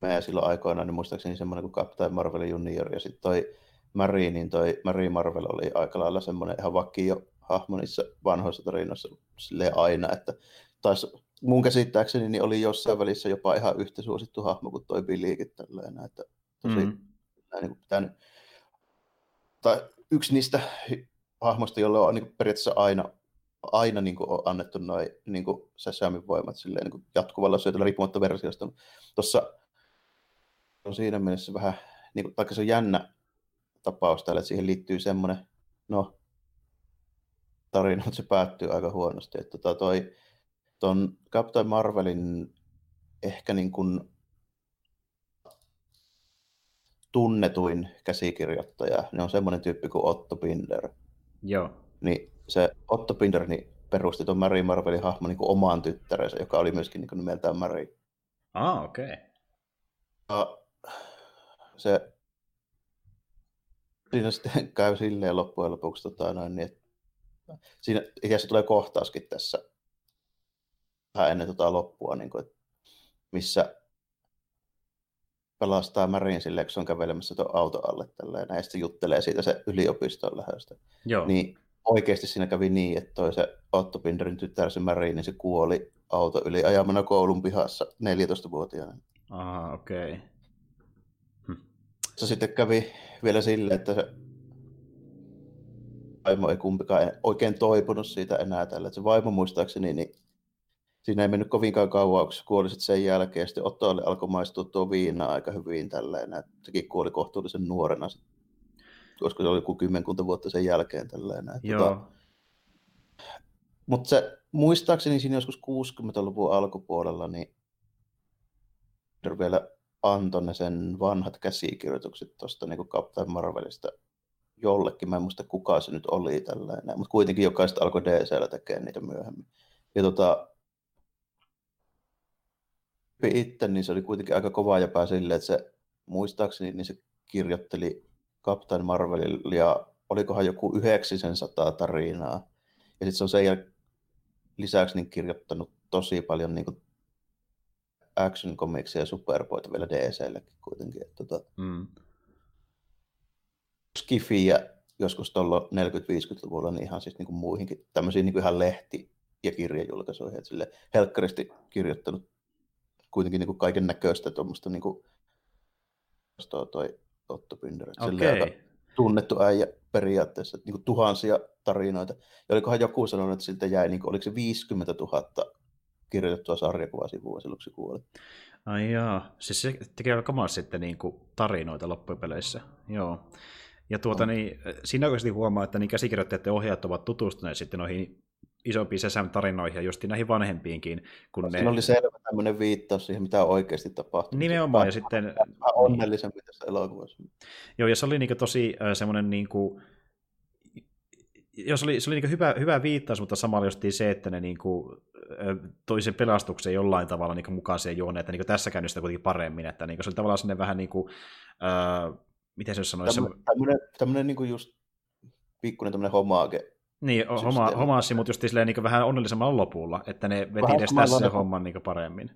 meidän silloin aikoinaan, niin muistaakseni semmoinen kuin Captain Marvel Junior ja sitten toi Marie, niin toi Marie Marvel oli aika lailla semmoinen ihan vakio hahmo niissä vanhoissa tarinoissa silleen aina, että taisi mun käsittääkseni niin oli jossain välissä jopa ihan yhtä suosittu hahmo kuin toi Billykin tällainen, että tosi mm niin kuin pitänyt, tai yksi niistä hahmoista, jolle on niin kuin periaatteessa aina, aina niin kuin on annettu noin niin Sasamin voimat silleen, niin kuin jatkuvalla syötöllä riippumatta versiosta. Tuossa on siinä mielessä vähän, niin kuin, taikka se on jännä tapaus täällä, että siihen liittyy semmoinen, no, tarina, mutta se päättyy aika huonosti. Että tota, toi, ton Captain Marvelin ehkä niin kuin tunnetuin käsikirjoittaja, niin on semmoinen tyyppi kuin Otto Binder. Joo. Niin se Otto Binder niin perusti tuon Mary Marvelin hahmon niin omaan tyttärensä, joka oli myöskin niin nimeltään Mary. Ah, okei. Okay. se siinä sitten [LAUGHS] käy silleen loppujen lopuksi, tota, noin, niin, että siinä itse tulee kohtauskin tässä vähän ennen tota loppua, niin kuin, että missä pelastaa Marin silleen, kun se on kävelemässä tuon auto alle tälleen, ja sitten juttelee siitä se yliopiston lähöstä. Joo. Niin oikeasti siinä kävi niin, että toi se Otto Binderin tytär, se Marin, niin se kuoli auto yli ajamana koulun pihassa 14-vuotiaana. Ah, okei. Okay. Hm. Se sitten kävi vielä silleen, että se vaimo ei kumpikaan oikein toipunut siitä enää tällä. se vaimo muistaakseni, niin siinä ei mennyt kovinkaan kauan, kun kuoli sen jälkeen. Sitten Ottolle alkoi maistua tuo viina aika hyvin tälleen. Sekin kuoli kohtuullisen nuorena, koska se oli joku kymmenkunta vuotta sen jälkeen. Tälleen. Joo. Tota, mutta se, muistaakseni siinä joskus 60-luvun alkupuolella, niin vielä antoi ne sen vanhat käsikirjoitukset tuosta niin Captain Marvelista jollekin. Mä en muista kuka se nyt oli tällainen, mutta kuitenkin jokaista alkoi DCllä tekemään niitä myöhemmin. Ja tota, itse, niin se oli kuitenkin aika kova jäpä silleen, että se muistaakseni niin se kirjoitteli Captain Marvelille ja olikohan joku 900 tarinaa. Ja sitten se on sen jäl- lisäksi niin kirjoittanut tosi paljon niin kuin action comicsia ja superpoita vielä DCllekin kuitenkin. Että, tota, mm. Skifiä joskus tuolla 40-50-luvulla niin ihan siis niin kuin muihinkin tämmöisiin niin kuin ihan lehti- ja kirjajulkaisuihin. Että sille helkkaristi kirjoittanut kuitenkin niin kaiken näköistä tuommoista niin kuin, toi Otto Binder. Okay. tunnettu äijä periaatteessa, että niin kuin tuhansia tarinoita. Ja olikohan joku sanonut, että siltä jäi, niin kuin, oliko se 50 000 kirjoitettua sarjakuvasivua silloin, kun se kuoli. Ai jaa, siis se tekee aika kamaa sitten niin kuin tarinoita loppupeleissä. Joo. Ja tuota, no. niin, siinä oikeasti huomaa, että niin käsikirjoittajat ja ohjaajat ovat tutustuneet sitten noihin isompiin Sesam-tarinoihin ja just näihin vanhempiinkin. Kun no, ne... oli selvä tämmöinen viittaus siihen, mitä oikeasti tapahtunut. Nimenomaan, ja sitten... Vähän onnellisempi tässä elokuvassa. Joo, ja se oli niinku tosi äh, semmoinen niinku, jos oli, se oli niinku hyvä, hyvä viittaus, mutta samalla justiin se, että ne niinku, toi sen pelastuksen jollain tavalla niinku mukaan siihen juoneen, että niinku tässä käynyt sitä kuitenkin paremmin, että niinku se oli tavallaan sinne vähän niin kuin, äh, miten se sanoisi? Tämmöinen, tämmöinen, tämmöinen niinku just pikkuinen tämmöinen homage niin, homa, homaasi, mutta just niin vähän onnellisemmalla lopulla, että ne veti edes tässä se homman niin paremmin.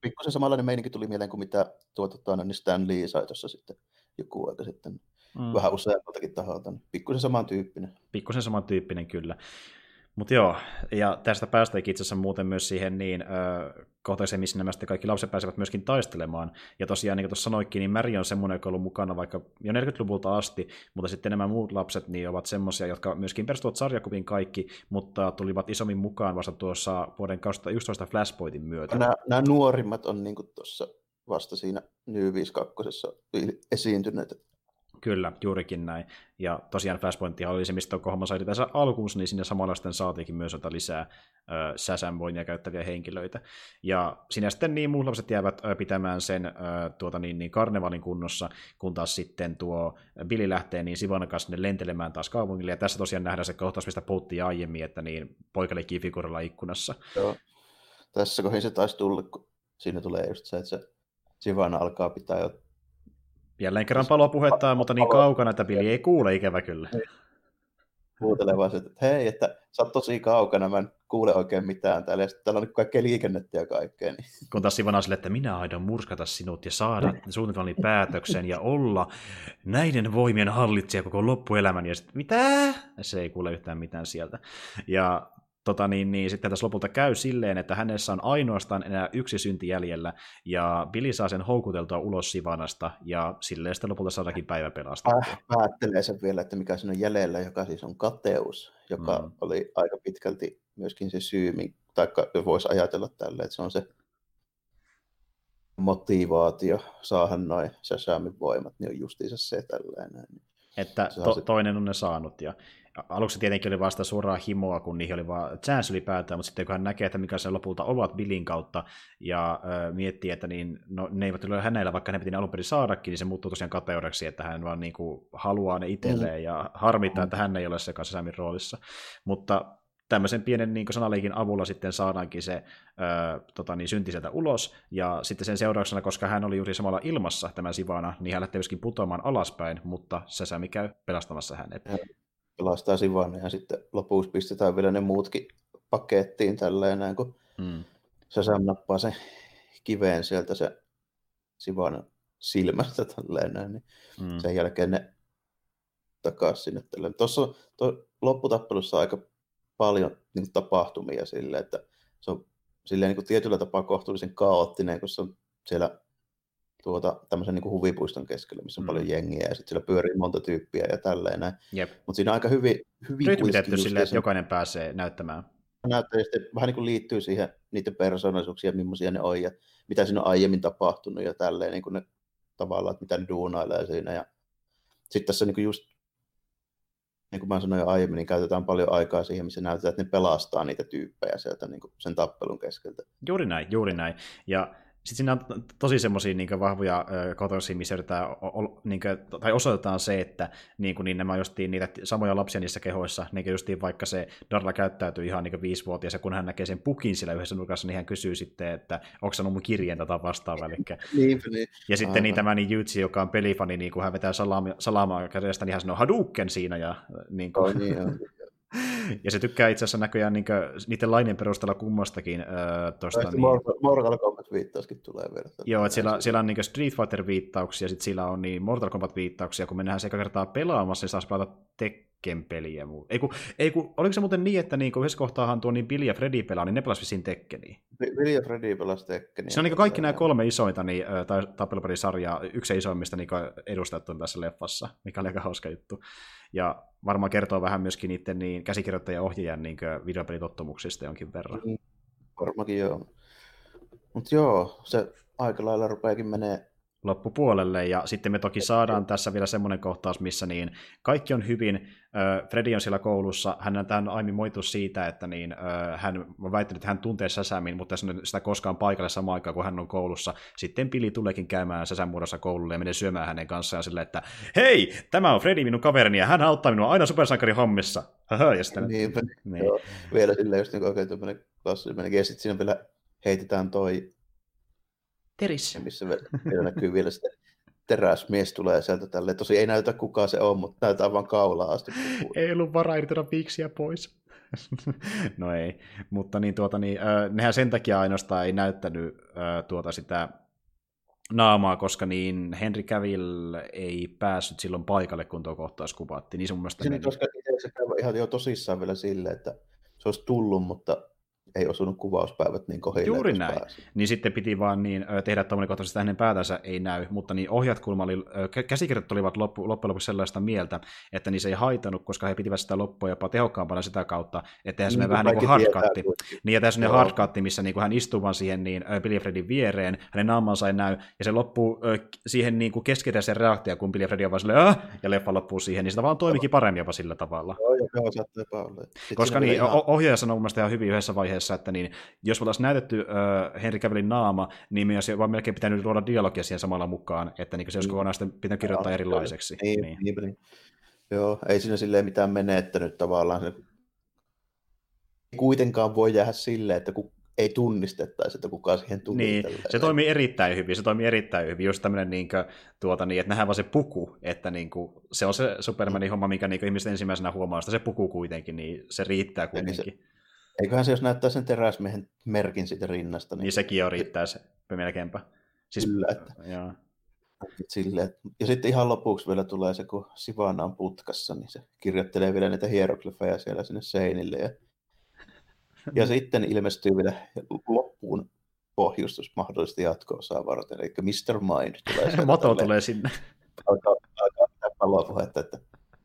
Pikkusen samanlainen meininki tuli mieleen kuin mitä tuota, niin Stan Lee sai tuossa sitten joku aika sitten. Mm. Vähän useammaltakin taholta. Pikkusen samantyyppinen. Pikkusen samantyyppinen, kyllä. Mutta joo, ja tästä päästäänkin itse asiassa muuten myös siihen niin ö, kohteeseen, missä nämä sitten kaikki lapset pääsevät myöskin taistelemaan. Ja tosiaan, niin kuin tuossa sanoikin, niin Mary on semmoinen, joka on ollut mukana vaikka jo 40-luvulta asti, mutta sitten nämä muut lapset niin ovat semmoisia, jotka myöskin perustuvat sarjakuviin kaikki, mutta tulivat isommin mukaan vasta tuossa vuoden 2011 Flashpointin myötä. Nämä, nämä nuorimmat on niin tuossa vasta siinä New 52 esiintyneet. Kyllä, juurikin näin. Ja tosiaan Flashpointia oli se, mistä Kohma sai tässä alkuunsa, niin sinne samalla sitten saatiinkin myös lisää ö, säsän voimia käyttäviä henkilöitä. Ja sinä sitten niin muut lapset jäävät pitämään sen tuota, niin, niin karnevalin kunnossa, kun taas sitten tuo Billy lähtee niin Sivan kanssa sinne lentelemään taas kaupungille. Ja tässä tosiaan nähdään se kohtaus, mistä puhuttiin aiemmin, että niin poika figurilla ikkunassa. Joo. Tässä kohin se taisi tulla, kun siinä tulee just se, että se Sivana alkaa pitää jo Jälleen kerran palopuhetta, mutta niin kaukana, että Billy ei kuule ikävä kyllä. Kuuntelee vaan että hei, että sä oot tosi kaukana, mä en kuule oikein mitään täällä, ja sitten täällä on kaikkea liikennettä ja kaikkea. Niin. Kun taas Sivana sille, että minä aion murskata sinut ja saada suunnitelmani päätöksen ja olla näiden voimien hallitsija koko loppuelämän, ja sitten mitä? Se ei kuule yhtään mitään sieltä. Ja tota niin, niin sitten tässä lopulta käy silleen, että hänessä on ainoastaan enää yksi synti jäljellä, ja Billy saa sen houkuteltua ulos Sivanasta, ja silleen sitten lopulta saadakin päivä pelastaa. Äh, ajattelee sen vielä, että mikä siinä on jäljellä, joka siis on kateus, joka mm. oli aika pitkälti myöskin se syy, tai voisi ajatella tälle, että se on se motivaatio saada noin Shazamin voimat, niin on justiinsa se tällainen. Että to, toinen on ne saanut, ja aluksi tietenkin oli vasta suoraa himoa, kun niihin oli vaan chance ylipäätään, mutta sitten kun hän näkee, että mikä se lopulta ovat Billin kautta, ja äh, miettii, että niin, no, ne eivät ole hänellä, vaikka ne piti alun perin saadakin, niin se muuttuu tosiaan kateudeksi, että hän vaan niin kuin, haluaa ne itselleen, mm. ja harmittaa, mm. että hän ei ole se kanssa roolissa. Mutta tämmöisen pienen niin sanaleikin avulla sitten saadaankin se ö, tota, niin, synti sieltä ulos, ja sitten sen seurauksena, koska hän oli juuri samalla ilmassa tämä Sivana, niin hän lähtee myöskin putoamaan alaspäin, mutta Säsämi käy pelastamassa hänet. Pelastaa Sivana ja sitten lopuksi pistetään vielä ne muutkin pakettiin tälleen näin, kun mm. Säsäm nappaa sen kiveen sieltä se Sivana silmästä tälleen näin, niin mm. sen jälkeen ne takaisin sinne tälleen. Tuossa lopputappelussa aika paljon niin kuin, tapahtumia sille, että se on silleen, niin kuin, tietyllä tapaa kohtuullisen kaoottinen, kun se on siellä tuota, tämmöisen niin kuin huvipuiston keskellä, missä on mm. paljon jengiä ja sitten siellä pyörii monta tyyppiä ja tälleen näin. Mutta siinä on aika hyvin... hyvin Rytmitetty silleen, että jokainen pääsee näyttämään. Näyttää ja sitten vähän niin kuin liittyy siihen niiden persoonallisuuksia, millaisia ne on ja mitä siinä on aiemmin tapahtunut ja tälleen niin kuin ne tavallaan, että mitä ne duunailee siinä. Ja sitten tässä niin kuin just niin kuin mä sanoin jo aiemmin, niin käytetään paljon aikaa siihen, missä näytetään, että ne pelastaa niitä tyyppejä sieltä niin kuin sen tappelun keskeltä. Juuri näin, juuri näin. Ja sitten siinä on tosi semmoisia niin vahvoja kotoisia, missä yritetään, niin kuin, tai osoitetaan se, että niin kuin, niin nämä justiin niitä samoja lapsia niissä kehoissa, niin kuin justiin vaikka se Darla käyttäytyy ihan niin viisivuotias, ja kun hän näkee sen pukin sillä yhdessä nurkassa, niin hän kysyy sitten, että onko se mun kirjeen tätä vastaavaa. Eli... [LAUGHS] niin, niin. Ja sitten Aivan. niin tämä niin Jutsi, joka on pelifani, niin kun hän vetää salamaa, salamaa kädestä, niin hän sanoo Hadouken siinä. Ja, niin kuin... oh, niin, ja se tykkää itse asiassa näköjään niin niiden lainien perusteella kummastakin. Äh, tosta, niin... Mortal, Mortal Kombat-viittauskin tulee vielä. Joo, että siellä, siellä on niin Street Fighter-viittauksia, sitten siellä on niin Mortal Kombat-viittauksia, kun me nähdään se kertaa pelaamassa, niin saisi pelata Tekken-peliä. Ei kun, ei kun, oliko se muuten niin, että niin, yhdessä kohtaahan tuo niin Billy ja Freddy pelaa, niin ne pelasivat vissiin Tekkeniä? Billy ja Freddy pelasivat Tekkeniä. Se on niin kaikki nämä kolme isointa niin, tai tappelupelisarjaa, yksi isoimmista niin edustettu tässä leffassa, mikä oli aika hauska juttu. Ja varmaan kertoo vähän myöskin niiden niin käsikirjoittajan ohjaajan niin videopelitottumuksista jonkin verran. Mm, varmaankin joo. Mutta joo, se aika lailla rupeakin menee loppupuolelle, ja sitten me toki saadaan tässä vielä semmoinen kohtaus, missä niin kaikki on hyvin, Freddy on siellä koulussa, hän on aiemmin moitu siitä, että niin, hän on väittänyt, että hän tuntee Säsämin, mutta tässä sitä koskaan paikalle samaan aikaan, kun hän on koulussa. Sitten Pili tuleekin käymään Säsän muodossa koululle ja menee syömään hänen kanssaan silleen, että hei, tämä on Freddy minun kaverini ja hän auttaa minua aina supersankari hommissa. ja sitten, Niinpä, niin. joo. Vielä silleen just niin oikein tämmöinen klassinen, ja sitten siinä vielä heitetään toi Terissä. Missä vielä näkyy vielä sitten teräsmies tulee sieltä tälle. Tosi ei näytä kuka se on, mutta näytetään vaan kaulaa asti. ei ollut varaa irtota piiksiä pois. no ei, mutta niin, tuota, niin, äh, nehän sen takia ainoastaan ei näyttänyt äh, tuota sitä naamaa, koska niin Henry Cavill ei päässyt silloin paikalle, kun tuo kohtaus kuvattiin. Niin se mun mielestä Siinä, koska itse se ihan jo tosissaan vielä silleen, että se olisi tullut, mutta ei osunut kuvauspäivät niin kohille. Juuri näin. Pääsi. Niin sitten piti vaan niin, tehdä tuommoinen kohtaisesti hänen päätänsä ei näy, mutta niin ohjat kulma oli, käsikirjat olivat loppu, loppujen lopuksi sellaista mieltä, että niin se ei haitanut, koska he pitivät sitä loppua jopa tehokkaampana sitä kautta, että niin, vähän niin kuin hardcatti. Niin, ja tässä on hardcatti, missä niin kuin hän istuu vaan siihen niin, Billy Fredin viereen, hänen naamansa ei näy, ja se loppuu siihen niin kuin keskeiseen reaktioon, kun Billy Fredin on vaan silleen, äh! ja leffa loppuu siihen, niin sitä vaan toimikin paremmin jopa sillä tavalla. Joo, joo, Koska niin, ohjaaja sanoi mun ihan hyvin yhdessä vaiheessa, että niin, jos me oltaisiin näytetty äh, Henry Cavillin naama, niin me olisi vaan melkein pitänyt luoda dialogia siihen samalla mukaan, että niin se olisi mm. kokonaan sitten pitänyt kirjoittaa erilaiseksi. Niin, niin. Niin, niin. Joo, ei siinä silleen mitään menettänyt tavallaan. Se kuitenkaan voi jäädä silleen, että kun ei tunnistettaisi, että kuka siihen tuli. Niin, se toimii erittäin hyvin, se toimii erittäin hyvin, just tämmöinen, niin kuin, tuota, niin, että nähdään vaan se puku, että niin kuin, se on se Supermanin homma, mikä niin ihmiset ensimmäisenä huomaa, että se puku kuitenkin, niin se riittää kuitenkin. Se, eiköhän se, jos näyttää sen teräsmiehen merkin siitä rinnasta. Niin, niin sekin jo riittää se melkeinpä. Siis, Kyllä, että... Joo. Sille, ja sitten ihan lopuksi vielä tulee se, kun Sivana on putkassa, niin se kirjoittelee vielä niitä hieroglyfeja siellä sinne seinille ja ja sitten ilmestyy vielä loppuun pohjustus mahdollisesti jatko-osaa varten, eli Mr. Mind tulee Moto tälleen, tulee sinne. Alkaa, alkaa palopuhetta, että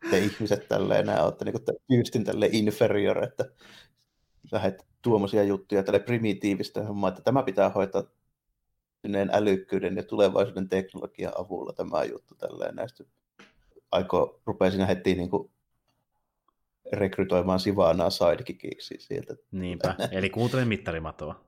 te ihmiset tälleen nämä olette niin tyystin tälle inferior, että lähdet tuommoisia juttuja tälle primitiivistä hommaa, että tämä pitää hoitaa älykkyyden ja tulevaisuuden teknologian avulla tämä juttu tälleen näistä. Aikoo, rupeaa siinä heti niin kuin rekrytoimaan Sivanaa sidekickiksi sieltä. Niinpä, eli kuuntelen mittarimatoa.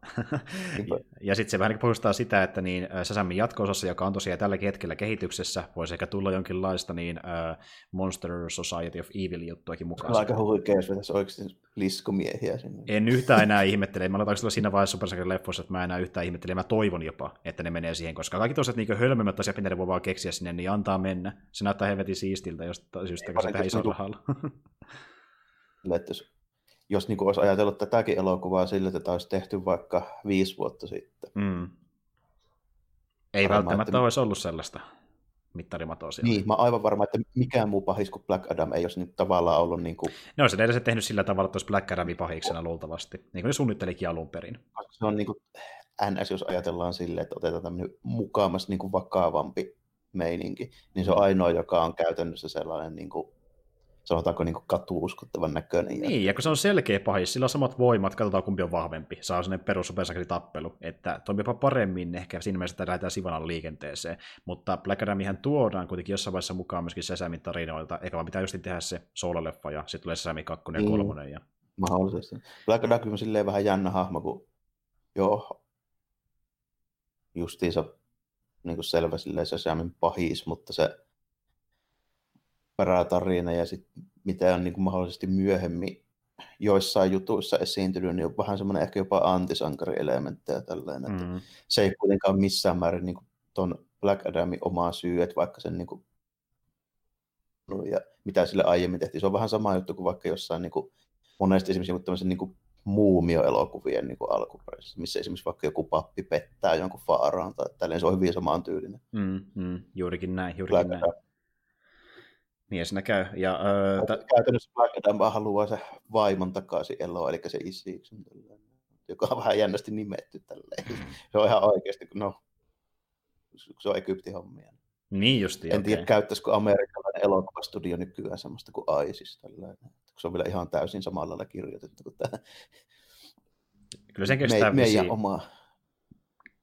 [LAUGHS] ja sitten se vähän pohjustaa sitä, että niin Säsämin jatko-osassa, joka on tosiaan tälläkin hetkellä kehityksessä, voisi ehkä tulla jonkinlaista niin uh, Monster Society of Evil juttuakin mukaan. aika huikea, jos vetäisi oikeasti liskomiehiä sinne. En yhtään enää ihmettele. Mä aloitan tulla siinä vaiheessa Super leffoissa, että mä enää yhtään ihmettele. Mä toivon jopa, että ne menee siihen, koska kaikki tuollaiset niin hölmömmät asiat, mitä ne voi vaan keksiä sinne, niin antaa mennä. Se näyttää helvetin siistiltä, jos syystä, kun se tehdään isolla rahalla. [LAUGHS] että jos, jos niin kuin olisi ajatellut tätäkin elokuvaa sillä, että tämä olisi tehty vaikka viisi vuotta sitten. Mm. Ei Varmaan, välttämättä että... olisi ollut sellaista mittarimatoa siellä. Niin, mä aivan varma, että mikään muu pahis kuin Black Adam ei olisi nyt tavallaan ollut niin kuin... Ne olisi edes tehnyt sillä tavalla, että olisi Black Adamin pahiksena luultavasti, niin kuin ne suunnittelikin alun perin. Se on niin kuin NS, jos ajatellaan silleen, että otetaan tämmöinen mukaamassa niin kuin vakavampi meininki, niin se on ainoa, joka on käytännössä sellainen niin kuin sanotaanko niin katuuskottavan näköinen. Niin, ja kun se on selkeä pahis, sillä on samat voimat, katsotaan kumpi on vahvempi. Saa sellainen perus tappelu, että toimiipa paremmin ehkä siinä mielessä, että lähdetään Sivanan liikenteeseen. Mutta Black Adamihän tuodaan kuitenkin jossain vaiheessa mukaan myöskin Sesamin tarinoilta, eikä vaan pitää just tehdä se solo-leffa, ja sitten tulee Sesami 2 ja 3. Mm. Ja... Mahdollisesti. Black Adam on silleen vähän jännä hahmo, kun joo, justiinsa niin kuin selvä silleen Sesamin pahis, mutta se perätarina ja sit, mitä on niin kuin mahdollisesti myöhemmin joissain jutuissa esiintynyt, niin on vähän semmoinen ehkä jopa antisankarielementtejä tällainen. Mm. se ei kuitenkaan missään määrin niin ton Black Adamin oma syy, että vaikka sen niin kuin, no, ja mitä sille aiemmin tehtiin. Se on vähän sama juttu kuin vaikka jossain niin kuin, monesti esimerkiksi tämmöisen niin kuin, muumioelokuvien niin kuin alkuperäisessä, missä esimerkiksi vaikka joku pappi pettää jonkun faaraan tai tälleen, se on hyvin samaan tyylinen. Mm, mm, juurikin näin, juurikin Black näin. Adam niin siinä käy. Ja, öö, t- Käytännössä Black Adam haluaa se vaimon takaisin eloa, eli se Isiksen, joka on vähän jännästi nimetty tälleen. Se on ihan oikeasti, no, se on Egyptin hommia. Niin justi, En okay. tiedä, käyttäisikö amerikkalainen elokuvastudio nykyään semmoista kuin ISIS. Tällainen. Se on vielä ihan täysin samalla lailla kirjoitettu kuin tämä. Kyllä sen kestää Me, meidän oma.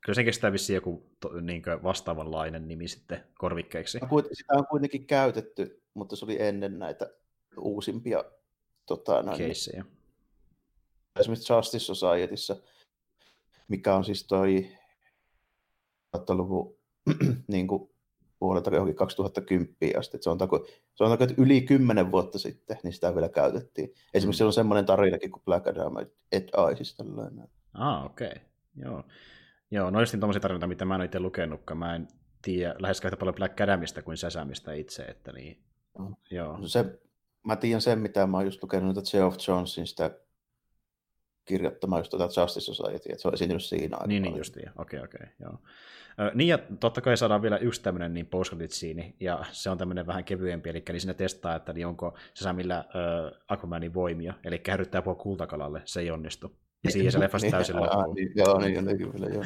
Kyllä sen kestää vissiin joku to, niin vastaavanlainen nimi sitten korvikkeiksi. Sitä on kuitenkin käytetty mutta se oli ennen näitä uusimpia tota, noin, Keissejä. Esimerkiksi Justice Societyssä, mikä on siis toi luvun [CLEARS THROAT] niin kuin puolelta johonkin 2010 asti. Se on, tako, se on tako, että yli kymmenen vuotta sitten niin sitä vielä käytettiin. Esimerkiksi mm. siellä on semmoinen tarinakin kuin Black Adam et Isis. Tällainen. Ah, okei. Okay. Joo. Joo, no just tommosia tarinoita, mitä mä en itse lukenutkaan. Mä en tiedä läheskään yhtä paljon Black Adamista kuin Säsämistä itse, että niin Joo. Se, mä tiedän sen, mitä mä oon just lukenut, että Geoff Jonesin sitä kirjoittamaan just tuota Justice Society, että se on esiintynyt siinä Niin, niin justiin, okei, okay, okei, okay, joo. niin ja totta kai saadaan vielä yksi tämmöinen niin post ja se on tämmöinen vähän kevyempi, eli niin sinne testaa, että niin onko se saa millä äh, Aquamanin voimia, eli häryttää puhua kultakalalle, se ei onnistu. Ja siihen se leffasta täysin [LAUGHS] loppuu. Niin, joo, niin, niin, kyllä, joo.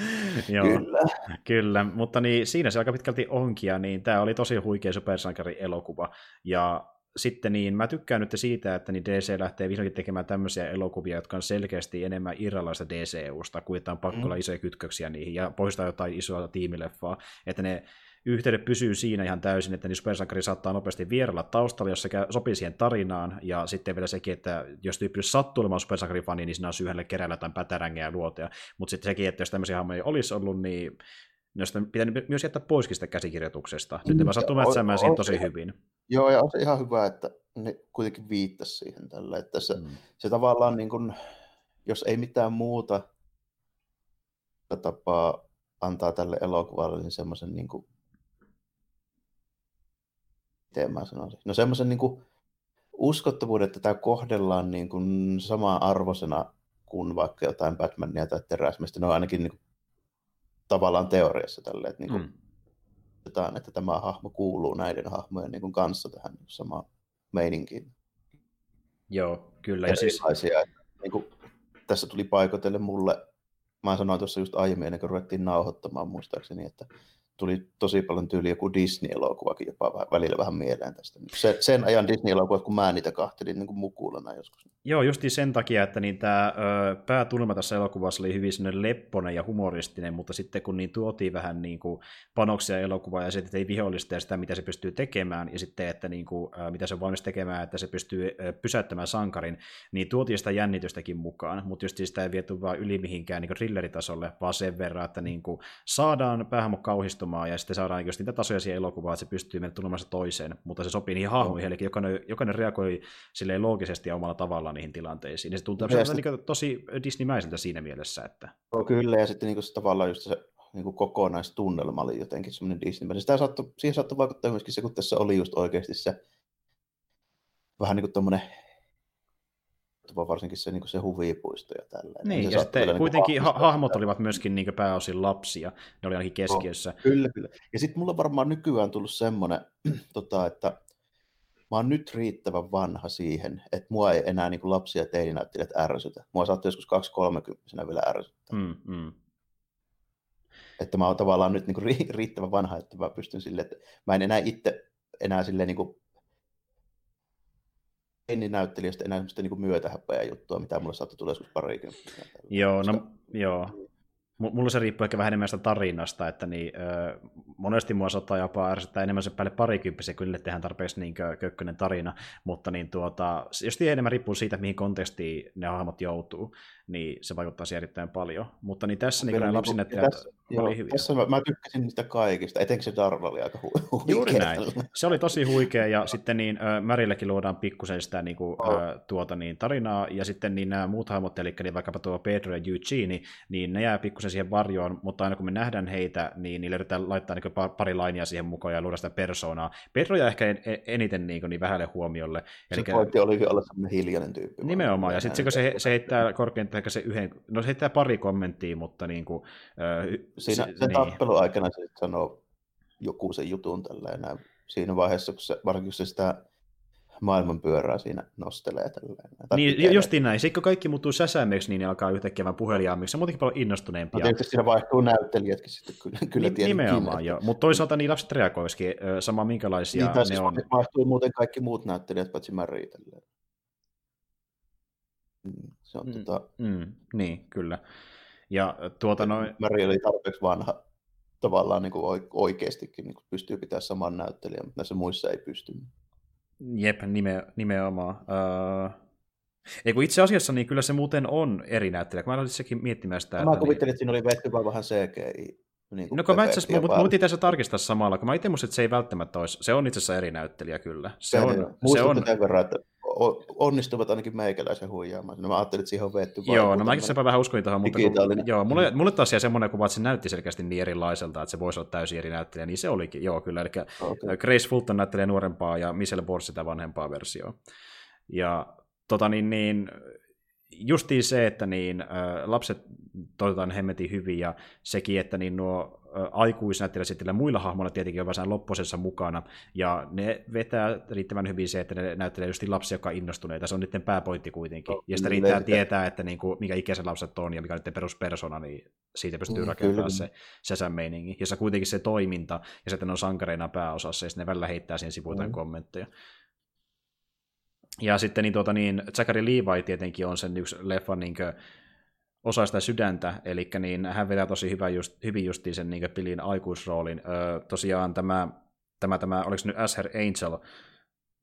joo. Kyllä. kyllä. mutta niin, siinä se aika pitkälti onkin, ja niin tämä oli tosi huikea supersankari elokuva, ja sitten niin, mä tykkään nyt siitä, että niin DC lähtee vihdoinkin tekemään tämmöisiä elokuvia, jotka on selkeästi enemmän irralaista DCUsta, kuin että on pakko mm. olla isoja kytköksiä niihin, ja poistaa jotain isoa tiimileffaa, että ne yhteydet pysyy siinä ihan täysin, että niin supersankari saattaa nopeasti vierellä taustalla, jos se sopii siihen tarinaan, ja sitten vielä sekin, että jos tyyppi sattuu olemaan supersankarifani, niin siinä on syy keräillä jotain pätärängeä ja luoteja, mutta sitten sekin, että jos tämmöisiä hahmoja olisi ollut, niin ne olisi pitänyt myös jättää poiskin sitä käsikirjoituksesta. Nyt ne vaan sattuu mätsäämään siihen tosi hyvin. Joo, ja on se ihan hyvä, että ne kuitenkin viittasi siihen tällä, että se, mm. se tavallaan niin kuin, jos ei mitään muuta tapaa antaa tälle elokuvalle niin semmoisen niin kuin, miten mä sanoisin, no semmoisen niin kuin, uskottavuuden, että tämä kohdellaan niin kuin samaa arvosena kuin vaikka jotain Batmania tai teräsmistä. Ne on ainakin niin kuin, tavallaan teoriassa tälle, että niin kuin, mm että tämä hahmo kuuluu näiden hahmojen niin kuin kanssa tähän samaan meininkiin. Joo, kyllä. Ja siis... niin kuin, tässä tuli paikotelle mulle, mä sanoin tuossa just aiemmin, ennen kuin ruvettiin nauhoittamaan muistaakseni, että tuli tosi paljon tyyli joku Disney-elokuvakin jopa välillä vähän mieleen tästä. Se, sen ajan Disney-elokuvat, kun mä niitä kahtelin niin kuin mukulana joskus. Joo, justi sen takia, että niin tämä päätulma tässä elokuvassa oli hyvin lepponen ja humoristinen, mutta sitten kun niin tuotiin vähän niin kuin panoksia elokuvaa ja sitten ei vihollista ja sitä, mitä se pystyy tekemään, ja sitten, että niin kuin, mitä se on valmis tekemään, että se pystyy pysäyttämään sankarin, niin tuotiin sitä jännitystäkin mukaan, mutta just sitä ei viety vaan yli mihinkään niin thrilleritasolle, vaan sen verran, että niin kuin saadaan päähämo kauhistumaan ja sitten saadaan just niitä tasoja siihen elokuvaan, että se pystyy mennä tulemaan toiseen, mutta se sopii niihin hahmoihin, eli jokainen, jokainen reagoi silleen loogisesti ja omalla tavallaan niihin tilanteisiin. Ja se tuntuu ja sitten... niin tosi Disney-mäiseltä siinä mielessä. Että... No, kyllä, ja sitten niin se, tavallaan just se niin kuin kokonaistunnelma oli jotenkin semmoinen Disney. Sitä saattoi, siihen saattoi vaikuttaa myöskin se, kun tässä oli just oikeasti se vähän niin kuin tommonen varsinkin se, niin se huvipuisto ja tällä. Niin, se ja sitten niin kuitenkin ha- hahmot olivat myöskin niin pääosin lapsia, ne oli ainakin keskiössä. Oh, kyllä, kyllä. Ja sitten mulla varmaan nykyään tullut semmoinen, [CLEARS THROAT] tota, että mä oon nyt riittävän vanha siihen, että mua ei enää niin kuin lapsia teininäyttelijät ärsytä. Mua saattoi joskus 2-30 vielä ärsyttää. Mm, mm. Että mä oon tavallaan nyt niin kuin riittävän vanha, että mä pystyn sille, että mä en enää itse enää silleen niin kuin näyttelijästä enää semmoista niin myötähäpeä juttua, mitä mulle saattoi tulla joskus parikymppiä. Joo, no joo. Mulla se riippuu ehkä vähän enemmän sitä tarinasta, että niin, ö, monesti mua saattaa jopa ärsyttää enemmän se päälle parikymppisen, kyllä tehdään tarpeeksi niin kökkönen tarina, mutta niin tuota, jos enemmän riippuu siitä, mihin kontekstiin ne hahmot joutuu, niin se vaikuttaa siihen erittäin paljon. Mutta niin tässä niin, niin lapsinäyttelijät oli hyviä. Tässä mä, mä tykkäsin niistä kaikista, etenkin se Darla oli aika hu- huikea. Juuri näin. Se oli tosi huikea, ja sitten niin äh, Märillekin luodaan pikkusen sitä niin kuin, oh. äh, tuota, niin, tarinaa, ja sitten niin nämä muut hahmot, eli niin vaikkapa tuo Pedro ja Eugene, niin ne jää pikkusen siihen varjoon, mutta aina kun me nähdään heitä, niin niille yritetään laittaa niin pari lainia siihen mukaan ja luoda sitä persoonaa. Pedro jää ehkä eniten niin, kuin, niin vähälle huomiolle. Se Elikkä... pointti olikin olla sellainen hiljainen tyyppi. Nimenomaan, ja sitten se, se, se heittää korkeintaan ehkä se yhden, no se heittää pari kommenttia, mutta niin kuin, äh, Siinä, se, sen niin. tappelun aikana se sanoo joku sen jutun tällä enää. Siinä vaiheessa, kun se, varsinkin se sitä maailmanpyörää siinä nostelee. Tälleen. Niin, justiin näin. Sitten kun kaikki muuttuu säsämeksi, niin ne alkaa yhtäkkiä vähän puheliaammiksi. Se on muutenkin paljon innostuneempia. No, tietysti siinä vaihtuu näyttelijätkin sitten kyllä, kyllä Ni- Nimenomaan, joo. Mutta toisaalta niin lapset reagoisikin sama minkälaisia niin, ne siis on. vaihtuu muuten kaikki muut näyttelijät, paitsi Mary mm, Se on mm, tota... mm, niin, kyllä. Ja tuota noin... Mary oli tarpeeksi vanha tavallaan niin kuin oikeastikin niin kuin pystyy pitämään saman näyttelijän, mutta näissä muissa ei pysty. Jep, nime, nimenomaan. Uh... Ei kun itse asiassa niin kyllä se muuten on eri näyttelijä, kun mä aloitin sekin miettimään sitä. Mä kuvittelin, niin... että siinä oli vetty vaan vähän CGI. Niin no kun mä itse asiassa, mutta mun tässä tarkistaa samalla, kun mä itse musta, että se ei välttämättä olisi, se on itse asiassa eri näyttelijä kyllä. Se, se on, se on... verran, että onnistuvat ainakin meikäläisen huijaamaan. No mä ajattelin, että siihen on vetty Joo, no mäkin sepä vähän uskoin tuohon, mutta kun, joo, mulle, mulle taas jäi semmoinen kuva, että se näytti selkeästi niin erilaiselta, että se voisi olla täysin eri näyttelijä, niin se olikin, joo kyllä. Eli okay. Grace Fulton näyttelee nuorempaa ja Michelle Bors sitä vanhempaa versioa. Ja tota niin, niin justiin se, että niin, lapset toivotaan hemmetin hyvin, ja sekin, että niin nuo aikuisnäyttelijät sitten muilla hahmoilla tietenkin on vähän lopposessa mukana, ja ne vetää riittävän hyvin se, että ne näyttelee just lapsia, jotka on innostuneita, se on niiden pääpointti kuitenkin, no, ja sitten riittää ne, tietää, että niin kuin, mikä ikäisen lapset on ja mikä on niiden peruspersona, niin siitä pystyy mm, rakentamaan se sisämeiningi, jossa kuitenkin se toiminta, ja sitten on sankareina pääosassa, ja sitten ne välillä heittää siihen sivuiltaan mm. kommentteja. Ja sitten niin, tuota, niin Zachary Levi tietenkin on sen yksi leffan niin kuin, osa sitä sydäntä, eli niin hän vetää tosi hyvä just, hyvin justiin sen niin pilin aikuisroolin. Öö, tosiaan tämä, tämä, tämä, oliko nyt Asher Angel,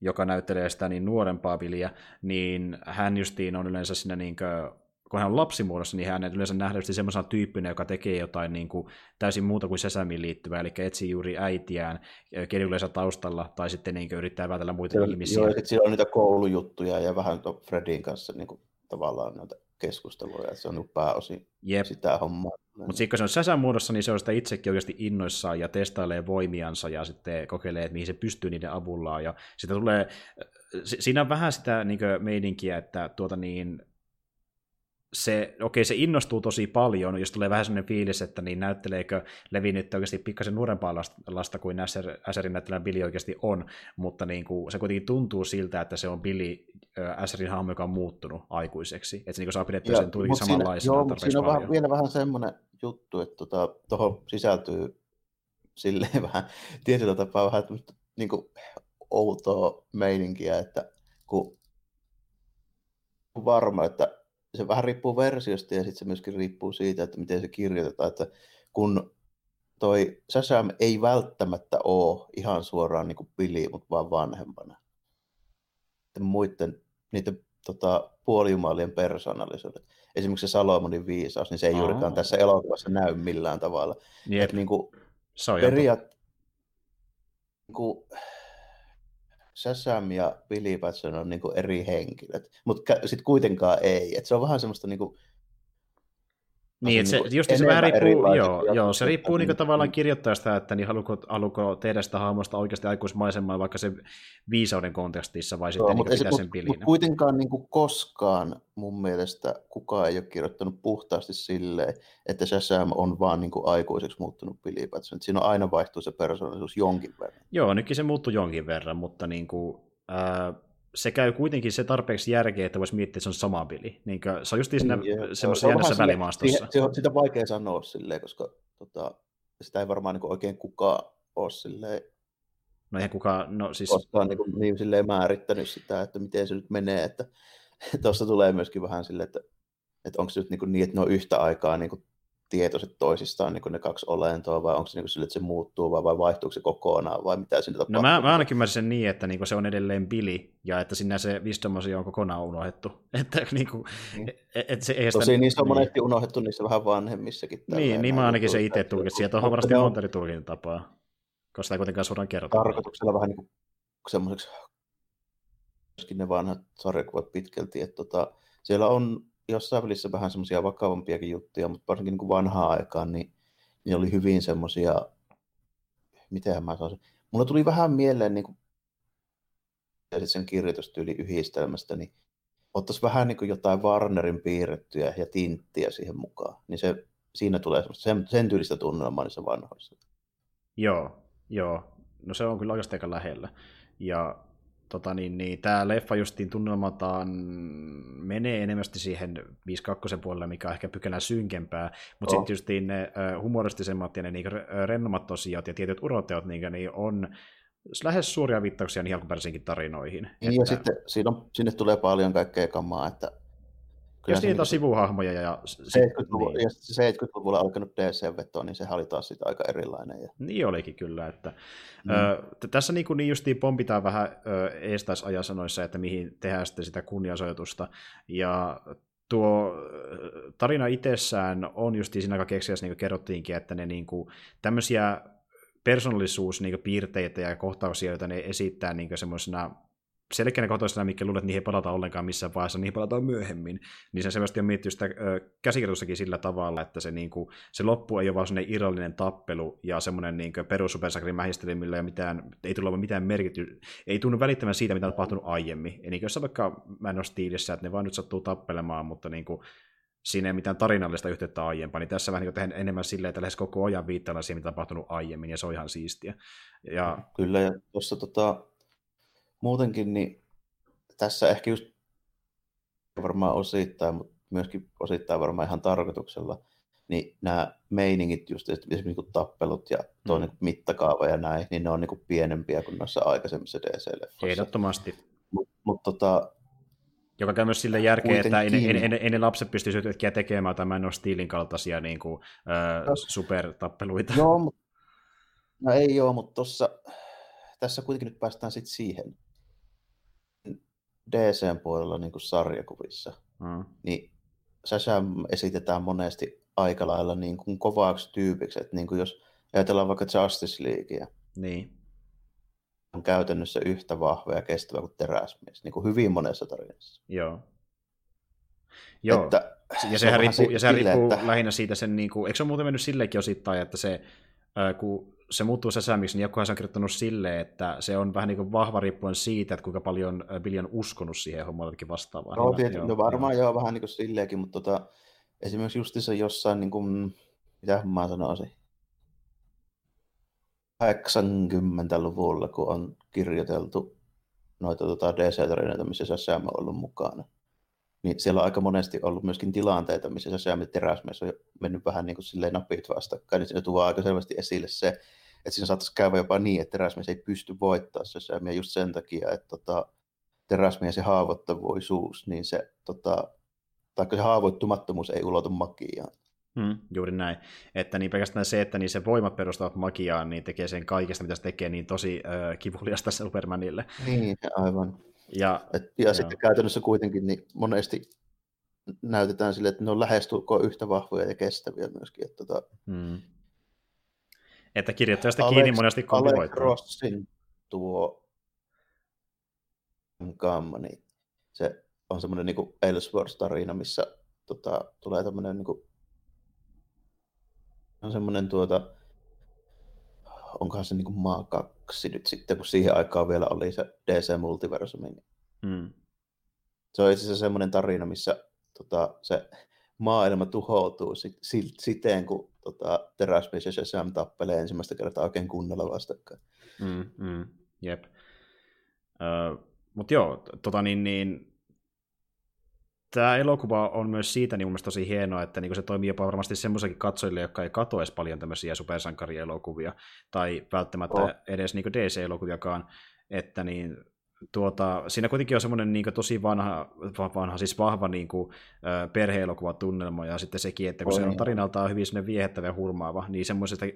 joka näyttelee sitä niin nuorempaa piliä, niin hän justiin on yleensä siinä niin kuin, kun hän on lapsimuodossa, niin hän yleensä nähdään semmoisena tyyppinä, joka tekee jotain niin kuin täysin muuta kuin Sesamiin liittyvää, eli etsii juuri äitiään yleensä taustalla, tai sitten niin kuin yrittää vältellä muita Joo, ihmisiä. Joo, siellä on niitä koulujuttuja ja vähän Fredin kanssa niin kuin, tavallaan noita keskusteluja, että se on niin pääosin Jep. sitä hommaa. Mutta sitten kun se on säsän muodossa, niin se on sitä itsekin oikeasti innoissaan ja testailee voimiansa ja sitten kokeilee, että mihin se pystyy niiden avullaan. Ja sitten tulee, siinä on vähän sitä niin meidinkiä, että tuota niin, se, okei, se innostuu tosi paljon, jos tulee vähän sellainen fiilis, että niin näytteleekö Levi nyt oikeasti pikkasen nuorempaa lasta, lasta kuin Asherin näyttelevä Billy oikeasti on, mutta niin kuin, se kuitenkin tuntuu siltä, että se on Billy Asherin hahmo, joka on muuttunut aikuiseksi, että se niin saa pidettyä sen tuli samanlaisena Joo, mutta siinä on paljon. vielä vähän semmoinen juttu, että tuohon tota, sisältyy silleen [LAUGHS] vähän tietyllä tapaa vähän niin kuin outoa meininkiä, että kun varma, että se vähän riippuu versiosta ja sitten se myöskin riippuu siitä, että miten se kirjoitetaan, että kun toi Shazam ei välttämättä ole ihan suoraan niin kuin Billy, mutta vaan vanhempana. Muiden, niiden tota, puolijumalien persoonallisuudet. Esimerkiksi se Salomonin viisaus, niin se ei Aa. juurikaan tässä elokuvassa näy millään tavalla. Yep. niin kuin, periaat, niin kuin, Shazam ja Billy Batson on niin eri henkilöt, mutta sitten kuitenkaan ei. Et se on vähän semmoista niin kuin, niin, se, niin just se vähän riippuu, joo, joo, se riippuu niin, niin tavallaan kirjoittajasta, että niin haluuko, haluuko tehdä sitä hahmosta oikeasti aikuismaisemaa vaikka se viisauden kontekstissa vai joo, sitten niin pitää sen pilinä. Mutta kuitenkaan niin kuin koskaan mun mielestä kukaan ei ole kirjoittanut puhtaasti silleen, että Shazam on vaan niin kuin aikuiseksi muuttunut Billy Batson. Siinä on aina vaihtuu se persoonallisuus jonkin verran. Joo, nytkin se muuttuu jonkin verran, mutta niin kuin, äh, se käy kuitenkin se tarpeeksi järkeä, että voisi miettiä, että se on sama peli. Niin kuin, se on just siinä niin, semmoisessa jännässä välimaastossa. Se on, sitä on vaikea sanoa silleen, koska tota, sitä ei varmaan niin oikein kukaan ole silleen, No eihän kukaan, no siis... Koskaan niin, kuin, niin silleen määrittänyt sitä, että miten se nyt menee, että [LAUGHS] tuossa tulee myöskin vähän silleen, että, että onko se nyt niin, kuin niin että ne on yhtä aikaa niin kuin tietoiset toisistaan niin ne kaksi olentoa, vai onko se niin sille, että se muuttuu, vai, vai vaihtuuko se kokonaan, vai mitä siinä tapahtuu? No mä, mä ainakin ymmärsin sen niin, että niin se on edelleen pili, ja että sinne se wisdom on kokonaan unohdettu. [LAUGHS] Että, niin kuin, mm. et se, ei Tosi niin se on monesti unohdettu niissä vähän vanhemmissakin. Niin, niin mä ainakin se itse tulkitsin, sieltä on varmasti monta eri tulkintatapaa, koska sitä ei kuitenkaan suoraan kerrota. Tarkoituksella vähän niin kuin semmoiseksi, myöskin ne vanhat sarjakuvat pitkälti, että tota, siellä on jossain välissä vähän semmoisia vakavampiakin juttuja, mutta varsinkin niin vanhaa aikaan, niin, niin oli hyvin semmoisia, miten mä sanoisin, mulla tuli vähän mieleen niin kuin, sen kirjoitustyyli yhdistelmästä, niin ottaisi vähän niin kuin jotain Warnerin piirrettyjä ja tinttiä siihen mukaan, niin se, siinä tulee sen, sen tyylistä tunnelmaa niissä vanhoissa. Joo, joo. No se on kyllä aika lähellä. Ja tota niin, niin tämä leffa justiin tunnelmataan menee enemmän siihen 5-2 puolelle, mikä on ehkä pykälän synkempää, mutta oh. sitten justiin ne humoristisemmat ja ne niinku rennomat tosiaat ja tietyt uroteot niin, niin on lähes suuria viittauksia niihin alkuperäisiinkin tarinoihin. Niin, että... ja sitten siinä on, sinne tulee paljon kaikkea kamaa, että jos niitä on sivuhahmoja. Ja, 70-luvulla, niin. ja 70-luvulla alkanut DC-veto, niin se oli taas sitä aika erilainen. Ja... Niin olikin kyllä. Että, mm. ö, tässä niin, kuin, niin justiin pompitaan vähän eestaas ajasanoissa, että mihin tehdään sitten sitä kunniasoitusta. Ja tuo tarina itsessään on justiin siinä aika keksiässä, niin kuin kerrottiinkin, että ne niin kuin, tämmöisiä persoonallisuuspiirteitä niin ja kohtauksia, joita ne esittää niin semmoisena selkeänä kotoisena, mikä luulet, että niihin ei palata ollenkaan missään vaiheessa, niihin palataan myöhemmin, niin se selvästi on miettinyt sitä käsikirjoitussakin sillä tavalla, että se, niin kuin, se loppu ei ole vaan sellainen irrallinen tappelu ja semmoinen niin perus Supersakarin mähistely, millä ei, mitään, ei tule mitään merkity, ei tunnu välittämään siitä, mitä on tapahtunut aiemmin. Eli jos vaikka mä en ole stiilissä, että ne vaan nyt sattuu tappelemaan, mutta niin kuin, siinä ei mitään tarinallista yhteyttä aiempaa, niin tässä vähän niin tehdään enemmän silleen, että lähes koko ajan viittaillaan siihen, mitä on tapahtunut aiemmin, ja se on ihan siistiä. Ja... Kyllä, ja tuossa tota, muutenkin, niin tässä ehkä just varmaan osittain, mutta myöskin osittain varmaan ihan tarkoituksella, niin nämä meiningit, just esimerkiksi niin tappelut ja tuo mm. niin mittakaava ja näin, niin ne on niin pienempiä kuin noissa aikaisemmissa DC-leffoissa. Ehdottomasti. Mutta mut, tota, joka käy myös sille järkeä, että ei, ei, ei, ei ne lapset pystyisi yhtäkkiä tekemään tämän no Steelin kaltaisia niin kuin, äh, supertappeluita. Joo, mutta, no ei joo, mutta tossa, tässä kuitenkin nyt päästään sitten siihen, DCn puolella niin kuin sarjakuvissa, mm. niin Shazam esitetään monesti aika lailla niin kuin kovaksi tyypiksi, että niin kuin jos ajatellaan vaikka Justice Leaguea, niin. on käytännössä yhtä vahva ja kestävä kuin teräsmies, niin kuin hyvin monessa tarinassa. Joo. Joo. Että, ja sehän riippuu, ja sehän riippuu että... lähinnä siitä sen, niin kuin, eikö se ole muuten mennyt sillekin osittain, että se, kun se muuttuu säsämiksi, niin jokuhan se on kirjoittanut silleen, että se on vähän niin kuin vahva riippuen siitä, että kuinka paljon Billy on uskonut siihen hommaan vastaavaan. No, tietysti, joo, no varmaan joo. joo, vähän niin kuin silleenkin, mutta tota, esimerkiksi justissa jossain, niin kuin, mitä mä sanoisin, 80-luvulla, kun on kirjoiteltu noita tota DC-tarinoita, missä Sam on ollut mukana, niin siellä on aika monesti ollut myöskin tilanteita, missä Sam ja teräsmies on mennyt vähän niin kuin silleen napit vastakkain, niin siinä tuo aika selvästi esille se, että siinä saattaisi käydä jopa niin, että teräsmies ei pysty voittamaan se Samia just sen takia, että tota, teräsmies ja haavoittavuisuus, niin se, tota, tai se haavoittumattomuus ei ulotu makiaan. Mm, juuri näin. Että niin pelkästään se, että niin se voimat perustavat magiaan, niin tekee sen kaikesta, mitä se tekee, niin tosi äh, kivuliasta Supermanille. Niin, aivan. Ja, Et, ja sitten käytännössä kuitenkin niin monesti näytetään sille, että ne on lähestulkoon yhtä vahvoja ja kestäviä myöskin. Että, tota... mm. että kirjoittajasta Alex, kiinni monesti Alex Rossin tuo Gamma, niin se on semmoinen niin Ellsworth-tarina, missä tota, tulee tämmöinen niin kuin, on semmoinen tuota, onkohan se niin kuin maa kaksi nyt sitten, kun siihen aikaan vielä oli se DC-multiversumi. Niin mm. Se on itse asiassa semmoinen tarina, missä tota, se maailma tuhoutuu sit, sit, siten, kun tota, teräsmies ja Shazam tappelee ensimmäistä kertaa oikein kunnolla vastakkain. Mm, mm, jep. Uh, Mutta joo, tota niin, niin tämä elokuva on myös siitä niin mun tosi hienoa, että niin se toimii jopa varmasti semmoisenkin katsojille, jotka ei katso edes paljon tämmöisiä supersankarielokuvia, tai välttämättä oh. edes niin DC-elokuviakaan, että niin, tuota, siinä kuitenkin on semmoinen niin tosi vanha, vanha, siis vahva niin kuin, perhe-elokuvatunnelma, ja sitten sekin, että kun oh, se on tarinaltaan hyvin sinne viehättävä ja hurmaava, niin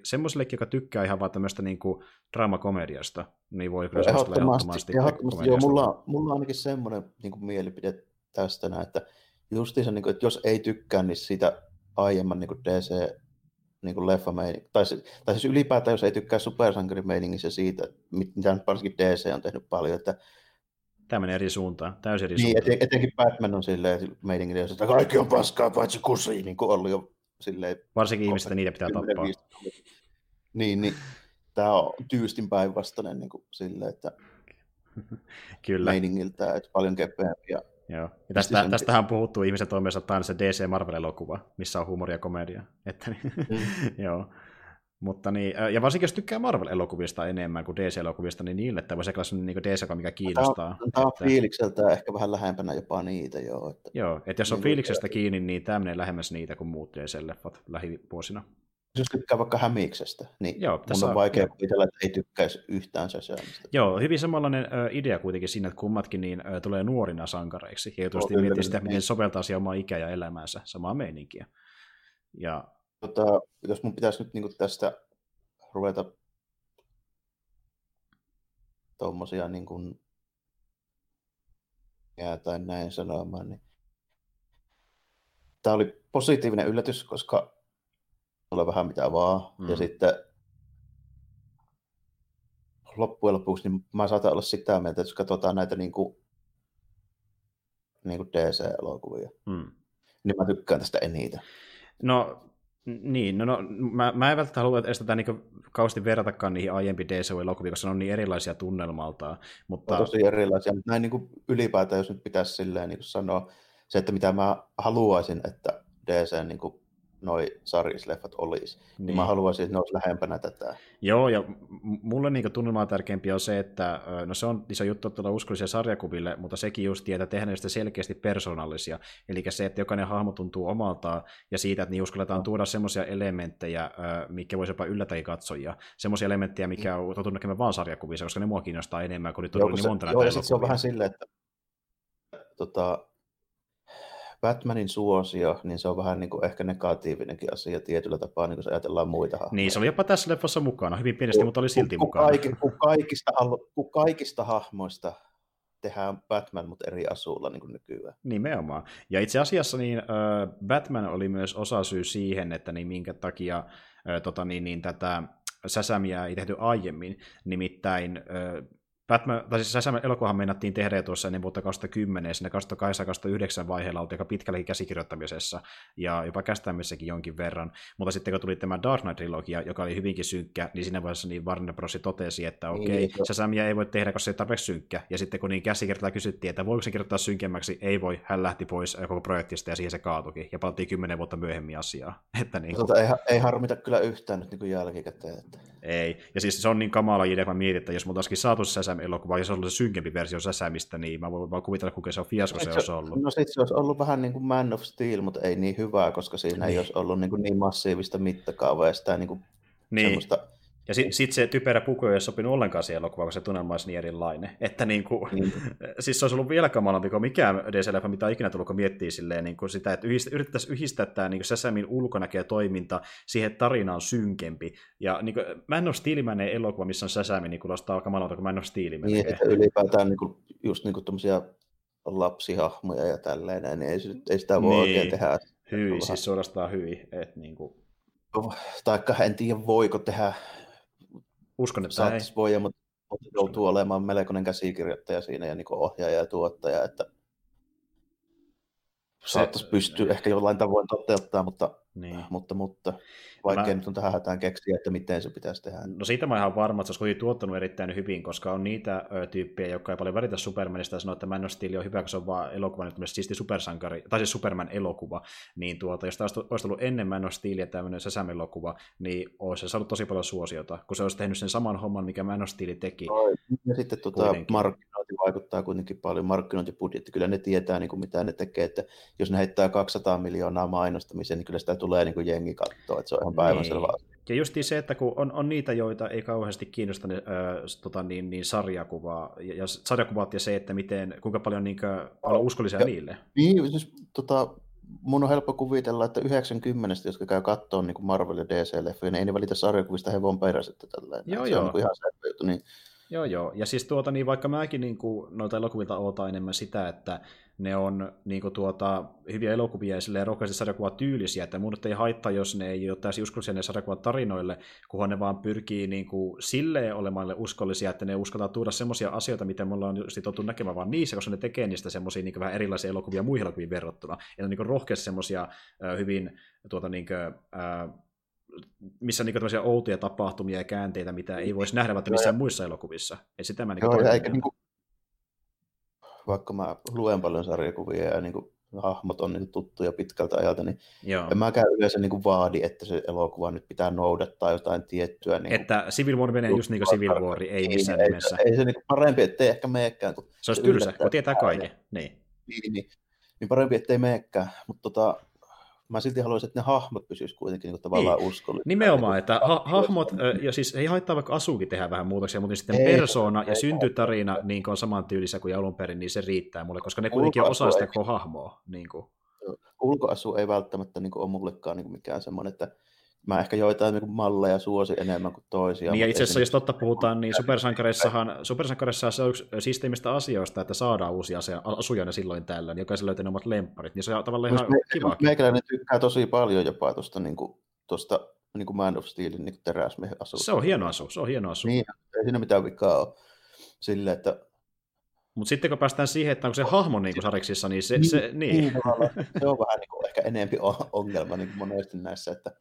semmoisellekin, joka tykkää ihan vaan tämmöistä niin kuin, draamakomediasta, niin voi kyllä ehdottomasti, ehdottomasti, ehdottomasti. Joo, mulla, mulla on ainakin semmoinen niin kuin mielipide tästä näin, että justiinsa, niin kuin, että jos ei tykkää, niin sitä aiemman niin kuin DC niin kuin leffa tai, tai siis ylipäätään, jos ei tykkää supersankarimeiningissä siitä, mitä nyt varsinkin DC on tehnyt paljon, että Tämä menee eri suuntaan, täysin eri niin, suuntaan. Eten, etenkin Batman on silleen meiningin, että kaikki on paskaa paitsi kusi, niin kuin ollut jo silleen... Varsinkin ihmiset, niitä pitää tappaa. Niin, niin tämä on tyystin päinvastainen niin kuin silleen, että [LAUGHS] Kyllä. meiningiltä, että paljon kepeämpi ja Joo. Ja tästä, tästähän puhuttu ihmisen että on se DC Marvel-elokuva, missä on huumoria ja komedia. [LAUGHS] Että, niin, mm. [LAUGHS] joo. Mutta niin, ja varsinkin jos tykkää Marvel-elokuvista enemmän kuin DC-elokuvista, niin niille tämä voisi olla niin DC, mikä kiinnostaa. Tämä on, on fiilikseltä ehkä vähän lähempänä jopa niitä, joo. Että, joo, että jos on niin, fiiliksestä kiinni, niin tämä menee lähemmäs niitä kuin muut DC-leffat lähivuosina jos tykkää vaikka Hämiksestä, niin Joo, tässä mun on vaikea kuvitella, että ei tykkäisi yhtään Shazamista. Joo, hyvin samanlainen ö, idea kuitenkin siinä, että kummatkin niin, ö, tulee nuorina sankareiksi. Ja oh, miettiä sitä, miten soveltaa siihen omaa ikää ja elämäänsä, samaa meininkiä. Ja... Tota, jos mun pitäisi nyt niin tästä ruveta tuommoisia niin kuin, tai näin sanomaan, niin tämä oli positiivinen yllätys, koska tulee vähän mitä vaan. Mm. Ja sitten loppujen lopuksi niin mä saatan olla sitä mieltä, että jos katsotaan näitä niin kuin, niin kuin DC-elokuvia, hmm. niin mä tykkään tästä eniten. No niin, no, no mä, mä en välttämättä halua edes tätä niin kauheasti verratakaan niihin aiempiin DCU-elokuviin, koska ne on niin erilaisia tunnelmaltaan. Mutta... On tosi erilaisia, mutta näin niin kuin ylipäätään, jos nyt pitäisi silleen niin kuin sanoa, se, että mitä mä haluaisin, että DC niin kuin noi sarjisleffat olisi. Niin. niin mä haluaisin, että ne olisi lähempänä tätä. Joo, ja mulle niin tunnelmaa tärkeämpi on se, että no se on iso juttu tuolla uskollisia sarjakuville, mutta sekin just, että tehdään niistä selkeästi persoonallisia. Eli se, että jokainen hahmo tuntuu omaltaan, ja siitä, että niin uskalletaan tuoda semmoisia elementtejä, mikä voisi jopa yllätäkin katsojia. Semmoisia elementtejä, mikä on tottunut näkemään vaan sarjakuvissa, koska ne mua kiinnostaa enemmän, kuin nyt on joo, niin monta Joo, ja sitten se on vähän silleen, että tota, Batmanin suosio, niin se on vähän niin kuin ehkä negatiivinenkin asia tietyllä tapaa, niin kuin ajatellaan muita hahmoja. Niin, se oli jopa tässä leffassa mukana, hyvin pienesti, mutta oli silti kun, mukana. Kaikki, kun, kaikista, kun kaikista hahmoista tehdään Batman, mutta eri asulla niin kuin nykyään. Nimenomaan. Ja itse asiassa niin, Batman oli myös osa syy siihen, että niin minkä takia tota, niin, niin, tätä Säsämiä ei tehty aiemmin. Nimittäin Batman, tai siis Shazam elokuvahan meinattiin tehdä jo tuossa ennen vuotta 2010, ja siinä 2008-2009 vaiheella oltiin aika pitkälläkin käsikirjoittamisessa, ja jopa kästämissäkin jonkin verran. Mutta sitten kun tuli tämä Dark Knight-trilogia, joka oli hyvinkin synkkä, niin siinä vaiheessa niin Warner Bros. totesi, että okei, okay, niin, Shazamia ei voi tehdä, koska se ei tarpeeksi synkkä. Ja sitten kun niin käsikirjoittajalla kysyttiin, että voiko se kirjoittaa synkemmäksi, ei voi, hän lähti pois koko projektista ja siihen se kaatukin. Ja palattiin kymmenen vuotta myöhemmin asiaa. [LAUGHS] Että niin tota, ei, ei, harmita kyllä yhtään nyt niin jälkikäteen. Että... Ei. Ja siis se on niin kamala idea, kun mietin, että jos me oltaisiin saatu Shazam elokuva, ja se on ollut se synkempi versio Säsämistä, niin mä voin vaan kuvitella, kuinka se on fiasko se, se olisi ollut. No sitten se olisi ollut vähän niin kuin Man of Steel, mutta ei niin hyvää, koska siinä niin. ei olisi ollut niin, kuin niin massiivista mittakaavaa ja sitä niin kuin niin. semmoista ja sitten sit se typerä puku ei ole sopinut ollenkaan siihen elokuvaan, kun se tunnelma olisi niin erilainen. [LAUGHS] Että niin kuin, [LAUGHS] mm. siis se olisi ollut vielä kamalampi kuin mikään DC-leffa, mitä on ikinä tullut, kun miettii silleen, niin kuin sitä, että yhdistä, yritettäisiin yhdistää tämä niin Säsämin ulkonäkö toiminta siihen, että tarina on synkempi. Ja niin kuin, mä en ole stiilimäinen elokuva, missä on Säsämi, niin kuulostaa kamalalta, kun mä en ole stiilimäinen. Niin, että ylipäätään niin kuin, just niin kuin lapsihahmoja ja tälleen, niin ei, ei sitä voi niin. oikein tehdä. Hyi, siis suorastaan hyi. Että niin kuin... Taikka en tiedä, voiko tehdä Uskon, että Saattaisi voida, mutta joutuu olemaan melkoinen käsikirjoittaja siinä ja niin ohjaaja ja tuottaja, että saattaisi pystyä ehkä jollain tavoin toteuttaa, mutta, niin. mutta, mutta vaikea mä... nyt on tähän hätään keksiä, että miten se pitäisi tehdä. No siitä mä ihan varma, että se olisi kuitenkin tuottanut erittäin hyvin, koska on niitä ö, tyyppejä, jotka ei paljon välitä Supermanista ja sanoo, että Man of Steel on hyvä, kun se on vaan elokuva, nyt siisti supersankari, tai siis Superman-elokuva, niin tuota, jos taas olisi ollut ennen Man of Steelia tämmöinen Shazam-elokuva, niin olisi se saanut tosi paljon suosiota, kun se olisi tehnyt sen saman homman, mikä Man of Steel teki. No, ja sitten tuota, markkinointi vaikuttaa kuitenkin paljon, markkinointibudjetti, kyllä ne tietää, niin kuin mitä ne tekee, että jos ne heittää 200 miljoonaa mainostamiseen, niin kyllä sitä tulee niin kuin jengi katsoa, että se on ihan päivänselvä niin. Ja just se, että kun on, on niitä, joita ei kauheasti kiinnosta ne, äh, tota, niin, niin sarjakuvaa, ja, ja sarjakuvat ja se, että miten, kuinka paljon niin kuin, olla uskollisia ja, niille. Niin, siis tota, mun on helppo kuvitella, että 90, jotka käy katsoa niin Marvel ja DC-leffoja, niin ei ne välitä sarjakuvista hevon peräsettä tällä. Joo, se joo. on niin ihan selvä juttu. Niin... Joo, joo. Ja siis tuota, niin vaikka mäkin niin kuin, noita elokuvilta ootan enemmän sitä, että ne on niin kuin, tuota, hyviä elokuvia ja silleen rohkeasti sarjakuvat tyylisiä, että mun ei haittaa, jos ne ei ole täysin uskollisia ne sarjakuvat tarinoille, kunhan ne vaan pyrkii niin kuin, silleen olemaan uskollisia, että ne uskaltaa tuoda semmoisia asioita, mitä me ollaan tottu näkemään vaan niissä, koska ne tekee niistä semmoisia niin vähän erilaisia elokuvia muihin elokuviin verrattuna. Ja ne on niin rohkeasti semmoisia hyvin tuota, niin kuin, äh, missä on niin outoja tapahtumia ja käänteitä, mitä ei voisi nähdä vaikka missään muissa elokuvissa. Ja sitä mä niin Joo, eikä, niin kuin, vaikka mä luen paljon sarjakuvia ja niin kuin, hahmot on niin tuttuja pitkältä ajalta, niin Joo. en mäkään yleensä niin kuin vaadi, että se elokuva nyt pitää noudattaa jotain tiettyä. Niin kuin, että Civil War menee just niin kuin Civil War, ei missään ei, nimessä. Ei, ei se niin kuin parempi, ettei ehkä meekään. Kun se olisi tylsä, kun tietää kaiken. Niin. Niin, niin, niin parempi, ettei meekään. Mutta tota, mä silti haluaisin, että ne hahmot pysyisivät kuitenkin niin tavallaan niin. uskollisia. Nimenomaan, että ha- hahmot, ja siis ei haittaa vaikka asuukin tehdä vähän muutoksia, mutta sitten ei, persoona ei, ja syntytarina niin on samantyylisiä kuin alun perin, niin se riittää mulle, koska ne kuitenkin on osa sitä koko hahmoa. Niin kuin. Ulkoasu ei välttämättä niin kuin, ole mullekaan niin kuin mikään semmoinen, että mä ehkä joitain niin malleja suosi enemmän kuin toisia. Niin ja itse asiassa, jos totta puhutaan, niin supersankareissahan, supersankareissa se on yksi siistimmistä asioista, että saadaan uusia asuja ne silloin tällöin, jokaisella löytyy omat lempparit, niin se on tavallaan ihan me, kiva. Meikäläinen tykkää tosi paljon jopa tuosta niin kuin, tuosta niin kuin Man of Steelin niin teräsmiehen asu. Se on hieno asu, se on hieno asu. Niin, ei siinä mitään vikaa ole. Silleen, että mutta sitten kun päästään siihen, että onko se hahmo niin kuin sariksissa, niin se, niin, se, niin. niin [LAUGHS] se on vähän niin kuin ehkä enempi ongelma niin kuin monesti näissä. Että...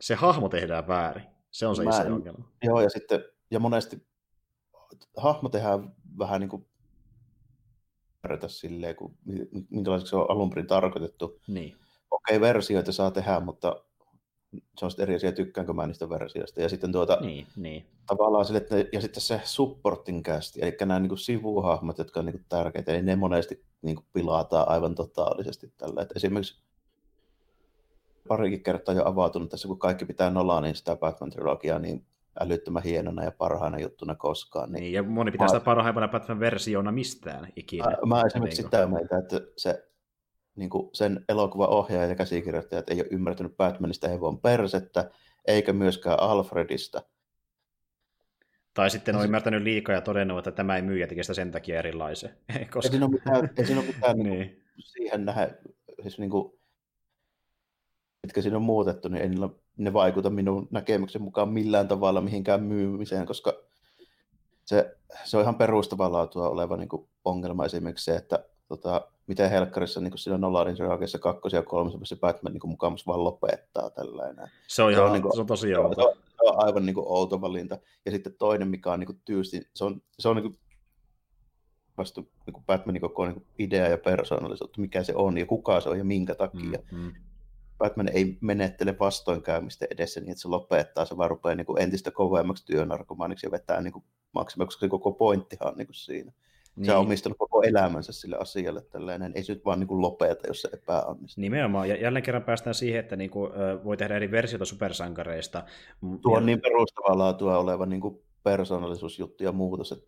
Se hahmo tehdään väärin. Se on se Mä, iso ongelma. Joo, ja sitten ja monesti hahmo tehdään vähän niin kuin silleen, kun, minkälaiseksi se on alun perin tarkoitettu. Niin. Okei, okay, versioita saa tehdä, mutta se on sitten eri asia, tykkäänkö mä niistä versioista. Ja sitten tuota, niin, niin. tavallaan sille, että ne, ja sitten se supporting cast, eli nämä niin kuin sivuhahmot, jotka on niin kuin tärkeitä, niin ne monesti niin kuin pilataan aivan totaalisesti tällä. Että esimerkiksi parikin kertaa jo avautunut tässä, kun kaikki pitää Nolanin sitä Batman-trilogiaa niin älyttömän hienona ja parhaana juttuna koskaan. Niin, niin ja moni pitää mä, sitä parhaimpana Batman-versiona mistään ikinä. Mä, mä esimerkiksi sitä mieltä, että se niin kuin sen elokuvan ohjaaja ja käsikirjoittajat ei ole ymmärtänyt Batmanista hevon persettä, eikä myöskään Alfredista. Tai sitten on ymmärtänyt liikaa ja todennut, että tämä ei myy ja tekee sitä sen takia erilaisen. [LAUGHS] Koska... Ei siinä ole mitään, ei siinä ole mitään [LAUGHS] niin. niin. siihen nähdä, siis niin kuin, mitkä siinä on muutettu, niin ei niillä, ne vaikuta minun näkemyksen mukaan millään tavalla mihinkään myymiseen, koska se, se on ihan perustavaa laatua oleva niin kuin ongelma esimerkiksi se, että tota, miten helkkarissa niin siinä Nolarin Reagessa kakkosia ja kolmosessa se Batman niin mukaan vaan lopettaa tällainen. Se on, ihan, se on, niin kuin, se on tosi outo. Se on, se on aivan niin kuin, outo valinta. Ja sitten toinen, mikä on niin kuin, tyysti, se on, se on niin kuin, vasta niin kuin Batmanin koko niin kuin, idea ja persoonallisuutta, mikä se on ja kuka se on ja minkä takia. Mm-hmm. Batman ei menettele vastoinkäymistä edessä niin, että se lopettaa, se vaan rupeaa niin kuin, entistä kovemmaksi työnarkomaaniksi ja vetää niin kuin, koska se koko pointtihan on niin kuin, siinä. Niin. Se on omistanut koko elämänsä sille asialle tällainen. Ei se nyt vaan niin kuin lopeta, jos se epäonnistuu. Nimenomaan. Ja jälleen kerran päästään siihen, että niin kuin, voi tehdä eri versioita supersankareista. Tuo on niin perustavaa laatua oleva niin kuin persoonallisuusjuttu ja muutos.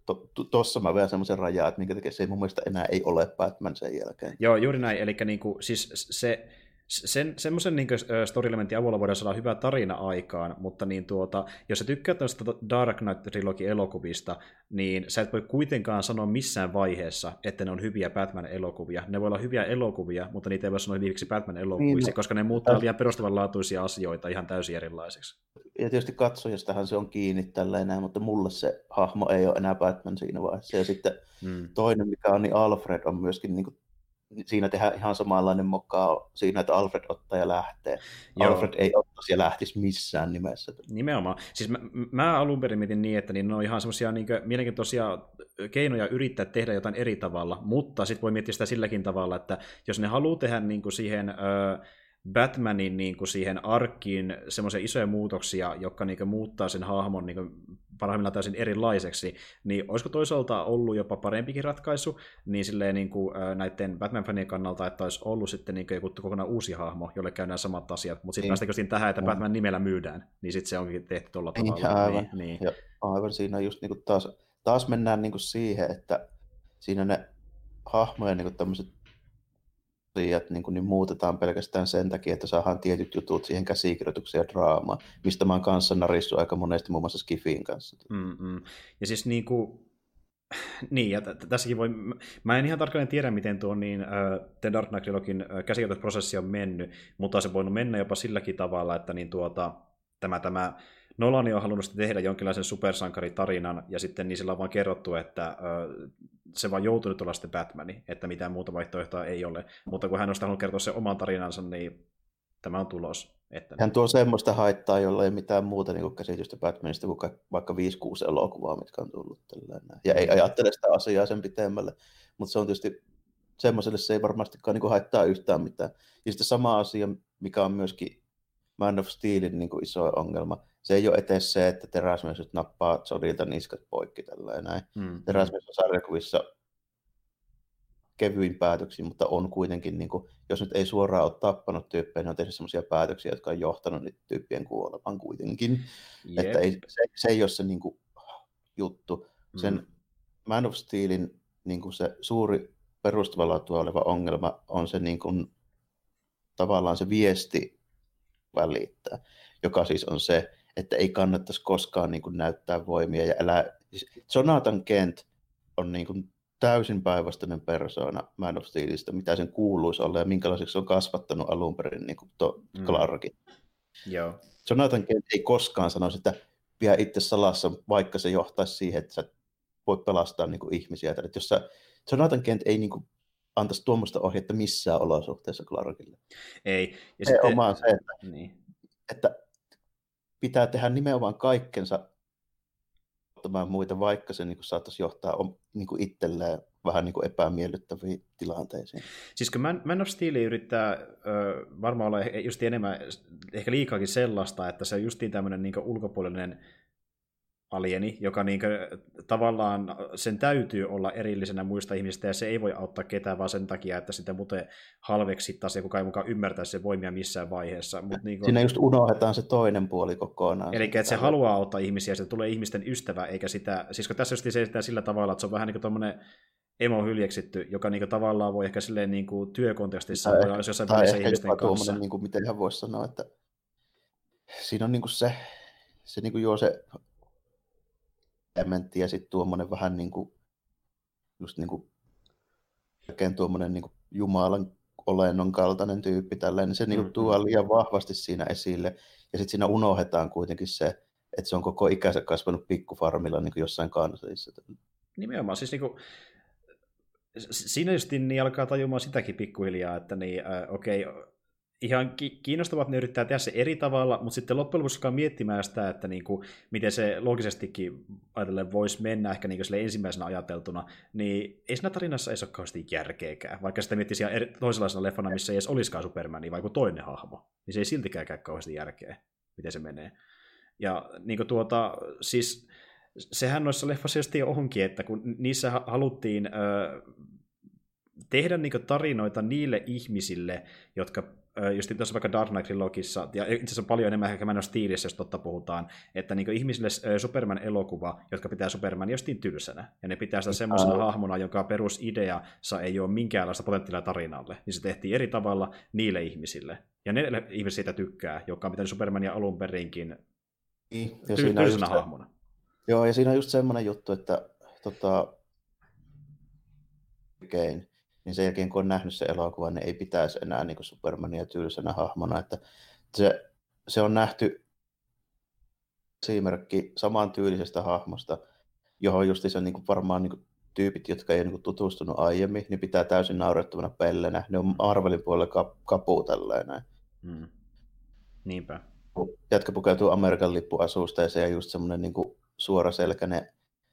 Tuossa to, mä vielä semmoisen rajaa, että minkä takia se ei mun mielestä enää ei ole Batman sen jälkeen. Joo, juuri näin. Eli niin kuin, siis se, sen, semmoisen niin story-elementin avulla voidaan saada hyvä tarina aikaan, mutta niin tuota, jos sä tykkäät tästä Dark Knight Trilogy elokuvista, niin sä et voi kuitenkaan sanoa missään vaiheessa, että ne on hyviä Batman-elokuvia. Ne voi olla hyviä elokuvia, mutta niitä ei voi sanoa hyviksi Batman-elokuviksi, niin, koska ne muuttaa liian perustavanlaatuisia asioita ihan täysin erilaiseksi. Ja tietysti katsojastahan se on kiinni tällä enää, mutta mulle se hahmo ei ole enää Batman siinä vaiheessa. Ja sitten hmm. toinen, mikä on, niin Alfred on myöskin niin kuin siinä tehdään ihan samanlainen mokkaa siinä, että Alfred ottaa ja lähtee. Joo. Alfred ei ottaisi ja lähtisi missään nimessä. Nimenomaan. Siis mä, mä alun perin mietin niin, että niin ne on ihan semmoisia niin mielenkiintoisia keinoja yrittää tehdä jotain eri tavalla, mutta sitten voi miettiä sitä silläkin tavalla, että jos ne haluaa tehdä niin kuin siihen... Öö, Batmanin niin kuin siihen arkkiin semmoisia isoja muutoksia, jotka niin kuin, muuttaa sen hahmon niin kuin, parhaimmillaan täysin erilaiseksi, niin olisiko toisaalta ollut jopa parempikin ratkaisu niin silleen niin kuin, näiden Batman-fanien kannalta, että olisi ollut sitten niin kuin, joku kokonaan uusi hahmo, jolle käy nämä samat asiat, mutta sitten niin. päästäkö tähän, että Batman nimellä myydään, niin sitten se onkin tehty tuolla niin, tavalla. Aivan, niin, niin. Ja aivan siinä just niin kuin taas, taas mennään niin kuin siihen, että siinä ne hahmojen niin tämmöiset asiat niin, kuin, niin muutetaan pelkästään sen takia, että saadaan tietyt jutut siihen käsikirjoitukseen ja draamaan, mistä mä oon kanssa narissu aika monesti muun muassa Skifin kanssa. Mm-mm. Ja siis niin kuin, [LAUGHS] niin, ja t- tässäkin voi, mä en ihan tarkalleen tiedä, miten tuo niin, uh, The Dark Knight Trilogin käsikirjoitusprosessi on mennyt, mutta se voinut mennä jopa silläkin tavalla, että niin tuota, tämä, tämä Nolan on halunnut tehdä jonkinlaisen supersankaritarinan, ja sitten niin sillä on vaan kerrottu, että uh, se vaan joutunut olla sitten Batmani, että mitään muuta vaihtoehtoa ei ole. Mutta kun hän on halunnut kertoa sen oman tarinansa, niin tämä on tulos. Että... Hän tuo semmoista haittaa, jolla ei mitään muuta niin kuin käsitystä Batmanista kuin vaikka 5-6 elokuvaa, mitkä on tullut. Tällainen. Ja ei ajattele sitä asiaa sen pitemmälle. Mutta se on tietysti semmoiselle se ei varmastikaan niin haittaa yhtään mitään. Ja sitten sama asia, mikä on myöskin Man of Steelin niin iso ongelma, se ei ole etes se, että teräsmies nyt nappaa Zodilta niskat poikki tällä näin. Mm. Teräsmies on sarjakuvissa kevyin päätöksiä, mutta on kuitenkin, niin kuin, jos nyt ei suoraan ole tappanut tyyppejä, niin on tehnyt sellaisia päätöksiä, jotka on johtanut niitä tyyppien kuolemaan kuitenkin. Yep. Että ei, se, se ei ole se niin kuin, juttu. Sen mm. Man of Steelin niin kuin se suuri perustavalla oleva ongelma on se niin kuin, tavallaan se viesti välittää, joka siis on se, että ei kannattaisi koskaan niin kuin, näyttää voimia. Ja älä... Siis Jonathan Kent on niin kuin, täysin päinvastainen persoona Man of Steelistä, mitä sen kuuluisi olla ja minkälaiseksi on kasvattanut alun perin niin kuin to, mm. Clarkin. Joo. Jonathan Kent ei koskaan sanoisi, että pidä itse salassa, vaikka se johtaisi siihen, että sä voit pelastaa niin kuin ihmisiä. Että jos sä, Jonathan Kent ei niin kuin, antaisi tuommoista ohjetta missään olosuhteessa Clarkille. Ei. Ja se sitten, omaa se, että, niin. että pitää tehdä nimenomaan kaikkensa ottamaan muita, vaikka se niin kuin, saattaisi johtaa niin kuin itselleen vähän niin kuin epämiellyttäviin tilanteisiin. Siis kun Man, Man of Steel yrittää ö, varmaan olla just enemmän, ehkä liikaakin sellaista, että se on justiin tämmöinen niin ulkopuolinen alieni, joka niin kuin, tavallaan sen täytyy olla erillisenä muista ihmisistä, ja se ei voi auttaa ketään vaan sen takia, että sitä muuten halveksittaisi ja kukaan ei mukaan ymmärtäisi sen voimia missään vaiheessa. Mut niin kuin... Siinä just unohdetaan se toinen puoli kokonaan. Eli että se haluaa auttaa ihmisiä, se tulee ihmisten ystävä, eikä sitä, siis kun tässä just se sillä tavalla, että se on vähän niin kuin tuommoinen emo hyljeksitty, joka niinku tavallaan voi ehkä silleen niinku työkontekstissa tai, olla jossain tai ehkä ihmisten kanssa. Niinku, miten hän voisi sanoa, että siinä on niinku se, se niinku juo se elementti ja sitten tuommoinen vähän niinku, just niinku, oikein tuommoinen niinku Jumalan olennon kaltainen tyyppi tällainen, niin se niinku mm-hmm. tuo liian vahvasti siinä esille. Ja sitten siinä unohdetaan kuitenkin se, että se on koko ikänsä kasvanut pikkufarmilla niin jossain kansallisessa. Nimenomaan, siis niinku, siinä just niin alkaa tajumaan sitäkin pikkuhiljaa, että niin, äh, okei, okay, ihan kiinnostavat ne yrittää tehdä se eri tavalla, mutta sitten loppujen lopuksi miettimään sitä, että niin kuin, miten se logisestikin ajatellen voisi mennä ehkä niin kuin ensimmäisenä ajateltuna, niin ei siinä tarinassa ei ole kauheasti järkeäkään. Vaikka sitä miettisi ihan eri, toisenlaisena leffana, missä ei edes olisikaan Superman, vai kuin toinen hahmo, niin se ei siltikään käy kauheasti järkeä, miten se menee. Ja niin kuin tuota, siis sehän noissa leffoissa just onkin, että kun niissä haluttiin ö, tehdä niinku tarinoita niille ihmisille, jotka just tuossa vaikka Dark Knight Trilogissa, ja itse asiassa paljon enemmän ehkä Man Steelissä, jos totta puhutaan, että niin ihmisille Superman-elokuva, jotka pitää Superman justiin tylsänä, ja ne pitää sitä semmoisena hahmona, joka perusideassa ei ole minkäänlaista potentiaalia tarinalle, niin se tehtiin eri tavalla niille ihmisille. Ja ne ihmiset siitä tykkää, jotka on pitänyt Supermania alun perinkin niin, tylsänä hahmona. Joo, ja siinä on just semmoinen juttu, että tota, Kane, niin sen jälkeen kun on nähnyt se elokuva, niin ei pitäisi enää niin Supermania tylsänä hahmona. Että se, se on nähty esimerkki saman tyylisestä hahmosta, johon just se niin kuin varmaan niin kuin tyypit, jotka ei ole niin tutustunut aiemmin, niin pitää täysin naurettavana pellenä. Ne on Marvelin puolella kapu tällainen. Hmm. Niinpä. Jätkä pukeutuu Amerikan lippuasusta ja se on just semmoinen niin suoraselkäinen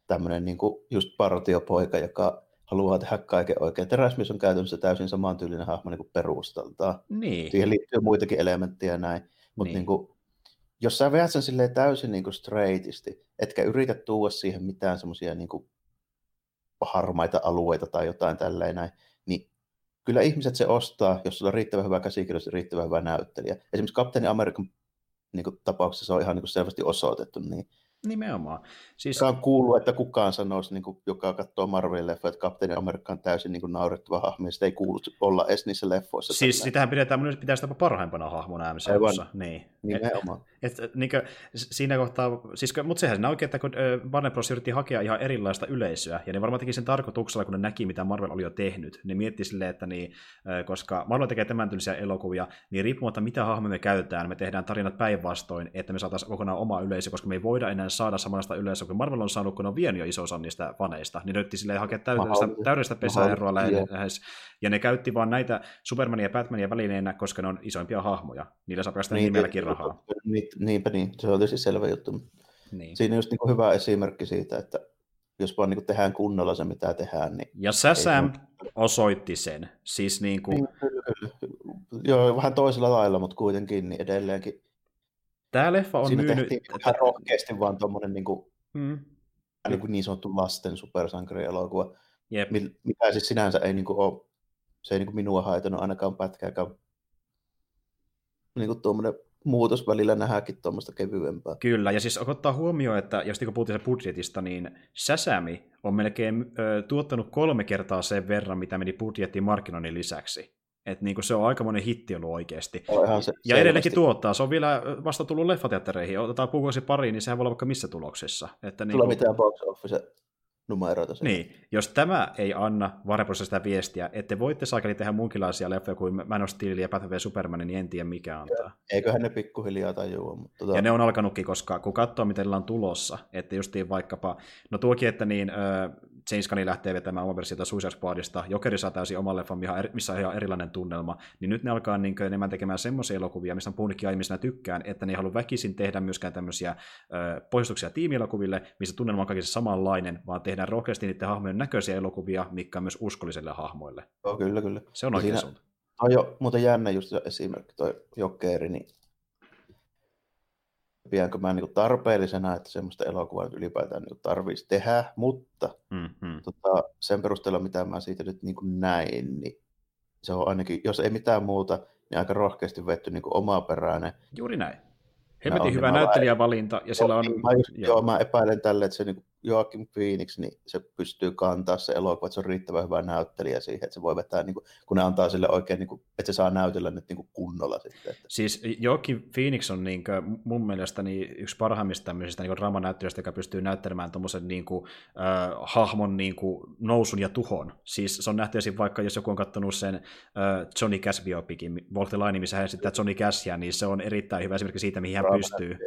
tämmöinen niin kuin just partiopoika, joka haluaa tehdä kaiken oikein. Teräsmies on käytännössä täysin samantyylinen hahmo niin kuin perustaltaan. Niin. Siihen liittyy muitakin elementtejä näin. Mutta niin. niin kuin, jos sä veät sen silleen täysin niin kuin straightisti, etkä yritä tuoda siihen mitään semmoisia niin harmaita alueita tai jotain tälleen näin, niin kyllä ihmiset se ostaa, jos sulla on riittävän hyvä käsikirjoitus ja riittävän hyvä näyttelijä. Esimerkiksi Kapteeni Amerikan niin kuin, tapauksessa se on ihan niin kuin selvästi osoitettu, niin Nimenomaan. Siis... on kuullut, että kukaan sanoisi, niin kuin, joka katsoo Marvelin leffoja, että Kapteeni Amerikka on täysin niin kuin, naurettava hahmo, ja sitä ei kuulu olla edes niissä leffoissa. Siis tällä. sitähän pidetään, pitäisi tapa parhaimpana hahmona MCUssa. Niin. Nimenomaan. Et, et, niin kuin, siinä kohtaa, siis, mutta sehän siinä oikein, että kun Warner Bros. yritti hakea ihan erilaista yleisöä, ja ne varmaan teki sen tarkoituksella, kun ne näki, mitä Marvel oli jo tehnyt. Ne mietti silleen, että niin, koska Marvel tekee tämän tyylisiä elokuvia, niin riippumatta mitä hahmoja me käytetään, me tehdään tarinat päinvastoin, että me saataisiin kokonaan oma yleisö, koska me ei voida enää saada samanlaista yleisöä kuin Marvel on saanut, kun on vienyt jo iso osa niistä faneista, niin ne yritti silleen hakea täydellistä, täydellistä pesäeroa lähes, ja ne käytti vaan näitä Supermania ja Batmania välineenä, koska ne on isoimpia hahmoja. Niillä saa päästä niin, nimelläkin rahaa. Niin, niinpä niin, se on tietysti selvä juttu. Niin. Siinä on just niin hyvä esimerkki siitä, että jos vaan niin tehdään kunnolla se, mitä tehdään. Niin ja Sam ei... osoitti sen. Siis niin kuin... niin, kyllä. Joo, vähän toisella lailla, mutta kuitenkin niin edelleenkin Tämä leffa on Siinä myynyt... ihan rohkeasti vaan tuommoinen niin, kuin, mm. niin, kuin niin sanottu lasten supersankarielokuva, Jep. mikä siis sinänsä ei niin kuin ole, se ei niin kuin minua haitannut ainakaan pätkääkään. Niin kuin tuommoinen muutos välillä nähdäänkin tuommoista kevyempää. Kyllä, ja siis ottaa huomioon, että jos niin puhuttiin budjetista, niin Säsämi on melkein ö, tuottanut kolme kertaa sen verran, mitä meni budjettiin markkinoinnin lisäksi. Että niinku se on aikamoinen hitti ollut oikeasti. Se, ja edelleenkin tuottaa. Se on vielä vasta tullut leffateattereihin. Otetaan kuukausi pari, niin sehän voi olla vaikka missä tuloksessa. Että niinku... Tulee mitään box office numeroita. Sen. Niin, jos tämä ei anna Warner sitä viestiä, että voitte saakeli tehdä muunkinlaisia leffoja kuin Man of Steel ja Batman Superman, niin en tiedä mikä antaa. Eiköhän ne pikkuhiljaa tajua. Mutta tota... Ja ne on alkanutkin, koska kun katsoo, miten on tulossa, että justiin vaikkapa, no tuokin, että niin, James Gunn lähtee vetämään oman versiota Suicide Squadista, Jokeri saa täysin oman leffan, missä on ihan erilainen tunnelma, niin nyt ne alkaa niin kuin, enemmän tekemään semmoisia elokuvia, mistä on puhunutkin aiemmin tykkään, että ne ei halua väkisin tehdä myöskään tämmöisiä äh, poistuksia tiimielokuville, missä tunnelma on kaikissa samanlainen, vaan tehdään rohkeasti niiden hahmojen näköisiä elokuvia, mikä on myös uskollisille hahmoille. Joo, kyllä, kyllä. Se on oikein suunta. On jo muuten jännä just esimerkki toi Jokeri, niin pidänkö mä niin tarpeellisena, että semmoista elokuvaa nyt ylipäätään niin tarvitsisi tehdä, mutta mm-hmm. tota, sen perusteella, mitä mä siitä nyt niin näin, niin se on ainakin, jos ei mitään muuta, niin aika rohkeasti vetty niin omaperäinen. Juuri näin. Hemmetin hyvä näyttelijävalinta, ja sillä on... Joo. joo, mä epäilen tälle, että se niin Joakim Phoenix, niin se pystyy kantaa se elokuva, että se on riittävän hyvä näyttelijä siihen, että se voi vetää, niin kuin, kun ne antaa sille oikein, niin kuin, että se saa näytellä nyt niin kuin kunnolla sitten. Että. Siis Joakim Phoenix on niin kuin, mun mielestä niin yksi parhaimmista tämmöisistä niin dramanäyttelijöistä, joka pystyy näyttelemään tuommoisen niin kuin, äh, hahmon niin kuin, nousun ja tuhon. Siis se on nähty esim. vaikka, jos joku on katsonut sen äh, Johnny Cash biopikin, Walk the Line, missä hän esittää Johnny Cashia, niin se on erittäin hyvä esimerkki siitä, mihin hän pystyy,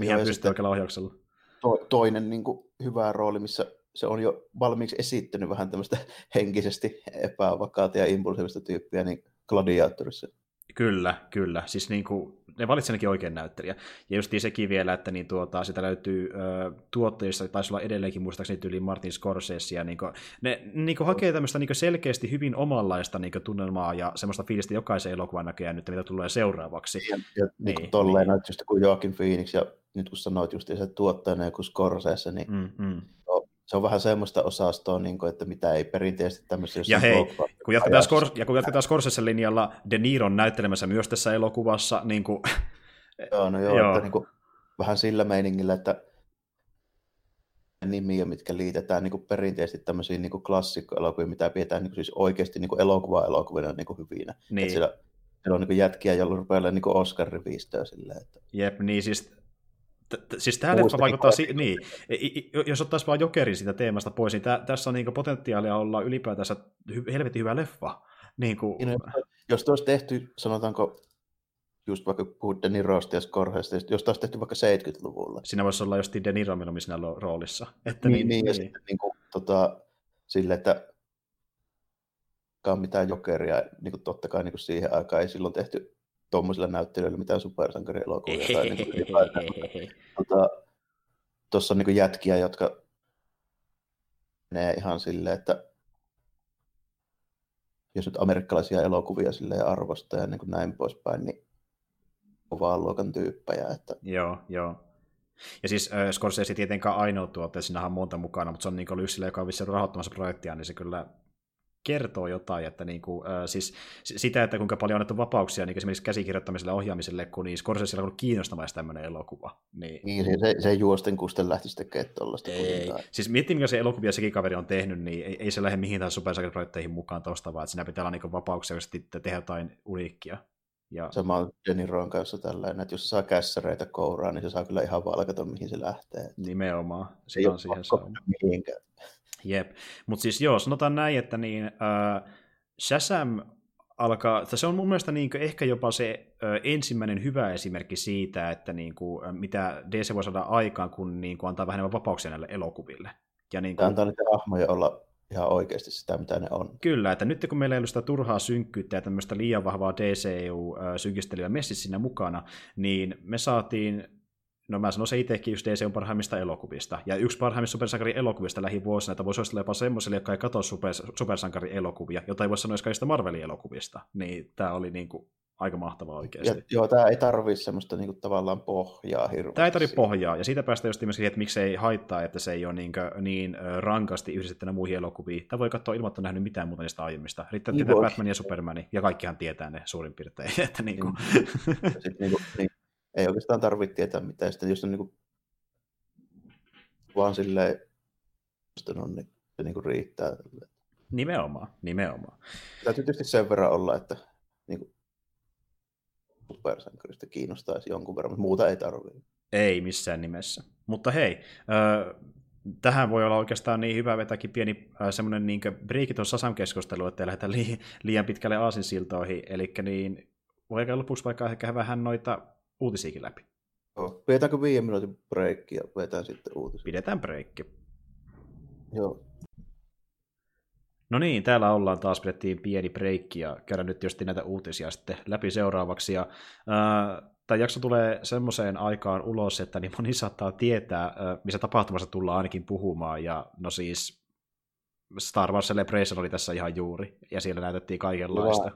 mihin hän pystyy oikealla ohjauksella to, toinen niin kuin, hyvä rooli, missä se on jo valmiiksi esittänyt vähän tämmöistä henkisesti epävakaata ja impulsiivista tyyppiä, niin Gladiatorissa. Kyllä, kyllä. Siis niin kuin, ne valitsevat oikein näyttelijä. Ja just sekin vielä, että niin tuota, sitä löytyy ö, tuottajista, taisi olla edelleenkin muistaakseni tyyli Martin Scorsese, ja niin kuin, ne niin kuin hakee tämmöistä niin kuin selkeästi hyvin omanlaista niin kuin tunnelmaa ja semmoista fiilistä jokaisen elokuvan näköjään nyt, mitä tulee seuraavaksi. Ja, ja niin, niin tolleen, niin. just kuin Joaquin Phoenix, ja nyt kun sanoit just se tuottajana joku Scorsese, niin mm, mm se on vähän semmoista osastoa, niin kuin, että mitä ei perinteisesti tämmöisiä... Ja hei, kun jatketaan, Skor- ja kun jatketaan Scorsese linjalla, De Niron näyttelemässä myös tässä elokuvassa, niin kuin... [LAUGHS] Joo, no joo, joo. Että niin kuin, vähän sillä meiningillä, että nimiä, mitkä liitetään niin kuin perinteisesti tämmöisiin niin kuin klassikkoelokuviin, mitä pidetään niin kuin siis oikeasti niin elokuva-elokuvina niin kuin hyvinä. Niin. Että siellä, siellä on niin kuin jätkiä, joilla rupeaa niin kuin Oscar-rivistöä silleen. Että... Jep, niin siis Siis tämä leffa vaikuttaa, si- niin, jos ottaisiin vain jokerin siitä teemasta pois, niin tä- tässä on niin potentiaalia olla ylipäätänsä hy- helvetin hyvä leffa. Niin kuin... Niin, jos olisi tehty, sanotaanko, just vaikka puhut De Nirosta ja Scorsese, jos olisi tehty vaikka 70-luvulla. Siinä voisi olla just De Niro siinä roolissa. Että niin, niin, niin, ja niin. sitten niin kuin, tota, sille, että mitään jokeria, niin kuin totta kai niin kuin siihen aikaan ei silloin tehty tuommoisilla näyttelijöillä mitään supersankarielokuvia. tai [LAUGHS] niin tota, tuossa on niin jätkiä, jotka menee ihan silleen, että jos nyt amerikkalaisia elokuvia sille arvostaa ja niin kuin näin poispäin, niin kovaan luokan tyyppejä. Että... Joo, joo. Ja siis äh, Scorsese tietenkään ainoa tuote, siinä on monta mukana, mutta se on niin yksi joka on vissiin rahoittamassa projektia, niin se kyllä kertoo jotain, että niin kuin, äh, siis sitä, että kuinka paljon on annettu vapauksia niin esimerkiksi käsikirjoittamiselle ja ohjaamiselle, kun niin Scorsese on kiinnostavaa tämmöinen elokuva. Niin, niin se, se, juosten kusten lähtisi tekemään tuollaista. Ei, siis miettii, mikä se elokuvia sekin kaveri on tehnyt, niin ei, ei se lähde mihin tahansa supersakeriprojekteihin mukaan tuosta, vaan että siinä pitää olla niin vapauksia, jos tehdä jotain uniikkia. Ja... Sama on Jenny Ron kanssa tällainen, että jos se saa kässäreitä kouraan, niin se saa kyllä ihan valkata, mihin se lähtee. Nimenomaan, se on siihen sauma. Mihinkään. Jep, mutta siis joo, sanotaan näin, että niin, äh, Shazam alkaa, se on mun mielestä niin ehkä jopa se äh, ensimmäinen hyvä esimerkki siitä, että niin kuin, mitä DC voi saada aikaan, kun niin kuin, antaa vähän vapauksia näille elokuville. Ja niin kuin... Antaa niitä hahmoja olla ihan oikeasti sitä, mitä ne on. Kyllä, että nyt kun meillä ei ollut sitä turhaa synkkyyttä ja tämmöistä liian vahvaa DCU-synkistelyä messissä siinä mukana, niin me saatiin No mä sanoisin itsekin, just DC on parhaimmista elokuvista. Ja yksi parhaimmista supersankarin elokuvista lähivuosina, että voisi olla jopa semmoiselle, jotka ei katso super, supersankarin elokuvia, jota ei voi sanoa kaikista Marvelin elokuvista. Niin tämä oli niin kuin aika mahtavaa oikeasti. Ja, joo, tämä ei tarvitse semmoista niin kuin, tavallaan pohjaa hirveästi. Tämä ei tarvitse pohjaa, ja siitä päästä just myöskin, että miksei haittaa, että se ei ole niin, niin rankasti yhdistettynä muihin elokuviin. Tämä voi katsoa ilman, että nähnyt mitään muuta niistä aiemmista. Riittää niin tietää Batman ja Superman, ja kaikkihan tietää ne suurin piirtein. [LAUGHS] että niin kuin... Sitten, [LAUGHS] niin kuin, niin, ei oikeastaan tarvitse tietää mitään. Sitten jos on niin kuin, vaan silleen, on, niin se niin kuin riittää. Nimenomaan, nimenomaan. Täytyy tietysti sen verran olla, että niin kuin, supersankarista kiinnostaisi jonkun verran, mutta muuta ei tarvitse. Ei missään nimessä. Mutta hei, äh, tähän voi olla oikeastaan niin hyvä vetäkin pieni äh, semmoinen niin breakiton Sasam-keskustelu, että ei lähdetä li- liian pitkälle aasinsiltoihin, eli niin voi lopuksi vaikka ehkä vähän noita uutisiakin läpi. Joo. Pidetäänkö viiden minuutin breikki ja vetään sitten uutisia? Pidetään breikki. Joo. No niin, täällä ollaan taas, pidettiin pieni breikki ja käydään nyt tietysti näitä uutisia sitten läpi seuraavaksi. Ja, ää, tämä jakso tulee semmoiseen aikaan ulos, että niin moni saattaa tietää, ää, missä tapahtumassa tullaan ainakin puhumaan. Ja no siis Star Wars Celebration oli tässä ihan juuri, ja siellä näytettiin kaikenlaista.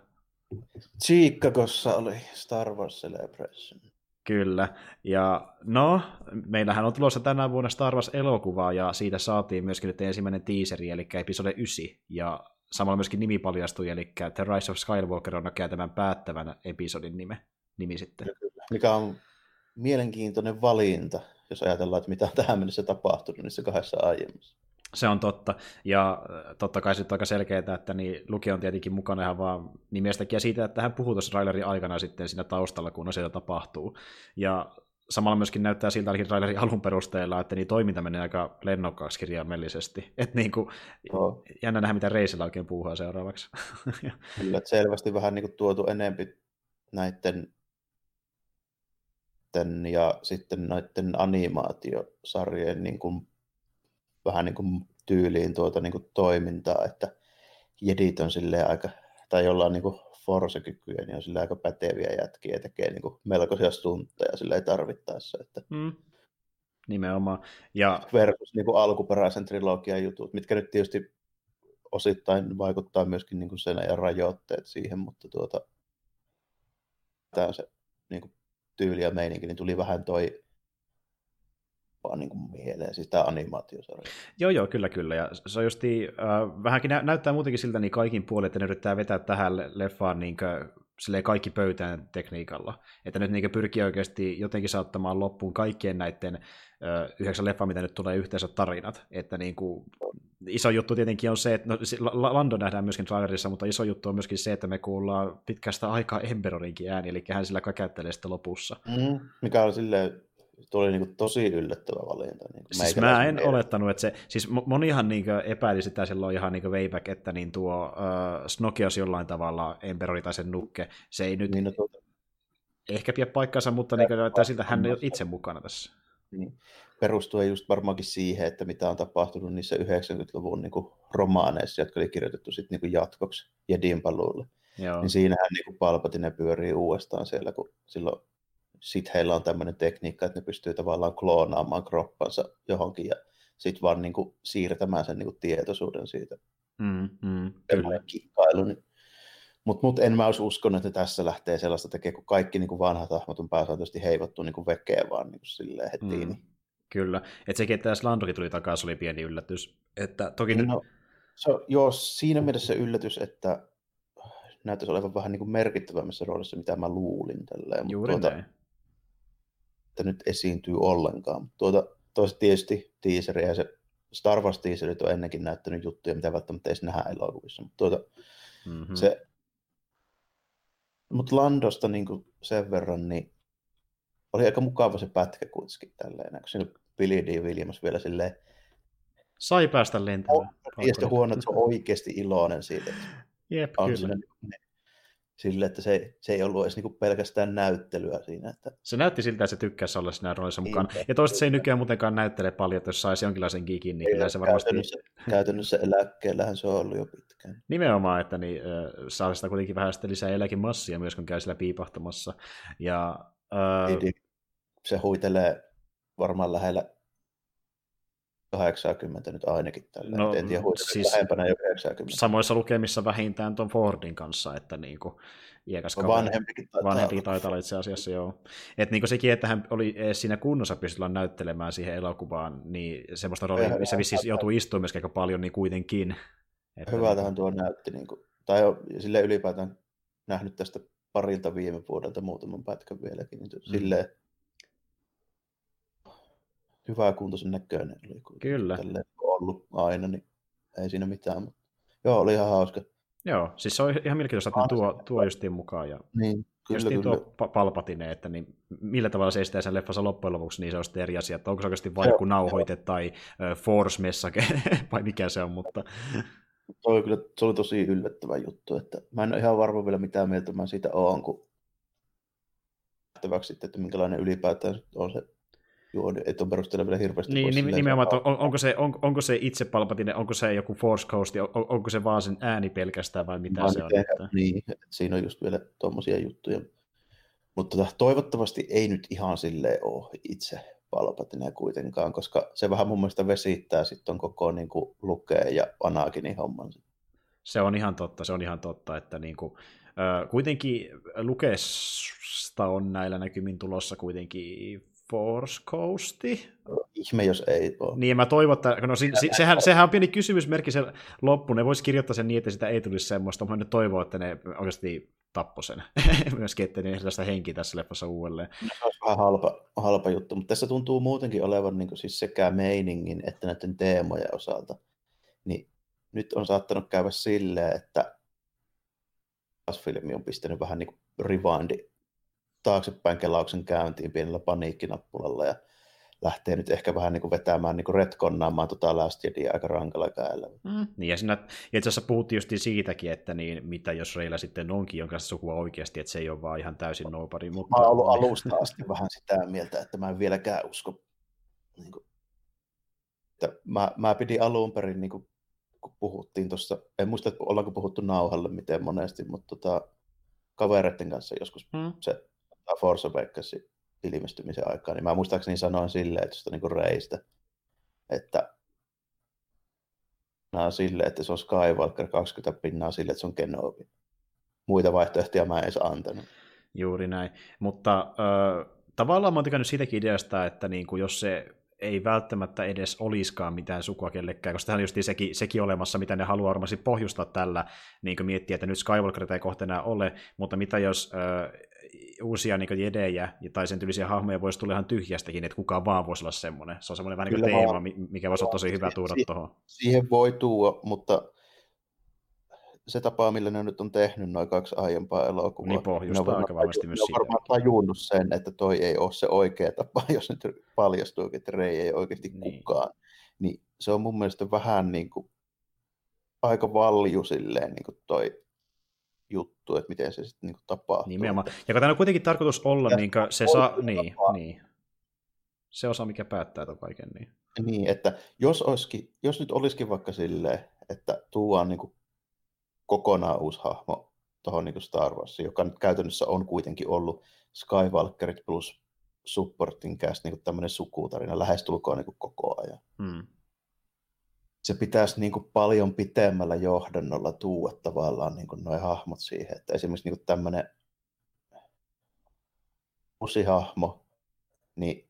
Chicagossa oli Star Wars Celebration. Kyllä, ja no, meillähän on tulossa tänä vuonna Star Wars-elokuva, ja siitä saatiin myöskin nyt ensimmäinen teaseri, eli episode 9, ja samalla myöskin nimi paljastui, eli The Rise of Skywalker on näköjään tämän päättävän episodin nime, nimi sitten. Mikä on mielenkiintoinen valinta, jos ajatellaan, että mitä on tähän mennessä tapahtunut niissä kahdessa aiemmassa. Se on totta, ja äh, totta kai sitten aika selkeää, että niin Luki on tietenkin mukana ihan vaan nimestäkin ja siitä, että hän puhuu tuossa trailerin aikana sitten siinä taustalla, kun asioita tapahtuu. Ja samalla myöskin näyttää siltä ainakin trailerin alun perusteella, että niin toiminta menee aika lennokkaaksi kirjaimellisesti. [LAUGHS] Että niin kuin, no. jännä nähdä, mitä Reisillä oikein puhua seuraavaksi. [LAUGHS] Kyllä, että selvästi vähän niin kuin tuotu enempi näiden ja sitten näiden animaatiosarjojen niin kuin vähän niin kuin tyyliin tuota niin kuin toimintaa, että jedit on silleen aika, tai jollain niin kuin force-kykyjä, niin on sille aika päteviä jätkiä ja tekee niin kuin melkoisia stuntteja silleen tarvittaessa. Että... Mm. Nimenomaan. Ja... Versus niin kuin alkuperäisen trilogian jutut, mitkä nyt tietysti osittain vaikuttaa myöskin niin kuin sen ja rajoitteet siihen, mutta tuota, tämä on se niin kuin tyyli ja meininki, niin tuli vähän toi vaan niin kuin mieleen, siis tämä animaatiosarja. Joo, joo, kyllä, kyllä. Ja se on justi, äh, vähänkin nä- näyttää muutenkin siltä niin kaikin puolin, että ne yrittää vetää tähän leffaan niin kuin, kaikki pöytään tekniikalla. Että nyt niin pyrkii oikeasti jotenkin saattamaan loppuun kaikkien näiden äh, yhdeksän leffaa, mitä nyt tulee yhteensä tarinat. Että niin kuin, iso juttu tietenkin on se, että no, Lando nähdään myöskin trailerissa, mutta iso juttu on myöskin se, että me kuullaan pitkästä aikaa Emberorinkin ääni, eli hän sillä käkättelee sitten lopussa. Mm, mikä on silleen Tuo oli niin todella yllättävä valinta. Niin siis mä en mielestä. olettanut, että se, siis monihan niin epäili sitä silloin ihan niin back, että niin tuo uh, Snoki olisi jollain tavalla Emperori tai sen nukke. Se ei nyt niin, no, tuota... ehkä pidä paikkansa, mutta niin näyttää siltä, hän ei ole itse mukana tässä. Niin. Perustuen just varmaankin siihen, että mitä on tapahtunut niissä 90-luvun niin romaaneissa, jotka oli kirjoitettu sitten niin jatkoksi Jedin paluulle. Joo. Niin siinähän niin Palpatine pyörii uudestaan siellä, kun silloin sitten heillä on tämmöinen tekniikka, että ne pystyy tavallaan kloonaamaan kroppansa johonkin ja sitten vaan niin kuin siirtämään sen niin kuin tietoisuuden siitä. Mm, mm, kyllä. Kikkailu. Niin. Mutta mut en mä olisi uskonut, että tässä lähtee sellaista tekemään, kun kaikki niin kuin vanhat hahmot on pääsääntöisesti heivottu niin kuin vekeä vaan niin kuin silleen heti. Mm, niin. Kyllä. Että sekin, että Landokin tuli takaisin, oli pieni yllätys. Että toki no, nyt... se, joo, siinä mielessä yllätys, että näyttäisi olevan vähän niin kuin merkittävämmässä roolissa, mitä mä luulin. Tälleen. Juuri tuota, näin että nyt esiintyy ollenkaan. Tuota, toista tietysti teaseria ja se Star Wars teaserit on ennenkin näyttänyt juttuja, mitä välttämättä ei nähdä elokuvissa. Mutta tuota, mm-hmm. se, mut Landosta niin sen verran, niin oli aika mukava se pätkä kuitenkin tälleen, kun siinä Billy D. Williams vielä silleen Sai päästä lentämään. Ja sitten huono, että se on oikeasti iloinen siitä. Jep, on kyllä. Siinä, sille, että se, se ei ollut edes niinku pelkästään näyttelyä siinä. Että... Se näytti siltä, että se tykkäsi olla siinä roolissa mukaan. Ja toista se ei nykyään muutenkaan näyttele paljon, että jos saisi jonkinlaisen gikin, niin kyllä se varmasti... Käytännössä, käytännössä eläkkeellähän se on ollut jo pitkään. Nimenomaan, että niin, saa sitä kuitenkin vähän sitten lisää eläkemassia myös, kun käy sillä piipahtamassa. Ja, äh... Se huitelee varmaan lähellä 80 nyt ainakin tällä. No, en tiedä, siis lähempänä jo 90. Samoissa lukemissa vähintään tuon Fordin kanssa, että niin kuin, iäkäs no, vanhempikin taitaa, vanhempikin taitaa olla itse asiassa, joo. Että niin sekin, että hän oli siinä kunnossa pystyllä näyttelemään siihen elokuvaan, niin semmoista roolia, missä vissiin joutuu istumaan myöskin aika paljon, niin kuitenkin. Että... Hyvältähän tuo näytti, niin kuin, tai sille ylipäätään nähnyt tästä parilta viime vuodelta muutaman pätkän vieläkin, niin mm. silleen hyvää kuntoisen näköinen oli. Kyllä. ollut aina, niin ei siinä mitään. Mutta joo, oli ihan hauska. Joo, siis se on ihan mielenkiintoista, että tuo, tuo justiin mukaan. Ja... Niin, Kyllä, just niin tuo Palpatine, että niin millä tavalla se estää sen leffassa loppujen lopuksi, niin se on sitten eri asia, että onko se oikeasti vain joku nauhoite tai uh, force-messake, [LAUGHS] vai mikä se on, mutta... Toi kyllä, se oli tosi yllättävä juttu, että mä en ole ihan varma vielä mitään mieltä mä siitä oon, kun nähtäväksi sitten, että minkälainen ylipäätään on se juoni, ei ole perusteella vielä hirveästi Niin, nimenomaan, että on, onko, se, on, onko se itse Palpatine, onko se joku Force Ghost, on, onko se vaan sen ääni pelkästään vai mitä Vaan se on? Että... Niin, että siinä on just vielä tuommoisia juttuja. Mutta tota, toivottavasti ei nyt ihan silleen ole itse Palpatine kuitenkaan, koska se vähän mun mielestä vesittää sitten koko niin kuin, lukee ja Anakinin homman. Se on ihan totta, se on ihan totta, että niin kuin, kuitenkin Lukesta on näillä näkymin tulossa kuitenkin Force Coasti. Ihme, jos ei ole. Niin, mä toivon, että no, se, se, sehän, sehän on pieni kysymysmerkki se loppu. Ne voisi kirjoittaa sen niin, että sitä ei tulisi semmoista, mutta mä nyt toivon, että ne oikeasti tappoi sen. [LAUGHS] Myöskin, että ne sitä henki tässä leffassa uudelleen. No, se olisi vähän halpa, halpa juttu, mutta tässä tuntuu muutenkin olevan niin siis sekä meiningin että näiden teemojen osalta. Niin nyt on saattanut käydä silleen, että filmi on pistänyt vähän niin kuin rewindi taaksepäin kelauksen käyntiin pienellä paniikkinappulalla ja lähtee nyt ehkä vähän niin kuin vetämään, niin kuin retkonnaamaan tota Last Jedi aika rankalla käellä. Mm. Niin ja siinä itse asiassa puhuttiin just siitäkin, että niin, mitä jos Reillä sitten onkin jonka sukua oikeasti, että se ei ole vaan ihan täysin nobody. Mutta... Mä oon ollut alusta asti vähän sitä mieltä, että mä en vieläkään usko. Niin kuin, että mä, mä pidin alun perin, niin kuin, kun puhuttiin tuossa, en muista, että ollaanko puhuttu nauhalle miten monesti, mutta tota, kavereiden kanssa joskus mm. se Force Awakensin ilmestymisen aikaa, niin mä muistaakseni sanoin silleen, että sitä niin reistä, että on silleen, että se on Skywalker 20 pinnaa sille, että se on Kenobi. Muita vaihtoehtoja mä en edes antanut. Juuri näin. Mutta äh, tavallaan mä oon tykännyt siitäkin ideasta, että niin kuin jos se ei välttämättä edes olisikaan mitään sukua kellekään, koska tähän on just sekin, sekin olemassa, mitä ne haluaa varmasti pohjustaa tällä, niin kuin miettiä, että nyt Skywalker ei kohta enää ole, mutta mitä jos äh, uusia niin jedejä tai sen tyylisiä hahmoja voisi tulla ihan tyhjästäkin, että kukaan vaan voisi olla semmoinen. Se on semmoinen vähän niin kuin teema, vaan. mikä voisi olla tosi hyvä tuoda si- tuohon. Siihen voi tuoda, mutta se tapa, millä ne nyt on tehnyt noin kaksi aiempaa elokuvaa. Niin pohjustaa aika varmasti myös siitä. Ne on varmaan tajunnut sen, että toi ei ole se oikea tapa, [LAUGHS] jos nyt paljastuu, että Rei ei oikeasti niin. kukaan. Niin se on mun mielestä vähän niin kuin aika valju silleen niin kuin toi juttu, että miten se sitten niin tapahtuu. Nimenomaan. Ja kun tämä on kuitenkin tarkoitus olla, niin se saa, niin, niin. Se osa, mikä päättää tämän kaiken. Niin, niin että jos, olisikin, jos nyt olisikin vaikka silleen, että tuodaan niin kokonaan uusi hahmo tuohon niin Star Warsiin, joka nyt käytännössä on kuitenkin ollut Skywalkerit plus supporting cast, niin tämmöinen sukutarina lähestulkoon niin koko ajan. Hmm se pitäisi niin kuin paljon pitemmällä johdannolla tuua tavallaan niin kuin noi hahmot siihen. Että esimerkiksi niin kuin tämmöinen uusi hahmo, niin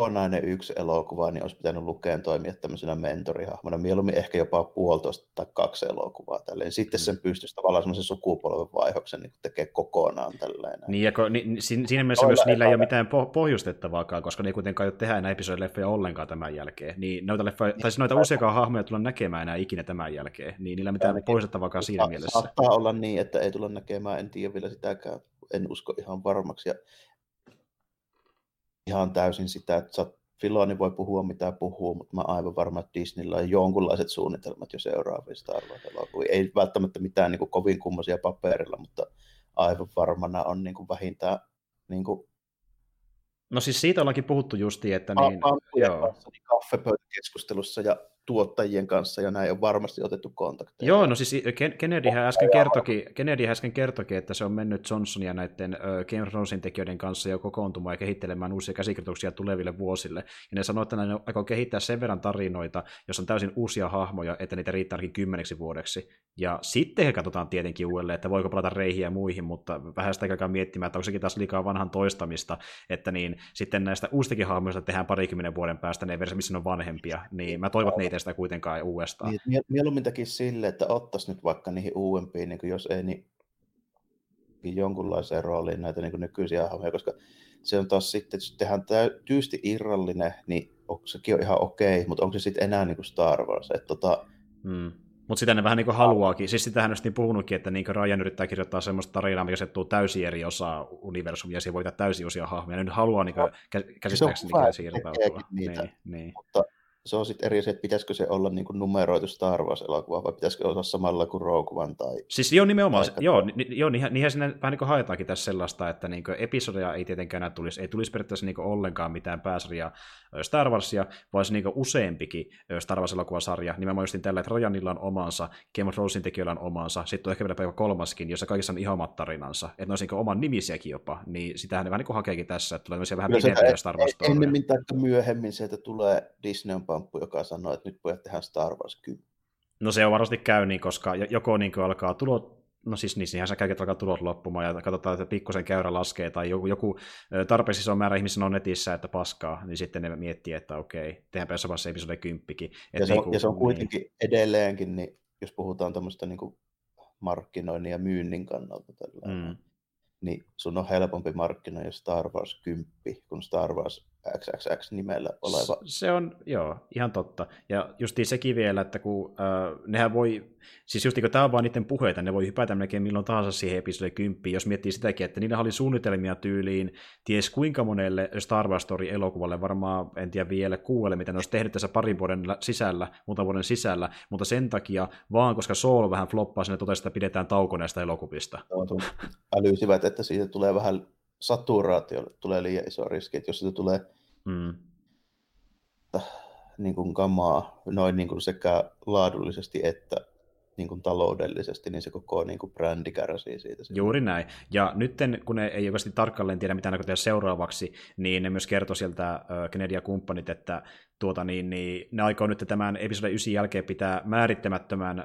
kokonainen yksi elokuva, niin olisi pitänyt lukeen toimia tämmöisenä mentorihahmona. Mieluummin ehkä jopa puolitoista tai kaksi elokuvaa. Tälleen. Sitten mm. sen pystyisi tavallaan semmoisen sukupolven vaihoksen niin tekee kokonaan. Tälleen. Niin, ja kun, niin, siinä mielessä myös niillä ei ole mitään pohjustettavaakaan, koska ne ei kuitenkaan ole tehdä enää episodileffoja ollenkaan tämän jälkeen. Niin noita, leffoja, tai siis noita uusiakaan hahmoja tulla näkemään enää ikinä tämän jälkeen. Niin niillä mitään pohjustettavaakaan siinä mielessä. Saattaa olla niin, että ei tulla näkemään, en tiedä vielä sitäkään. En usko ihan varmaksi. Ja ihan täysin sitä, että Filoni voi puhua mitä puhuu, mutta mä aivan varma, että Disneyllä on jonkunlaiset suunnitelmat jo seuraaviin Star Wars Ei välttämättä mitään niin kuin, kovin kummosia paperilla, mutta aivan varmana on niin kuin, vähintään niin kuin, No siis siitä ollaankin puhuttu justi, että niin... Kanssa, niin kaffepöytäkeskustelussa ja tuottajien kanssa, ja näin on varmasti otettu kontakteja. Joo, no siis Kennedyhän äsken, kertoki, Kennedy äsken kertoki, että se on mennyt Johnsonia näiden uh, Game of Thronesin tekijöiden kanssa jo kokoontumaan ja kehittelemään uusia käsikirjoituksia tuleville vuosille. Ja ne sanoo, että ne aikoo kehittää sen verran tarinoita, jos on täysin uusia hahmoja, että niitä riittää ainakin kymmeneksi vuodeksi. Ja sitten he katsotaan tietenkin uudelleen, että voiko palata reihiä ja muihin, mutta vähän sitä aikaa miettimään, että onko sekin taas liikaa vanhan toistamista, että niin sitten näistä uustakin hahmoista tehdään parikymmenen vuoden päästä ne versio, missä ne on vanhempia, niin mä toivon, että ne sitä kuitenkaan uudestaan. Niin, mieluummin tekisi sille, että ottaisi nyt vaikka niihin uudempiin, niin jos ei, niin jonkunlaiseen rooliin näitä niin nykyisiä hahmoja, koska se on taas sitten, jos tehdään tyysti irrallinen, niin onko sekin on ihan okei, mutta onko se sitten enää niin kuin Star Wars? Että tota, hmm Mutta sitä ne vähän niin kuin haluaakin. Siis sitähän olisi niin puhunutkin, että niin Ryan yrittää kirjoittaa semmoista tarinaa, mikä tuu täysin eri osa universumia, ja siinä voi täysin uusia hahmoja. Ne nyt haluaa niin kuin, käsittääkseni siirtää. Niin, niin. Mutta se on sitten eri se, että pitäisikö se olla niin kuin numeroitu Star Wars-elokuva, vai pitäisikö olla samalla kuin Rogue One tai... Siis joo, nimenomaan, tai joo, ni, joo niinhän, niinhän sinne vähän niin kuin haetaankin tässä sellaista, että niin episodia ei tietenkään enää tulisi, ei tulisi periaatteessa niin ollenkaan mitään pääsarjaa Star Warsia, vaan se niin useampikin Star Wars-elokuvasarja, nimenomaan just tällä, että Rojanilla on omansa, Game of Thronesin tekijöillä on omansa, sitten on ehkä vielä päivä kolmaskin, jossa kaikissa on ihan omat tarinansa, että ne olisi niin oman nimisiäkin jopa, niin sitähän ne vähän niin kuin hakeekin tässä, että tulee vähän pidempiä Star Wars Ennemmin tai myöhemmin se, että tulee Disney on pamppu, joka sanoo, että nyt pojat tehdään Star Wars 10. No se on varmasti käy niin, koska joko niin alkaa tulot, no siis niin, niinhän se käy, että alkaa tulot loppumaan ja katsotaan, että pikkusen käyrä laskee tai joku, joku tarpeeksi iso määrä ihmisiä on netissä, että paskaa, niin sitten ne miettii, että okei, tehdään jossain episode 10. Ja se, on, niin ja se on kuitenkin niin. edelleenkin, niin jos puhutaan tämmöistä niin markkinoinnin ja myynnin kannalta, tällä, mm. niin sun on helpompi markkinoida Star Wars 10 kuin Star Wars XXX nimellä oleva. Se on, joo, ihan totta. Ja justiin sekin vielä, että kun äh, nehän voi, siis just kun tämä on vaan niiden puheita, ne voi hypätä melkein milloin tahansa siihen episode 10, jos miettii sitäkin, että niillä oli suunnitelmia tyyliin, ties kuinka monelle Star Wars Story-elokuvalle, varmaan en tiedä vielä kuuelle, mitä ne olisi tehnyt tässä parin vuoden sisällä, muutaman vuoden sisällä, mutta sen takia, vaan koska Soul vähän floppaa, sinne totesi, että pidetään tauko näistä elokuvista. Älyisivät, että siitä tulee vähän saturaatiolle tulee liian iso riski, että jos se tulee mm. niin kuin kamaa noin niin kuin sekä laadullisesti että niin kuin taloudellisesti, niin se koko niin kuin brändi kärsii siitä. Juuri näin. Ja nyt kun ne ei oikeasti tarkalleen tiedä, mitä ne tehdä seuraavaksi, niin ne myös kertoo sieltä äh, Kennedy-kumppanit, että tuota, niin, niin, ne aikoo nyt tämän episode 9 jälkeen pitää määrittämättömän ö,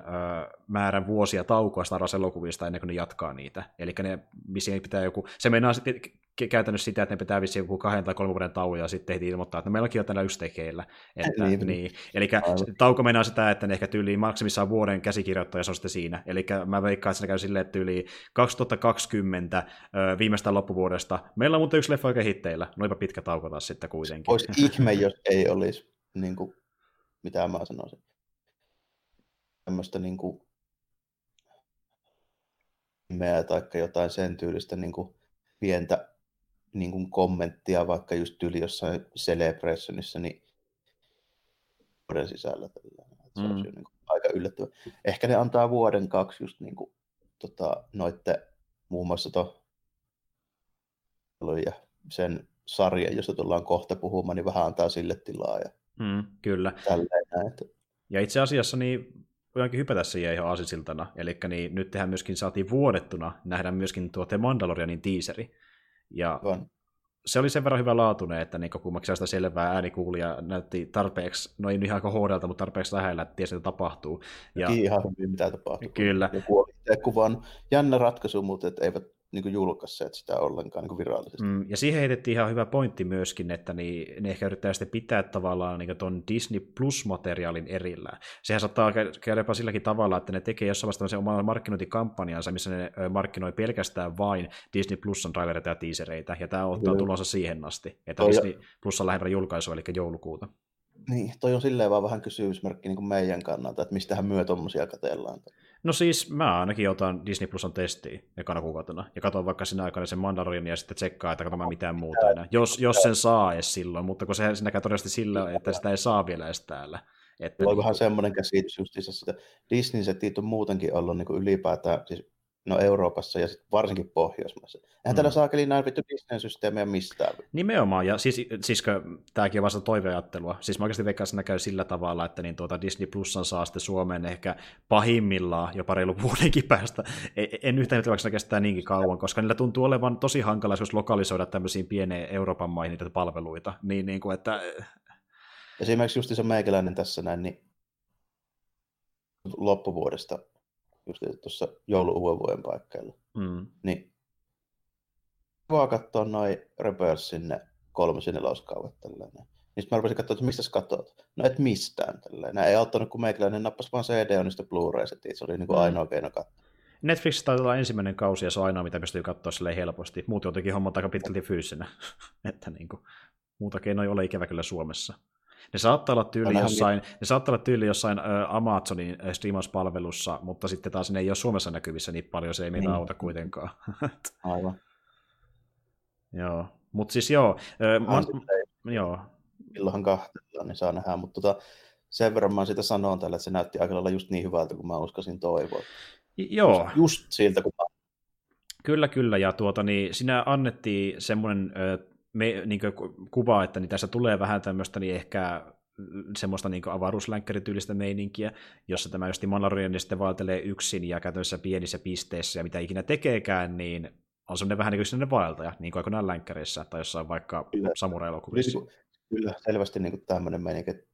määrän vuosia taukoa Star Wars-elokuvista ennen kuin ne jatkaa niitä. Eli ne vissiin pitää joku, se meinaa sitten käytännössä sitä, että ne pitää vissiin joku kahden tai kolmen vuoden tauon ja sitten heti ilmoittaa, että no, meilläkin on tänä yksi tekeillä. Että, niin. niin. Eli tauko meinaa sitä, että ne ehkä tyyliin maksimissaan vuoden käsikirjoittaja se on sitten siinä. Eli mä veikkaan, että se käy silleen, että tyyliin 2020 ö, viimeistään loppuvuodesta. Meillä on muuten yksi leffa oikein hitteillä. Noipa pitkä tauko taas sitten kuitenkin. Olisi ihme, jos ei olisi niin kuin, mitä mä sanoisin, tämmöistä niin kuin, nimeä tai jotain sen tyylistä niin kuin, pientä niin kuin kommenttia vaikka just yli jossain Celebrationissa, niin vuoden sisällä. Tällainen. Se mm. niin kuin, aika yllättävä. Ehkä ne antaa vuoden kaksi just niin kuin, tota, noitte muun muassa to, ja sen sarjan, josta tullaan kohta puhumaan, niin vähän antaa sille tilaa. Ja Mm, kyllä. Tälleen, että... Ja itse asiassa niin voidaankin hypätä siihen ihan aasisiltana. Eli niin, nyt tehän myöskin saatiin vuodettuna nähdä myöskin tuo The Mandalorianin tiiseri. Ja On. se oli sen verran hyvä laatune, että niin kummakin sitä selvää äänikuulia näytti tarpeeksi, no ei ihan kohdelta, mutta tarpeeksi lähellä, että tiesi, että tapahtuu. Ja... Ihan hyvin, mitä tapahtuu. Kyllä. Joku oli kuvan jännä ratkaisu, mutta et eivät niin julkaisseet sitä ollenkaan niin virallisesti. Mm, ja siihen heitettiin ihan hyvä pointti myöskin, että niin, ne ehkä yrittää sitten pitää tavallaan niin tuon Disney Plus-materiaalin erillään. Sehän saattaa käydä jopa silläkin tavalla, että ne tekee jossain vaiheessa sen oman markkinointikampanjansa, missä ne markkinoi pelkästään vain Disney Plusan trailereita ja teasereita, ja tämä ottaa tulonsa siihen asti, että Toi Disney Plus on lähempänä julkaisua, eli joulukuuta. Niin, toi on silleen vaan vähän kysymysmerkki niin kuin meidän kannalta, että mistähän myö tuommoisia katellaan. No siis mä ainakin otan Disney Plusan testiin ekana kuukautena ja katson vaikka sinä aikana sen Mandalorian ja sitten tsekkaa, että katsotaan mitään muuta enää. Jos, jos sen saa edes silloin, mutta kun se sinäkään todennäköisesti sillä, että sitä ei saa vielä edes täällä. Että Voikohan niin... semmoinen käsitys justiinsa sitä. Disney-setit on muutenkin ollut niin kuin ylipäätään, siis no Euroopassa ja sit varsinkin Pohjoismaissa. Eihän mm. täällä saakeli näin vittu Disney-systeemejä mistään. Nimenomaan, ja siis, siis tämäkin on vasta toiveajattelua. Siis mä oikeasti veikkaan, että käy sillä tavalla, että niin tuota Disney Plusan saa sitten Suomeen ehkä pahimmillaan jopa reilu vuodenkin päästä. En, en yhtään nyt vaikka kestää niinkin kauan, koska niillä tuntuu olevan tosi hankala jos lokalisoida tämmöisiin pieneen Euroopan maihin niitä palveluita. Niin, niin kuin, että... Esimerkiksi just se meikäläinen tässä näin, niin loppuvuodesta just tuossa joulu vuoden paikkeilla. Mm. Niin vaan katsoa noin Rebels sinne kolmosen neloskauvet tällainen. Niin mä rupesin katsoa, että mistä sä katsot? No et mistään tällainen. Ei auttanut, kun meikäläinen nappasi vaan CD-onista Blu-ray-setit. Se oli niin kuin mm. ainoa keino katsoa. Netflix taitaa olla ensimmäinen kausi ja se on ainoa, mitä pystyy katsoa sille helposti. Muuten jotenkin homma aika pitkälti fyysinä. [LAUGHS] että niin kuin, muuta keinoja ei ole ikävä kyllä Suomessa. Ne saattaa olla tyyli jossain, ne saattaa olla tyyli jossain Amazonin streamauspalvelussa, mutta sitten taas ne ei ole Suomessa näkyvissä niin paljon, se ei meitä niin. auta kuitenkaan. [LAUGHS] Aivan. joo, mutta siis joo. Uh, man, joo. Milloinhan kahtellaan, niin saa nähdä, mutta tota, sen verran mä sitä sanon tällä, että se näytti aika lailla just niin hyvältä, kuin mä uskasin toivoa. Joo. Just, just siltä, kun mä... Kyllä, kyllä, ja tuota, niin siinä annettiin semmoinen me, niin kuva, että niin tässä tulee vähän tämmöistä niin ehkä semmoista niin avaruuslänkkärityylistä meininkiä, jossa tämä just Mandalorian sitten vaeltelee yksin ja käytännössä pienissä pisteissä ja mitä ikinä tekeekään, niin on semmoinen vähän niin kuin vaeltaja, niin kuin aikoinaan länkkäreissä tai jossain vaikka samurai-elokuvissa. Kyllä, selvästi niin kuin tämmöinen meininki, että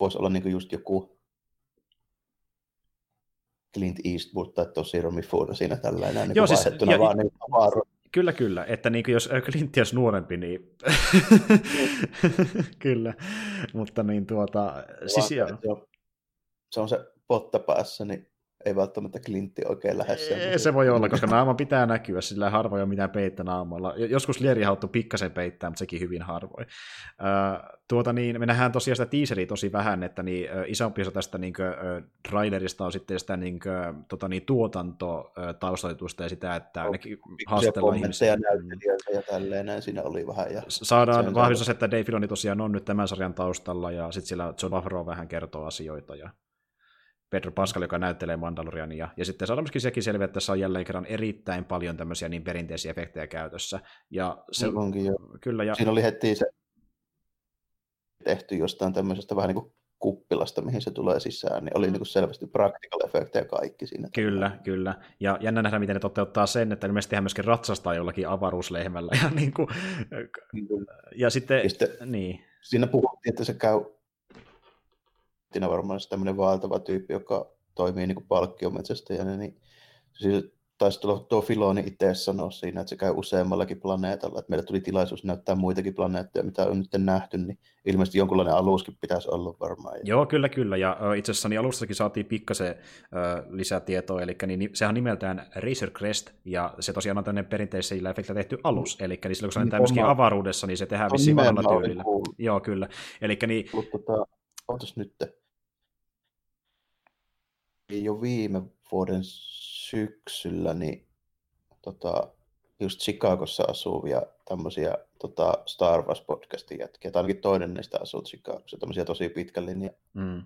voisi olla niin kuin just joku Clint Eastwood tai tosi Romy Ford siinä tällainen niin Joo, siis, ja, vaan niin. Kyllä, kyllä. Että niin jos Clint olisi nuorempi, niin [LAUGHS] kyllä. Mutta niin tuota, siis joo. Se on se potta päässä, niin ei välttämättä Clintti oikein lähde sen. Se voi olla, koska naama pitää näkyä, sillä harvoin on mitään peittä naamalla. Joskus Lieri haluttu pikkasen peittää, mutta sekin hyvin harvoin. Uh, tuota niin, me nähdään tosiaan sitä teaseria tosi vähän, että niin, uh, isompi osa tästä niin kuin, uh, trailerista on sitten sitä niin kuin, tota niin, tuotanto taustatusta ja sitä, että no, nekin haastellaan ihmisiä. näyttelijöitä ja tälleen, näin siinä oli vähän. Ja Saadaan vahvistus, että Dave Filoni tosiaan on nyt tämän sarjan taustalla ja sitten siellä John Favreau vähän kertoo asioita ja Pedro Pascal, joka näyttelee Mandaloriania. Ja sitten saadaan myöskin sekin selviä, että tässä on jälleen kerran erittäin paljon tämmöisiä niin perinteisiä efektejä käytössä. Ja se, niin onkin jo. Kyllä, ja... Siinä oli heti se tehty jostain tämmöisestä vähän niin kuin kuppilasta, mihin se tulee sisään, niin oli mm. niin kuin selvästi practical efektejä kaikki siinä. Kyllä, tämän. kyllä. Ja jännä nähdä, miten ne toteuttaa sen, että ilmeisesti hän myöskin ratsastaa jollakin avaruuslehmällä. Ja, niin kuin, ja sitten, ja sitten niin. Siinä puhuttiin, että se käy Tina varmaan se tämmöinen vaeltava tyyppi, joka toimii niin kuin palkkiometsästäjänä, niin siis taisi tulla tuo Filoni itse sanoa siinä, että se käy useammallakin planeetalla, että meille tuli tilaisuus näyttää muitakin planeettoja, mitä on nyt nähty, niin ilmeisesti jonkunlainen aluskin pitäisi olla varmaan. Joo, kyllä, kyllä, ja itse asiassa niin alustakin saatiin pikkasen lisätietoa, eli niin, sehän on nimeltään Razer Crest, ja se tosiaan on tämmöinen perinteisellä efektillä tehty alus, eli niin silloin kun se on myöskin avaruudessa, niin se tehdään vissiin vanhalla tyylillä. Joo, kyllä. Eli niin... Mutta tota, ootas nyt, jo viime vuoden syksyllä niin tota, just Chicagossa asuvia tämmöisiä tota Star Wars-podcastin jätkiä, tai ainakin toinen niistä asuu Chicagossa, tämmöisiä tosi pitkän linjan mm.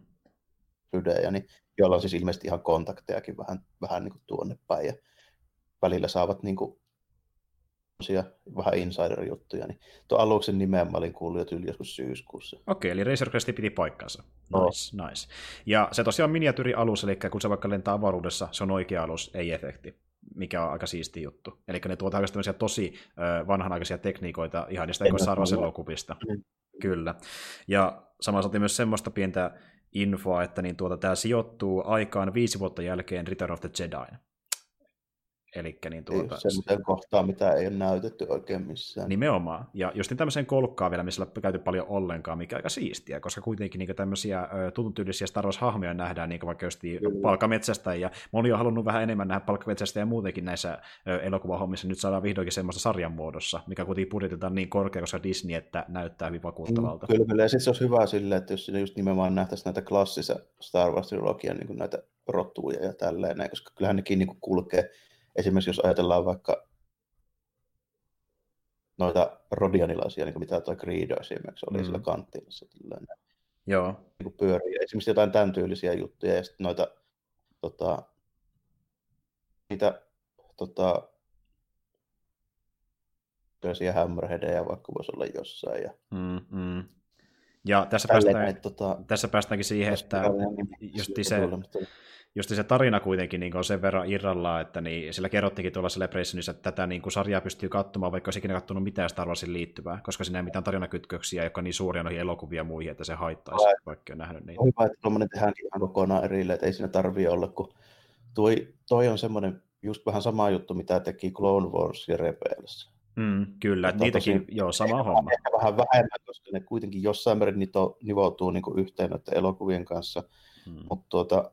rydejä, niin, joilla on siis ilmeisesti ihan kontaktejakin vähän, vähän niin kuin tuonne päin, ja välillä saavat niin kuin vähän insider-juttuja, niin tuo aluksen nimen mä olin kuullut jo yli joskus syyskuussa. Okei, eli Razor Crest piti paikkansa. Nice, no. nice. Ja se tosiaan miniatyyrialus, eli kun se vaikka lentää avaruudessa, se on oikea alus, ei efekti mikä on aika siisti juttu. Eli ne tuovat tämmöisiä tosi vanhanaikaisia tekniikoita ihan niistä Star elokuvista. Mm. Kyllä. Ja samalla saatiin myös semmoista pientä infoa, että niin tuota, tämä sijoittuu aikaan viisi vuotta jälkeen Return of the Jedi. Elikkä niin tuota, Semmoisen kohtaa, mitä ei ole näytetty oikein missään. Nimenomaan. Ja just niin tämmöiseen kolkkaan vielä, missä ei käyty paljon ollenkaan, mikä aika siistiä, koska kuitenkin niin tämmöisiä tutun tyylisiä Star Wars-hahmoja nähdään, niin vaikka just palkametsästä, ja moni on halunnut vähän enemmän nähdä palkametsästä ja muutenkin näissä elokuvahommissa. Nyt saadaan vihdoinkin semmoista sarjan muodossa, mikä kuitenkin budjetetaan niin korkea, koska Disney, että näyttää hyvin vakuuttavalta. Mm, kyllä, kyllä. Ja sitten se olisi hyvä sille, että jos just nimenomaan nähtäisiin näitä klassisia Star Wars-trilogian niin näitä rottuja ja tälleen, koska kyllähän nekin niin kulkee esimerkiksi jos ajatellaan vaikka noita rodianilaisia, niin mitä tuo Greedo esimerkiksi oli mm. sillä kanttiinassa. Joo. Niin kuin pyörii. Esimerkiksi jotain tämän tyylisiä juttuja ja sitten noita tota, niitä tota, työsiä hammerheadejä vaikka voisi olla jossain. Ja, mm, mm. ja tässä, päästään, tota, tässä päästäänkin siihen, että just se, just se tarina kuitenkin niin on sen verran irrallaan, että niin, sillä kerrottiinkin tuolla Celebrationissa, että tätä niin kuin sarjaa pystyy katsomaan, vaikka olisi ikinä katsonut mitään Star Warsin liittyvää, koska siinä ei mitään tarinakytköksiä, jotka on niin suuria noihin elokuvia ja muihin, että se haittaisi, Vai. vaikka on nähnyt niitä. On hyvä, että tuommoinen tehdään ihan kokonaan erille, että ei siinä tarvitse olla, kun toi, toi on semmoinen just vähän sama juttu, mitä teki Clone Wars ja Rebels. Mm, kyllä, että niitäkin, tosi, joo, sama homma. Ehkä vähän vähemmän, koska ne kuitenkin jossain määrin nivoutuu niin yhteen elokuvien kanssa, mm. mutta tuota,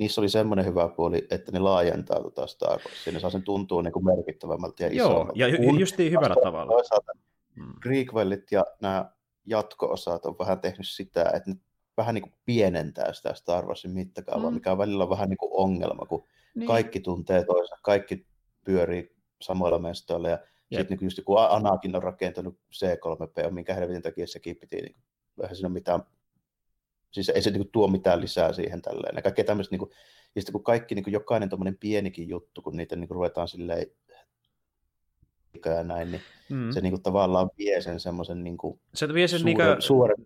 niissä oli semmoinen hyvä puoli, että ne laajentaa tuota Star Warsia, ne saa sen tuntua niin kuin merkittävämmältä ja isommalta. Joo, ja justiin hyvällä tavalla. Toisaalta mm. prequelit ja nämä jatko-osat on vähän tehnyt sitä, että ne vähän niin kuin pienentää sitä Star Warsin mittakaavaa, mm. mikä on välillä vähän niin kuin ongelma, kun niin. kaikki tuntee toisensa, kaikki pyörii samoilla mestoilla ja sitten niin just kun Anakin on rakentanut C3P, minkä helvetin takia sekin piti, niin eihän siinä ole mitään, siis ei se niin kuin, tuo mitään lisää siihen tälleen. Ja kaikkea tämmöistä, niin kuin, ja sitten kun kaikki, niin kuin, jokainen tuommoinen pienikin juttu, kun niitä niin kuin, ruvetaan silleen ja näin, niin mm. se niin kuin, tavallaan vie sen semmoisen niin kuin, se vie sen suuren, niin kuin... suuren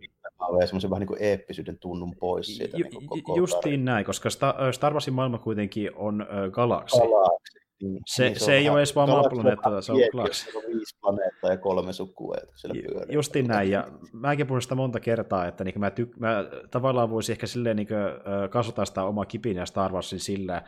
ja semmoisen vähän niin kuin eeppisyyden tunnun pois siitä. Ju, niin koko justiin näin, koska Star Warsin maailma kuitenkin on äh, galaksi. Galaksi, niin, se, niin se, se ei ole edes vaan maaplaneetta, se on galaksi. Viisi planeettaa ja kolme sukua, jotka siellä pyörii. Justiin näin, ja mäkin puhun sitä monta kertaa, että niin mä, tyk- mä tavallaan voisin ehkä silleen niin kasvattaa sitä omaa kipinää Star Warsin sillä,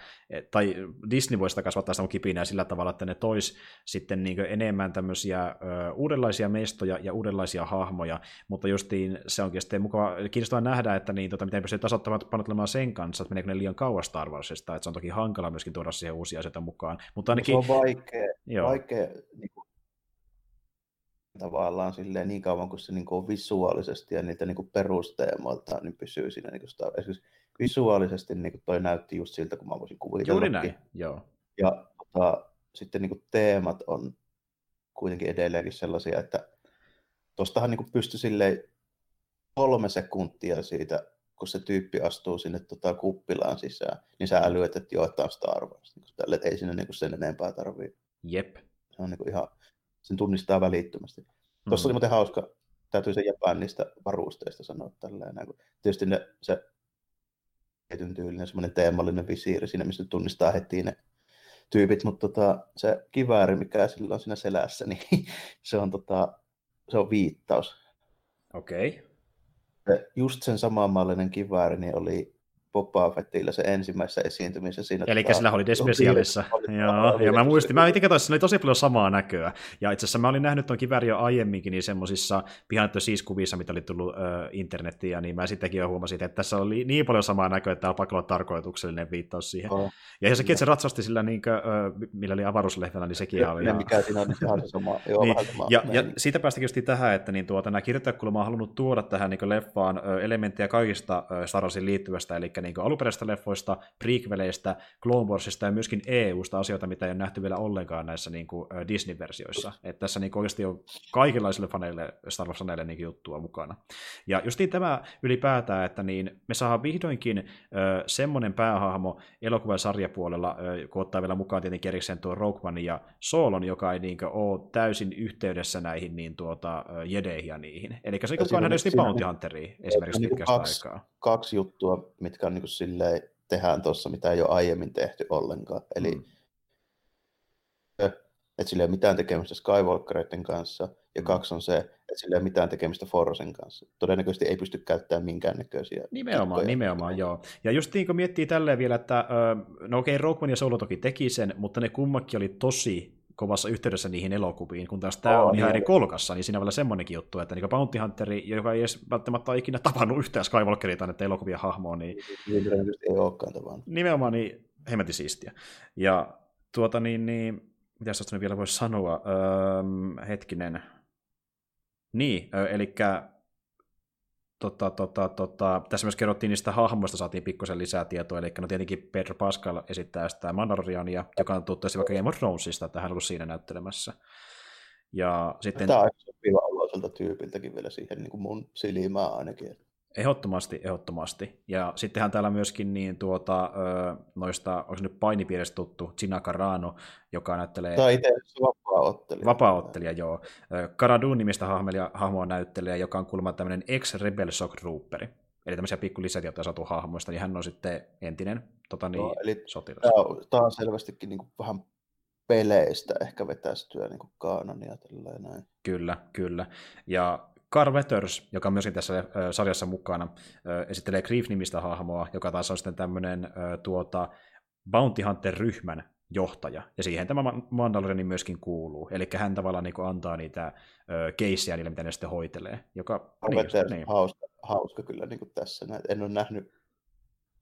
tai Disney voisi sitä kasvattaa sitä omaa kipinää sillä tavalla, että ne tois sitten niin enemmän tämmöisiä uudenlaisia mestoja ja uudenlaisia hahmoja, mutta justiin se onkin sitten mukava, kiinnostavaa nähdä, että niin, tota, miten pystyy tasoittamaan panottelemaan sen kanssa, että meneekö ne liian kauas Star Warsista, että se on toki hankala myöskin tuoda siihen uusia asioita mukaan, mutta ainakin... Se on vaikea, joo. vaikea niin kuin, tavallaan silleen, niin kauan kuin se niin kuin on visuaalisesti ja niitä niin kuin perusteemoilta niin pysyy siinä. Niin kuin esimerkiksi visuaalisesti niin kuin toi näytti just siltä, kun mä voisin kuvitella. Juuri näin, joo. Ja tota, sitten niin kuin teemat on kuitenkin edelleenkin sellaisia, että tuostahan niin pystyi silleen kolme sekuntia siitä kun se tyyppi astuu sinne tota, kuppilaan sisään, niin sä älyät, että joo, että on Star Wars. Niin tälle, ei sinne niin sen enempää tarvii. Jep. Se on niin kuin ihan, sen tunnistaa välittömästi. Mm. Tuossa oli muuten hauska, täytyy se Japan niistä varusteista sanoa tälleen. Näin, tietysti ne, se tietyn tyylinen semmoinen teemallinen visiiri siinä, missä tunnistaa heti ne tyypit, mutta tota, se kivääri, mikä sillä on siinä selässä, [LAUGHS] niin se on, tota, se on viittaus. Okei. Okay just sen samanmallinen kivääri niin oli Boba Fettillä se ensimmäisessä esiintymisessä. Siinä Eli tota, sillä Holiday Specialissa. Joo, ja mä muistin, mä itse katsoin, oli tosi paljon samaa näköä. Ja itse asiassa mä olin nähnyt tuon kivääri jo aiemminkin niin semmoisissa kuvissa, mitä oli tullut ö, internettiin, ja niin mä sittenkin jo huomasin, että tässä oli niin paljon samaa näköä, että tämä on pakko olla tarkoituksellinen viittaus siihen. Oh. Ja sekin, että se ratsasti sillä, niin kuin, ö, millä oli avaruuslehvällä, niin sekin oli. Ihan... Mikä siinä on ihan se sama. [LAUGHS] Joo, niin, sama ja, ja, siitä päästikin just tähän, että niin tuota, nämä kirjoittajakulma on halunnut tuoda tähän niin leffaan elementtejä kaikista Star Warsin liittyvästä, eli niin alkuperäisistä leffoista, prequeleistä, Clone Warsista ja myöskin EUsta asioita, mitä ei ole nähty vielä ollenkaan näissä niin kuin, Disney-versioissa. Että tässä niin kuin, oikeasti on kaikenlaisille faneille, Star Wars-faneille niin juttua mukana. Ja justiin tämä ylipäätään, että niin me saadaan vihdoinkin ö, semmoinen päähahmo elokuvan sarjapuolella, ö, kun ottaa vielä mukaan tietenkin erikseen tuo Rogue ja Solon, joka ei niin kuin, ole täysin yhteydessä näihin niin tuota, jedeihin ja niihin. Eli se kukaan nähdä Bounty Hunteria esimerkiksi niin kaksi, aikaa. Kaksi juttua, mitkä on niin kuin silleen tehdään tuossa, mitä ei ole aiemmin tehty ollenkaan. Eli mm. että sillä ei ole mitään tekemistä Skywalkereiden kanssa, ja mm. kaksi on se, että sillä ei ole mitään tekemistä Forsen kanssa. Todennäköisesti ei pysty käyttämään minkäännäköisiä Nimenomaan, kikkoja. nimenomaan, joo. Ja just niin kuin miettii tälleen vielä, että no okei, okay, Rogue ja Solo toki teki sen, mutta ne kummakin oli tosi kovassa yhteydessä niihin elokuviin, kun taas tämä oh, on ihan eri kolkassa, niin siinä on vielä semmoinenkin juttu, että niin Bounty Hunteri, joka ei edes välttämättä ole ikinä tavannut yhtään Skywalkeria tai elokuvia hahmoa, niin... Ei olekaan tavannut. Nimenomaan niin hemmetin siistiä. Ja tuota niin, niin mitä nyt vielä voisi sanoa? Öö, hetkinen. Niin, eli tota, tota, tota, tässä myös kerrottiin niistä hahmoista, saatiin pikkusen lisää tietoa, eli no tietenkin Pedro Pascal esittää sitä Mandaloriania, joka on tuttu vaikka Game of Thronesista, että hän on ollut siinä näyttelemässä. Ja sitten... Tämä on sopiva oloiselta tyypiltäkin vielä siihen niin kuin mun silmään ainakin. Ehdottomasti, ehdottomasti. Ja sittenhän täällä myöskin niin tuota, noista, onko se nyt painipiiristä tuttu, Gina Carano, joka näyttelee... Tai itse vapaa-ottelija. Vapaa-ottelija, joo. Karadun nimistä hahmoa, hahmoa näyttelee, joka on kuulemma tämmöinen ex-Rebel Shock Trooperi. Eli tämmöisiä pikku lisätietoja saatu hahmoista, niin hän on sitten entinen tota niin, no, eli sotilas. Tämä on, tämä on selvästikin niin kuin vähän peleistä ehkä vetästyä niin kuin kaanonia. Näin. Kyllä, kyllä. Ja Carl Weathers, joka on myöskin tässä sarjassa mukana, esittelee Grief-nimistä hahmoa, joka taas on sitten tämmöinen tuota, Bounty Hunter-ryhmän johtaja, ja siihen tämä Mandalorian myöskin kuuluu. Eli hän tavallaan niin antaa niitä keissejä niille, mitä ne sitten hoitelee. Joka, niin, just, niin. hauska, hauska kyllä niin kuin tässä. En ole nähnyt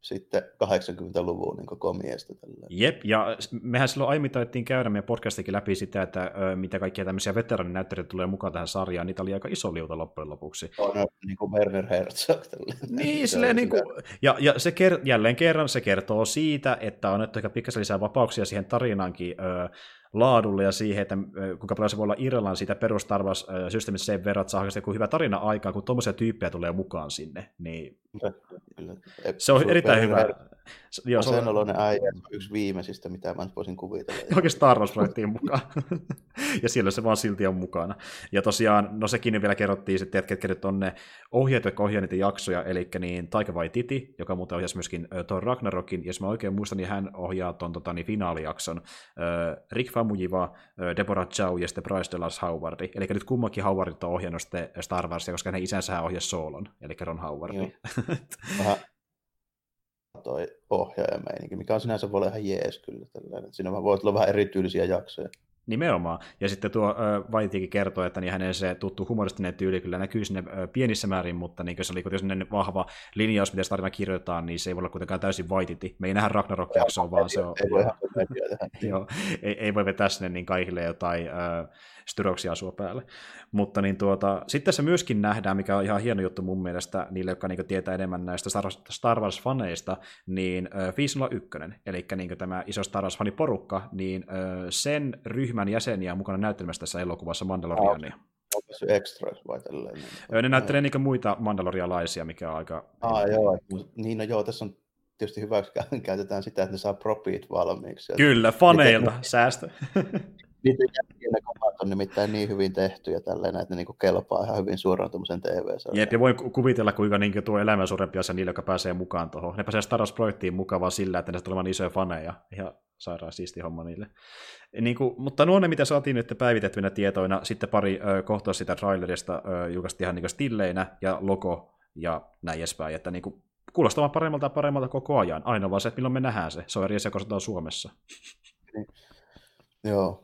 sitten 80-luvun niin koko miestä. Tällä. Jep, ja mehän silloin aiemmin taidettiin käydä meidän podcastikin läpi sitä, että ö, mitä kaikkia tämmöisiä veteraninäyttelijöitä tulee mukaan tähän sarjaan, niitä oli aika iso liuta loppujen lopuksi. On, no, niin kuin Werner Herzog. [LAUGHS] Niin, silleen, niin kuin, ja, ja se ker- jälleen kerran se kertoo siitä, että on annettu ehkä pikkasen lisää vapauksia siihen tarinaankin, ö, laadulle ja siihen, että kuinka paljon se voi olla irrallaan siitä perustarvaussysteemistä sen verran, että saa joku hyvä tarina aikaa, kun tuommoisia tyyppejä tulee mukaan sinne. Niin Kyllä. Se on erittäin hyvä. Joo, se on oloinen äijä, yksi viimeisistä, mitä mä voisin kuvitella. [LAUGHS] Oikein Star wars mukaan. [LAUGHS] ja siellä se vaan silti on mukana. Ja tosiaan, no sekin vielä kerrottiin sitten, että ketkä nyt on ne ohjeet, jotka ohjaa niitä jaksoja, eli niin Taika Titi, joka muuten ohjasi myöskin Thor Ragnarokin, jos mä oikein muistan, niin hän ohjaa tuon tota, niin finaalijakson. Rick Famujiva, Deborah Chow ja sitten Bryce Dallas Howardi. Eli nyt kummankin Howardit on ohjannut Star Warsia, koska hänen isänsä ohjasi Soolon, eli Ron Howardi. Vähän [LAUGHS] toi ohjaajameininki, mikä on sinänsä voi olla ihan jees kyllä. Tällainen. Siinä voi olla vähän erityylisiä jaksoja. Nimenomaan. Ja sitten tuo Vaitikin kertoo, että niin hänen se tuttu humoristinen tyyli kyllä näkyy sinne pienissä määrin, mutta niin se oli kuitenkin vahva linjaus, miten tarina kirjoitetaan, niin se ei voi olla kuitenkaan täysin Vaititi. Me ei nähdä Ragnarok-jaksoa, vaan se on... Ei, voi [LAUGHS] ei, ei voi vetää sinne niin kaikille jotain äh, styroksia sua päälle. Mutta niin tuota, sitten se myöskin nähdään, mikä on ihan hieno juttu mun mielestä niille, jotka niin tietää enemmän näistä Star Wars-faneista, niin äh, 501, eli niin tämä iso Star Wars-faniporukka, niin äh, sen ryhmän jäseniä mukana näyttelemässä tässä elokuvassa Mandaloriania. Onko extras vai tälleen? Ne näyttelee niin muita mandalorialaisia, mikä on aika... Ah, joo, niin no joo, tässä on tietysti hyväksi [LAUGHS] käytetään sitä, että ne saa propit valmiiksi. Kyllä, faneilta, säästö. [LAUGHS] Niitä ne kamat on nimittäin niin hyvin tehty ja tälleen, että ne niin kelpaa ihan hyvin suoraan tuommoisen TV-sarjaan. Jep, ja voi kuvitella, kuinka niin tuo elämä suurempi asia niille, jotka pääsee mukaan tuohon. Ne pääsee Star Wars-projektiin mukaan sillä, että ne tulevat isoja faneja. Ihan sairaan siisti homma niille. Niin kuin, mutta nuo ne, mitä saatiin nyt päivitettyinä tietoina, sitten pari ö, kohtaa sitä trailerista ö, julkaistiin ihan niin stilleinä, ja logo ja näin edespäin, että niin kuin, kuulostaa paremmalta ja paremmalta koko ajan. Ainoa vaan se, että milloin me nähdään se. Se on eri asia, kun Suomessa. Joo,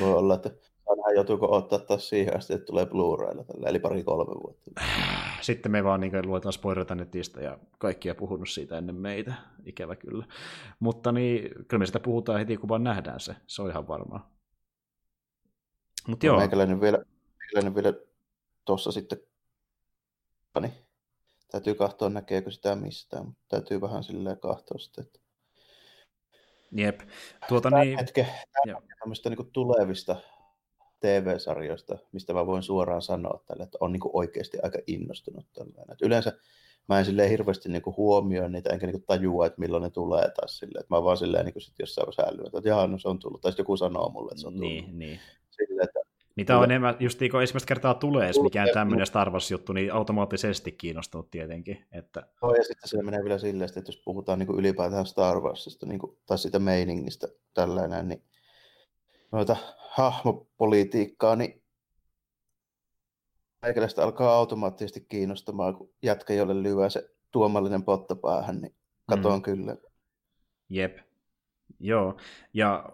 voi olla, että aina joutuuko ottaa taas siihen asti, että tulee Blu-raylla, tällä, eli pari-kolme vuotta. Sitten me vaan niin luetaan spoilerita netistä ja kaikkia puhunut siitä ennen meitä, ikävä kyllä. Mutta niin, kyllä me sitä puhutaan heti, kun vaan nähdään se, se on ihan varmaa. Mutta joo. Meikäläinen vielä, meikäläinen vielä tuossa sitten, niin täytyy katsoa näkeekö sitä mistään, mutta täytyy vähän silleen katsoa sitten, että Jep. Tuota, niin... hetke, tämmöistä niin tulevista TV-sarjoista, mistä mä voin suoraan sanoa tälle, että on niin oikeasti aika innostunut tällainen. Että yleensä mä en silleen hirveästi niin huomioi niitä, enkä niin tajua, että milloin ne tulee taas silleen. Että mä vaan silleen niin sit jossain vaiheessa älyä, että jaa, no se on tullut. Tai sitten joku sanoo mulle, että se on tullut. Niin, niin. Silleen, että Niitä on enemmän, just niin kun ensimmäistä kertaa tulee edes mikään tämmöinen Star Wars-juttu, niin automaattisesti kiinnostunut tietenkin. Että... No, ja sitten se menee vielä silleen, että jos puhutaan niin kuin ylipäätään Star Warsista niin kuin, tai sitä meiningistä tällainen, niin noita hahmopolitiikkaa, niin meikäläistä alkaa automaattisesti kiinnostamaan, kun jätkä, jolle lyö se tuomallinen potta päähän, niin katoan mm. kyllä. Jep. Joo, ja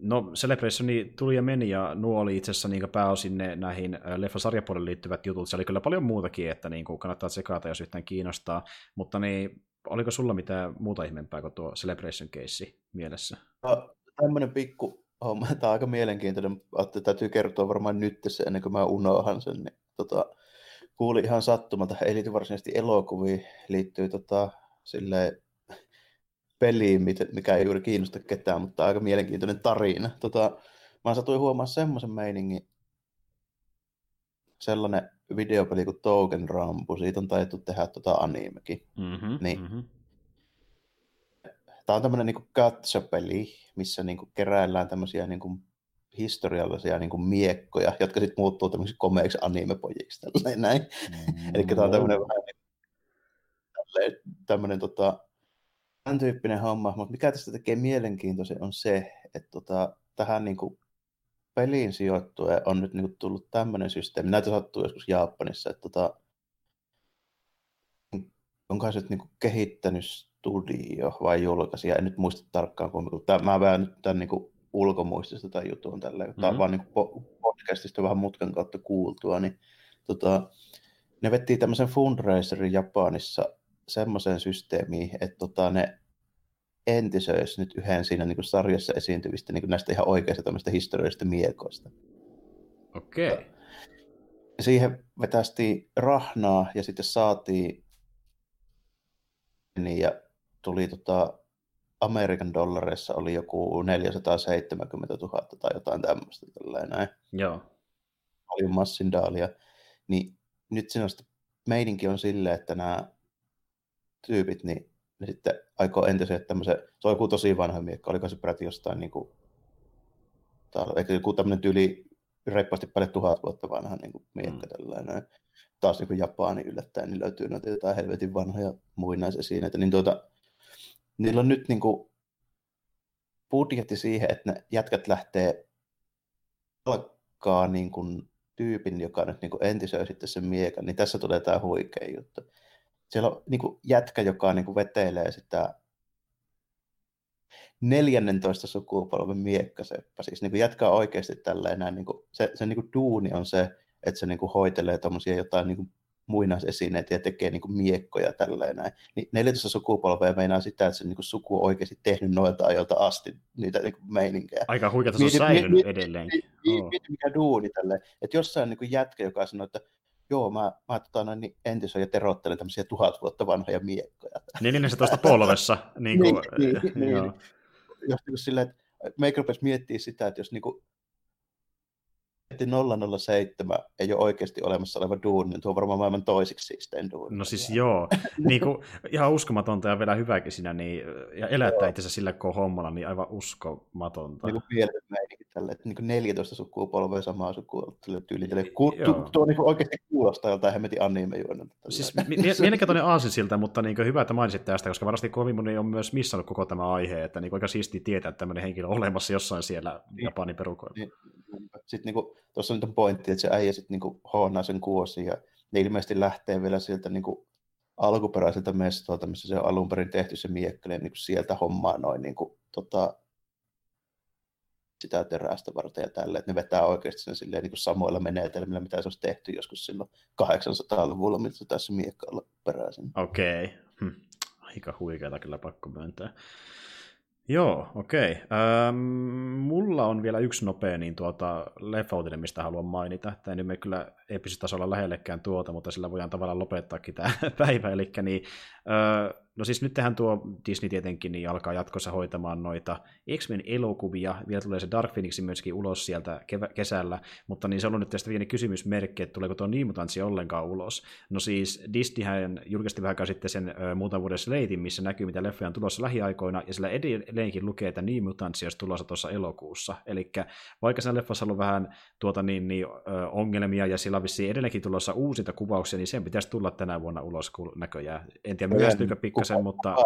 No Celebrationi tuli ja meni, ja nuo oli itse asiassa niin pääosin ne näihin leffasarjapuolelle liittyvät jutut. Se oli kyllä paljon muutakin, että niin kuin kannattaa tsekata, jos yhtään kiinnostaa. Mutta niin, oliko sulla mitään muuta ihmeempää kuin tuo Celebration case mielessä? No, tämmöinen pikku homma, [LAUGHS] tämä on aika mielenkiintoinen, että täytyy kertoa varmaan nyt se ennen kuin mä unohan sen. Niin, tota, kuulin ihan sattumalta, ei liity varsinaisesti elokuviin, liittyy tota, silleen, peliin, mikä ei juuri kiinnosta ketään, mutta aika mielenkiintoinen tarina. Tota, mä satuin huomaamaan semmoisen meiningin, sellainen videopeli kuin Token Rampu, siitä on taidettu tehdä tota animekin. Mm-hmm, niin, mm-hmm. Tämä on tämmöinen niin katsopeli, missä niin kuin keräillään tämmöisiä niin kuin historiallisia niin kuin miekkoja, jotka sitten muuttuu tämmöisiksi komeiksi animepojiksi. Näin. Mm-hmm. Eli tämä on tämmöinen vähän niin, tämmöinen tota, tämän tyyppinen homma, mutta mikä tästä tekee mielenkiintoisen on se, että tota, tähän niin kuin peliin sijoittuen on nyt niin kuin tullut tämmöinen systeemi, näitä sattuu joskus Japanissa, että tota, onko se nyt niin kuin kehittänyt studio vai julkaisija, en nyt muista tarkkaan, kun mä vähän nyt tämän niin kuin ulkomuistista tai jutun tälleen, mm-hmm. tämä on vaan niin kuin podcastista vähän mutkan kautta kuultua, niin tota, ne vettiin tämmöisen fundraiserin Japanissa semmoiseen systeemiin, että tota, ne entisöisi nyt yhden siinä niin kuin sarjassa esiintyvistä niin kuin näistä ihan oikeista historiallisista miekoista. Okei. Okay. Siihen vetästi rahnaa ja sitten saatiin niin, ja tuli tota, Amerikan dollareissa oli joku 470 000 tai jotain tämmöistä. Näin. Joo. Oli massindaalia. Niin nyt siinä on meininki on silleen, että nämä tyypit, niin ne sitten aikoo entisiä tämmöisen, se on joku tosi vanha miekka, oliko se peräti jostain niin kuin, eikö joku tämmöinen tyyli reippaasti paljon tuhat vuotta vanha niin kuin miekka mm. tällainen. Taas niin kuin Japani yllättäen, niin löytyy noita jotain helvetin vanhoja muinaisesineitä, niin tuota, niillä on nyt niin kuin budjetti siihen, että ne jätkät lähtee alkaa niin kuin tyypin, joka nyt niin kuin entisöi sitten sen miekan, niin tässä tulee tämä huikea juttu. Siellä on niin kuin jätkä, joka niin kuin vetelee sitä 14 sukupolven miekkaseppä. Siis niin kuin jätkä on oikeasti tälleen niin kuin, se, se niin kuin duuni on se, että se niin kuin hoitelee jotain niin kuin muinaisesineitä ja tekee niin kuin miekkoja tälleen näin. Niin 14 sukupolvea meinaa sitä, että se niin kuin suku on oikeasti tehnyt noilta ajoilta asti niitä niin kuin meininkejä. Aika huikea, että se on säilynyt. Mieti, mi, mi, mikä duuni tälleen. Että jossain niin kuin jätkä, joka sanoo, että joo, mä, mä tota, noin, niin entisoin ja terottelen tämmöisiä tuhat vuotta vanhoja miekkoja. 14 polvessa. [LAUGHS] niin, kuin, niin, niin, niin, niin. Jos niin silleen, että meikä miettiä sitä, että jos niin kuin 007 ei ole oikeasti olemassa oleva duuni, niin tuo on varmaan maailman toisiksi siistein duuni. No siis joo, [LAUGHS] niin kuin, ihan uskomatonta ja vielä hyväkin siinä, niin, ja elättää itse sillä hommalla, niin aivan uskomatonta. Niin kuin pielten meininki tälle, että niin 14 sukupolvea samaa sukupuolta tyyliin. Ku, tu, tuo niin oikeasti kuulostaa joltain hemmetin anime-juonnelta. Siis mielenkiintoinen [LAUGHS] aasinsilta, mutta niin hyvä, että mainitsit tästä, koska varmasti kovin moni on myös missannut koko tämä aihe, että niin aika siistiä tietää, että tämmöinen henkilö on olemassa jossain siellä niin, Japanin perukoilla. Niin, sitten niin tuossa on nyt pointti, että se äijä sitten niin hoonaa sen kuosi ja ne ilmeisesti lähtee vielä sieltä niin kuin alkuperäiseltä mestolta, missä se on alun perin tehty se miekkäinen, niin sieltä hommaa noin niin kuin, tota, sitä terästä varten ja tälle, että ne vetää oikeasti sen silleen, niin kuin samoilla menetelmillä, mitä se olisi tehty joskus silloin 800-luvulla, miltä se tässä miekka peräisin. Okei, okay. hm. aika huikeata kyllä pakko myöntää. Joo, okei. Okay. Ähm, mulla on vielä yksi nopea niin tuota, leffautinen, mistä haluan mainita. Tämä nyt me kyllä eeppisesti lähellekään tuota, mutta sillä voidaan tavallaan lopettaakin tämä [LAUGHS] päivä. Eli niin, äh, No siis nyt tähän tuo Disney tietenkin niin alkaa jatkossa hoitamaan noita X-Men elokuvia, vielä tulee se Dark Phoenix myöskin ulos sieltä kevä- kesällä, mutta niin se on ollut nyt tästä pieni kysymysmerkki, että tuleeko tuo Niimutanssi ollenkaan ulos. No siis Disneyhän julkaisti vähän sitten sen ö, muutaman vuoden sleitin, missä näkyy mitä leffoja on tulossa lähiaikoina, ja sillä edelleenkin lukee, että Niimutanssi olisi tulossa tuossa elokuussa. Eli vaikka sen leffassa on ollut vähän tuota niin, niin, ö, ongelmia, ja sillä on vissiin edelleenkin tulossa uusinta kuvauksia, niin sen pitäisi tulla tänä vuonna ulos näköjään. En tiedä, myöhästyykö pikkasen sen, mutta...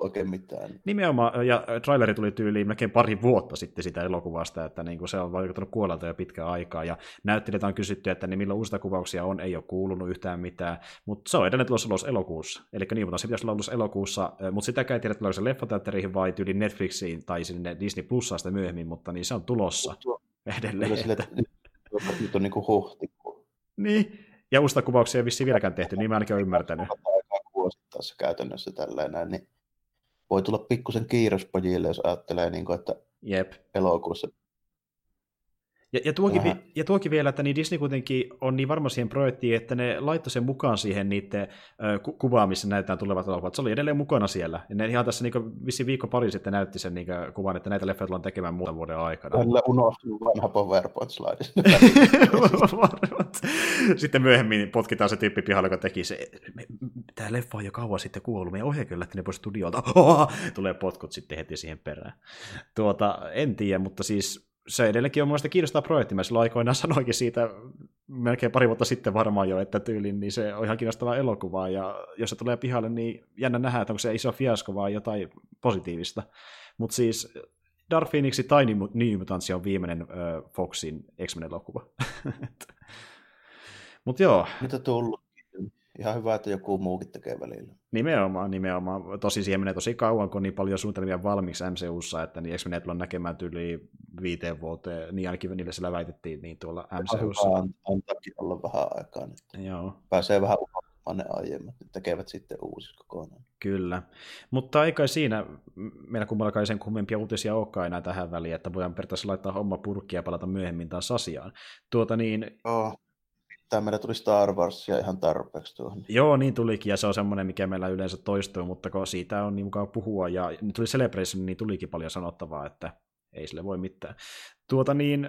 Oikein mitään. Nimenomaan, ja traileri tuli tyyliin melkein pari vuotta sitten sitä elokuvasta, että niin kuin se on vaikuttanut kuolelta jo pitkään aikaa, ja näyttelijät on kysytty, että niin milloin uusita kuvauksia on, ei ole kuulunut yhtään mitään, mutta se on edelleen tulossa ulos elokuussa, eli niin, mutta se pitäisi olla ulos elokuussa, mutta sitä ei tiedä, että se leffateatteriin vai tyyli Netflixiin tai sinne Disney Plussaan sitä myöhemmin, mutta niin se on tulossa Tuo, edelleen. Sille, että... Nyt on niin kuin huhtikuun. Niin, ja uusita kuvauksia ei vissiin vieläkään tehty, niin mä ainakin olen ymmärtänyt vuosittaisessa käytännössä tällainen, niin voi tulla pikkusen kiirospojille, jos ajattelee, niin kuin, että Jep. elokuussa ja, ja, tuokin, ja tuokin vielä, että niin Disney kuitenkin on niin varma siihen projektiin, että ne laittoi sen mukaan siihen niiden ku- kuvaan, missä näytetään tulevat elokuvat. Se oli edelleen mukana siellä. Ja ne ihan tässä niin vissi viikko pari sitten näytti sen niin kuvan, että näitä leffoja tullaan tekemään muutaman vuoden aikana. Kyllä unohtunut vanha PowerPoint-slide. [LAUGHS] sitten myöhemmin potkitaan se tyyppi pihalle, joka teki se, tämä leffa on jo kauan sitten kuollut, meidän ohje kyllä ne pois studiolta. [LAUGHS] Tulee potkut sitten heti siihen perään. Tuota, en tiedä, mutta siis se edelleenkin on mielestäni kiinnostaa projekti. Mä silloin aikoinaan sanoinkin siitä melkein pari vuotta sitten varmaan jo, että tyylin, niin se on ihan kiinnostava elokuva, ja jos se tulee pihalle, niin jännä nähdä, että onko se iso fiasko vai jotain positiivista. Mutta siis Dark Phoenix tai New Mutants on viimeinen Foxin X-Men-elokuva. [LAUGHS] Mutta joo. Mitä tullut? Ihan hyvä, että joku muukin tekee välillä. Nimenomaan, nimenomaan. Tosi siihen menee tosi kauan, kun on niin paljon suunnitelmia valmiiksi MCUssa, että niin eikö tulla näkemään yli viiteen vuoteen, niin ainakin niille siellä väitettiin niin tuolla MCUssa. Hyvä, antaakin olla vähän aikaa nyt. Joo. Pääsee vähän vaan ne aiemmat. Ne tekevät sitten uusi kokonaan. Kyllä. Mutta ei kai siinä meillä kummallakaan sen kummempia uutisia olekaan enää tähän väliin, että voidaan periaatteessa laittaa homma purkki ja palata myöhemmin taas asiaan. Tuota niin... Oh. Tämä meillä tuli Star Warsia ihan tarpeeksi tuohon. Joo, niin tulikin, ja se on semmoinen, mikä meillä yleensä toistuu, mutta kun siitä on niin mukaan puhua, ja tuli Celebration, niin tulikin paljon sanottavaa, että ei sille voi mitään. Tuota niin,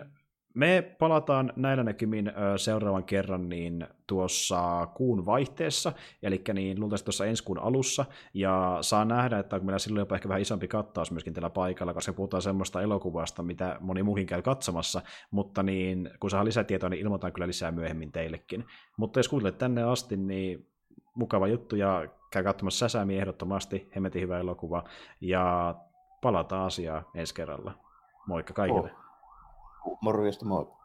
me palataan näillä näkymin seuraavan kerran niin tuossa kuun vaihteessa, eli niin luultavasti tuossa ensi kuun alussa, ja saa nähdä, että onko meillä silloin jopa ehkä vähän isompi kattaus myöskin tällä paikalla, koska puhutaan semmoista elokuvasta, mitä moni muukin käy katsomassa, mutta niin, kun saa lisätietoa, niin ilmoitan kyllä lisää myöhemmin teillekin. Mutta jos kuuntelet tänne asti, niin mukava juttu, ja käy katsomassa Säsämi ehdottomasti, hemmetin hyvä elokuva, ja palataan asiaan ensi kerralla. Moikka kaikille. Oh. Morjesta, moi.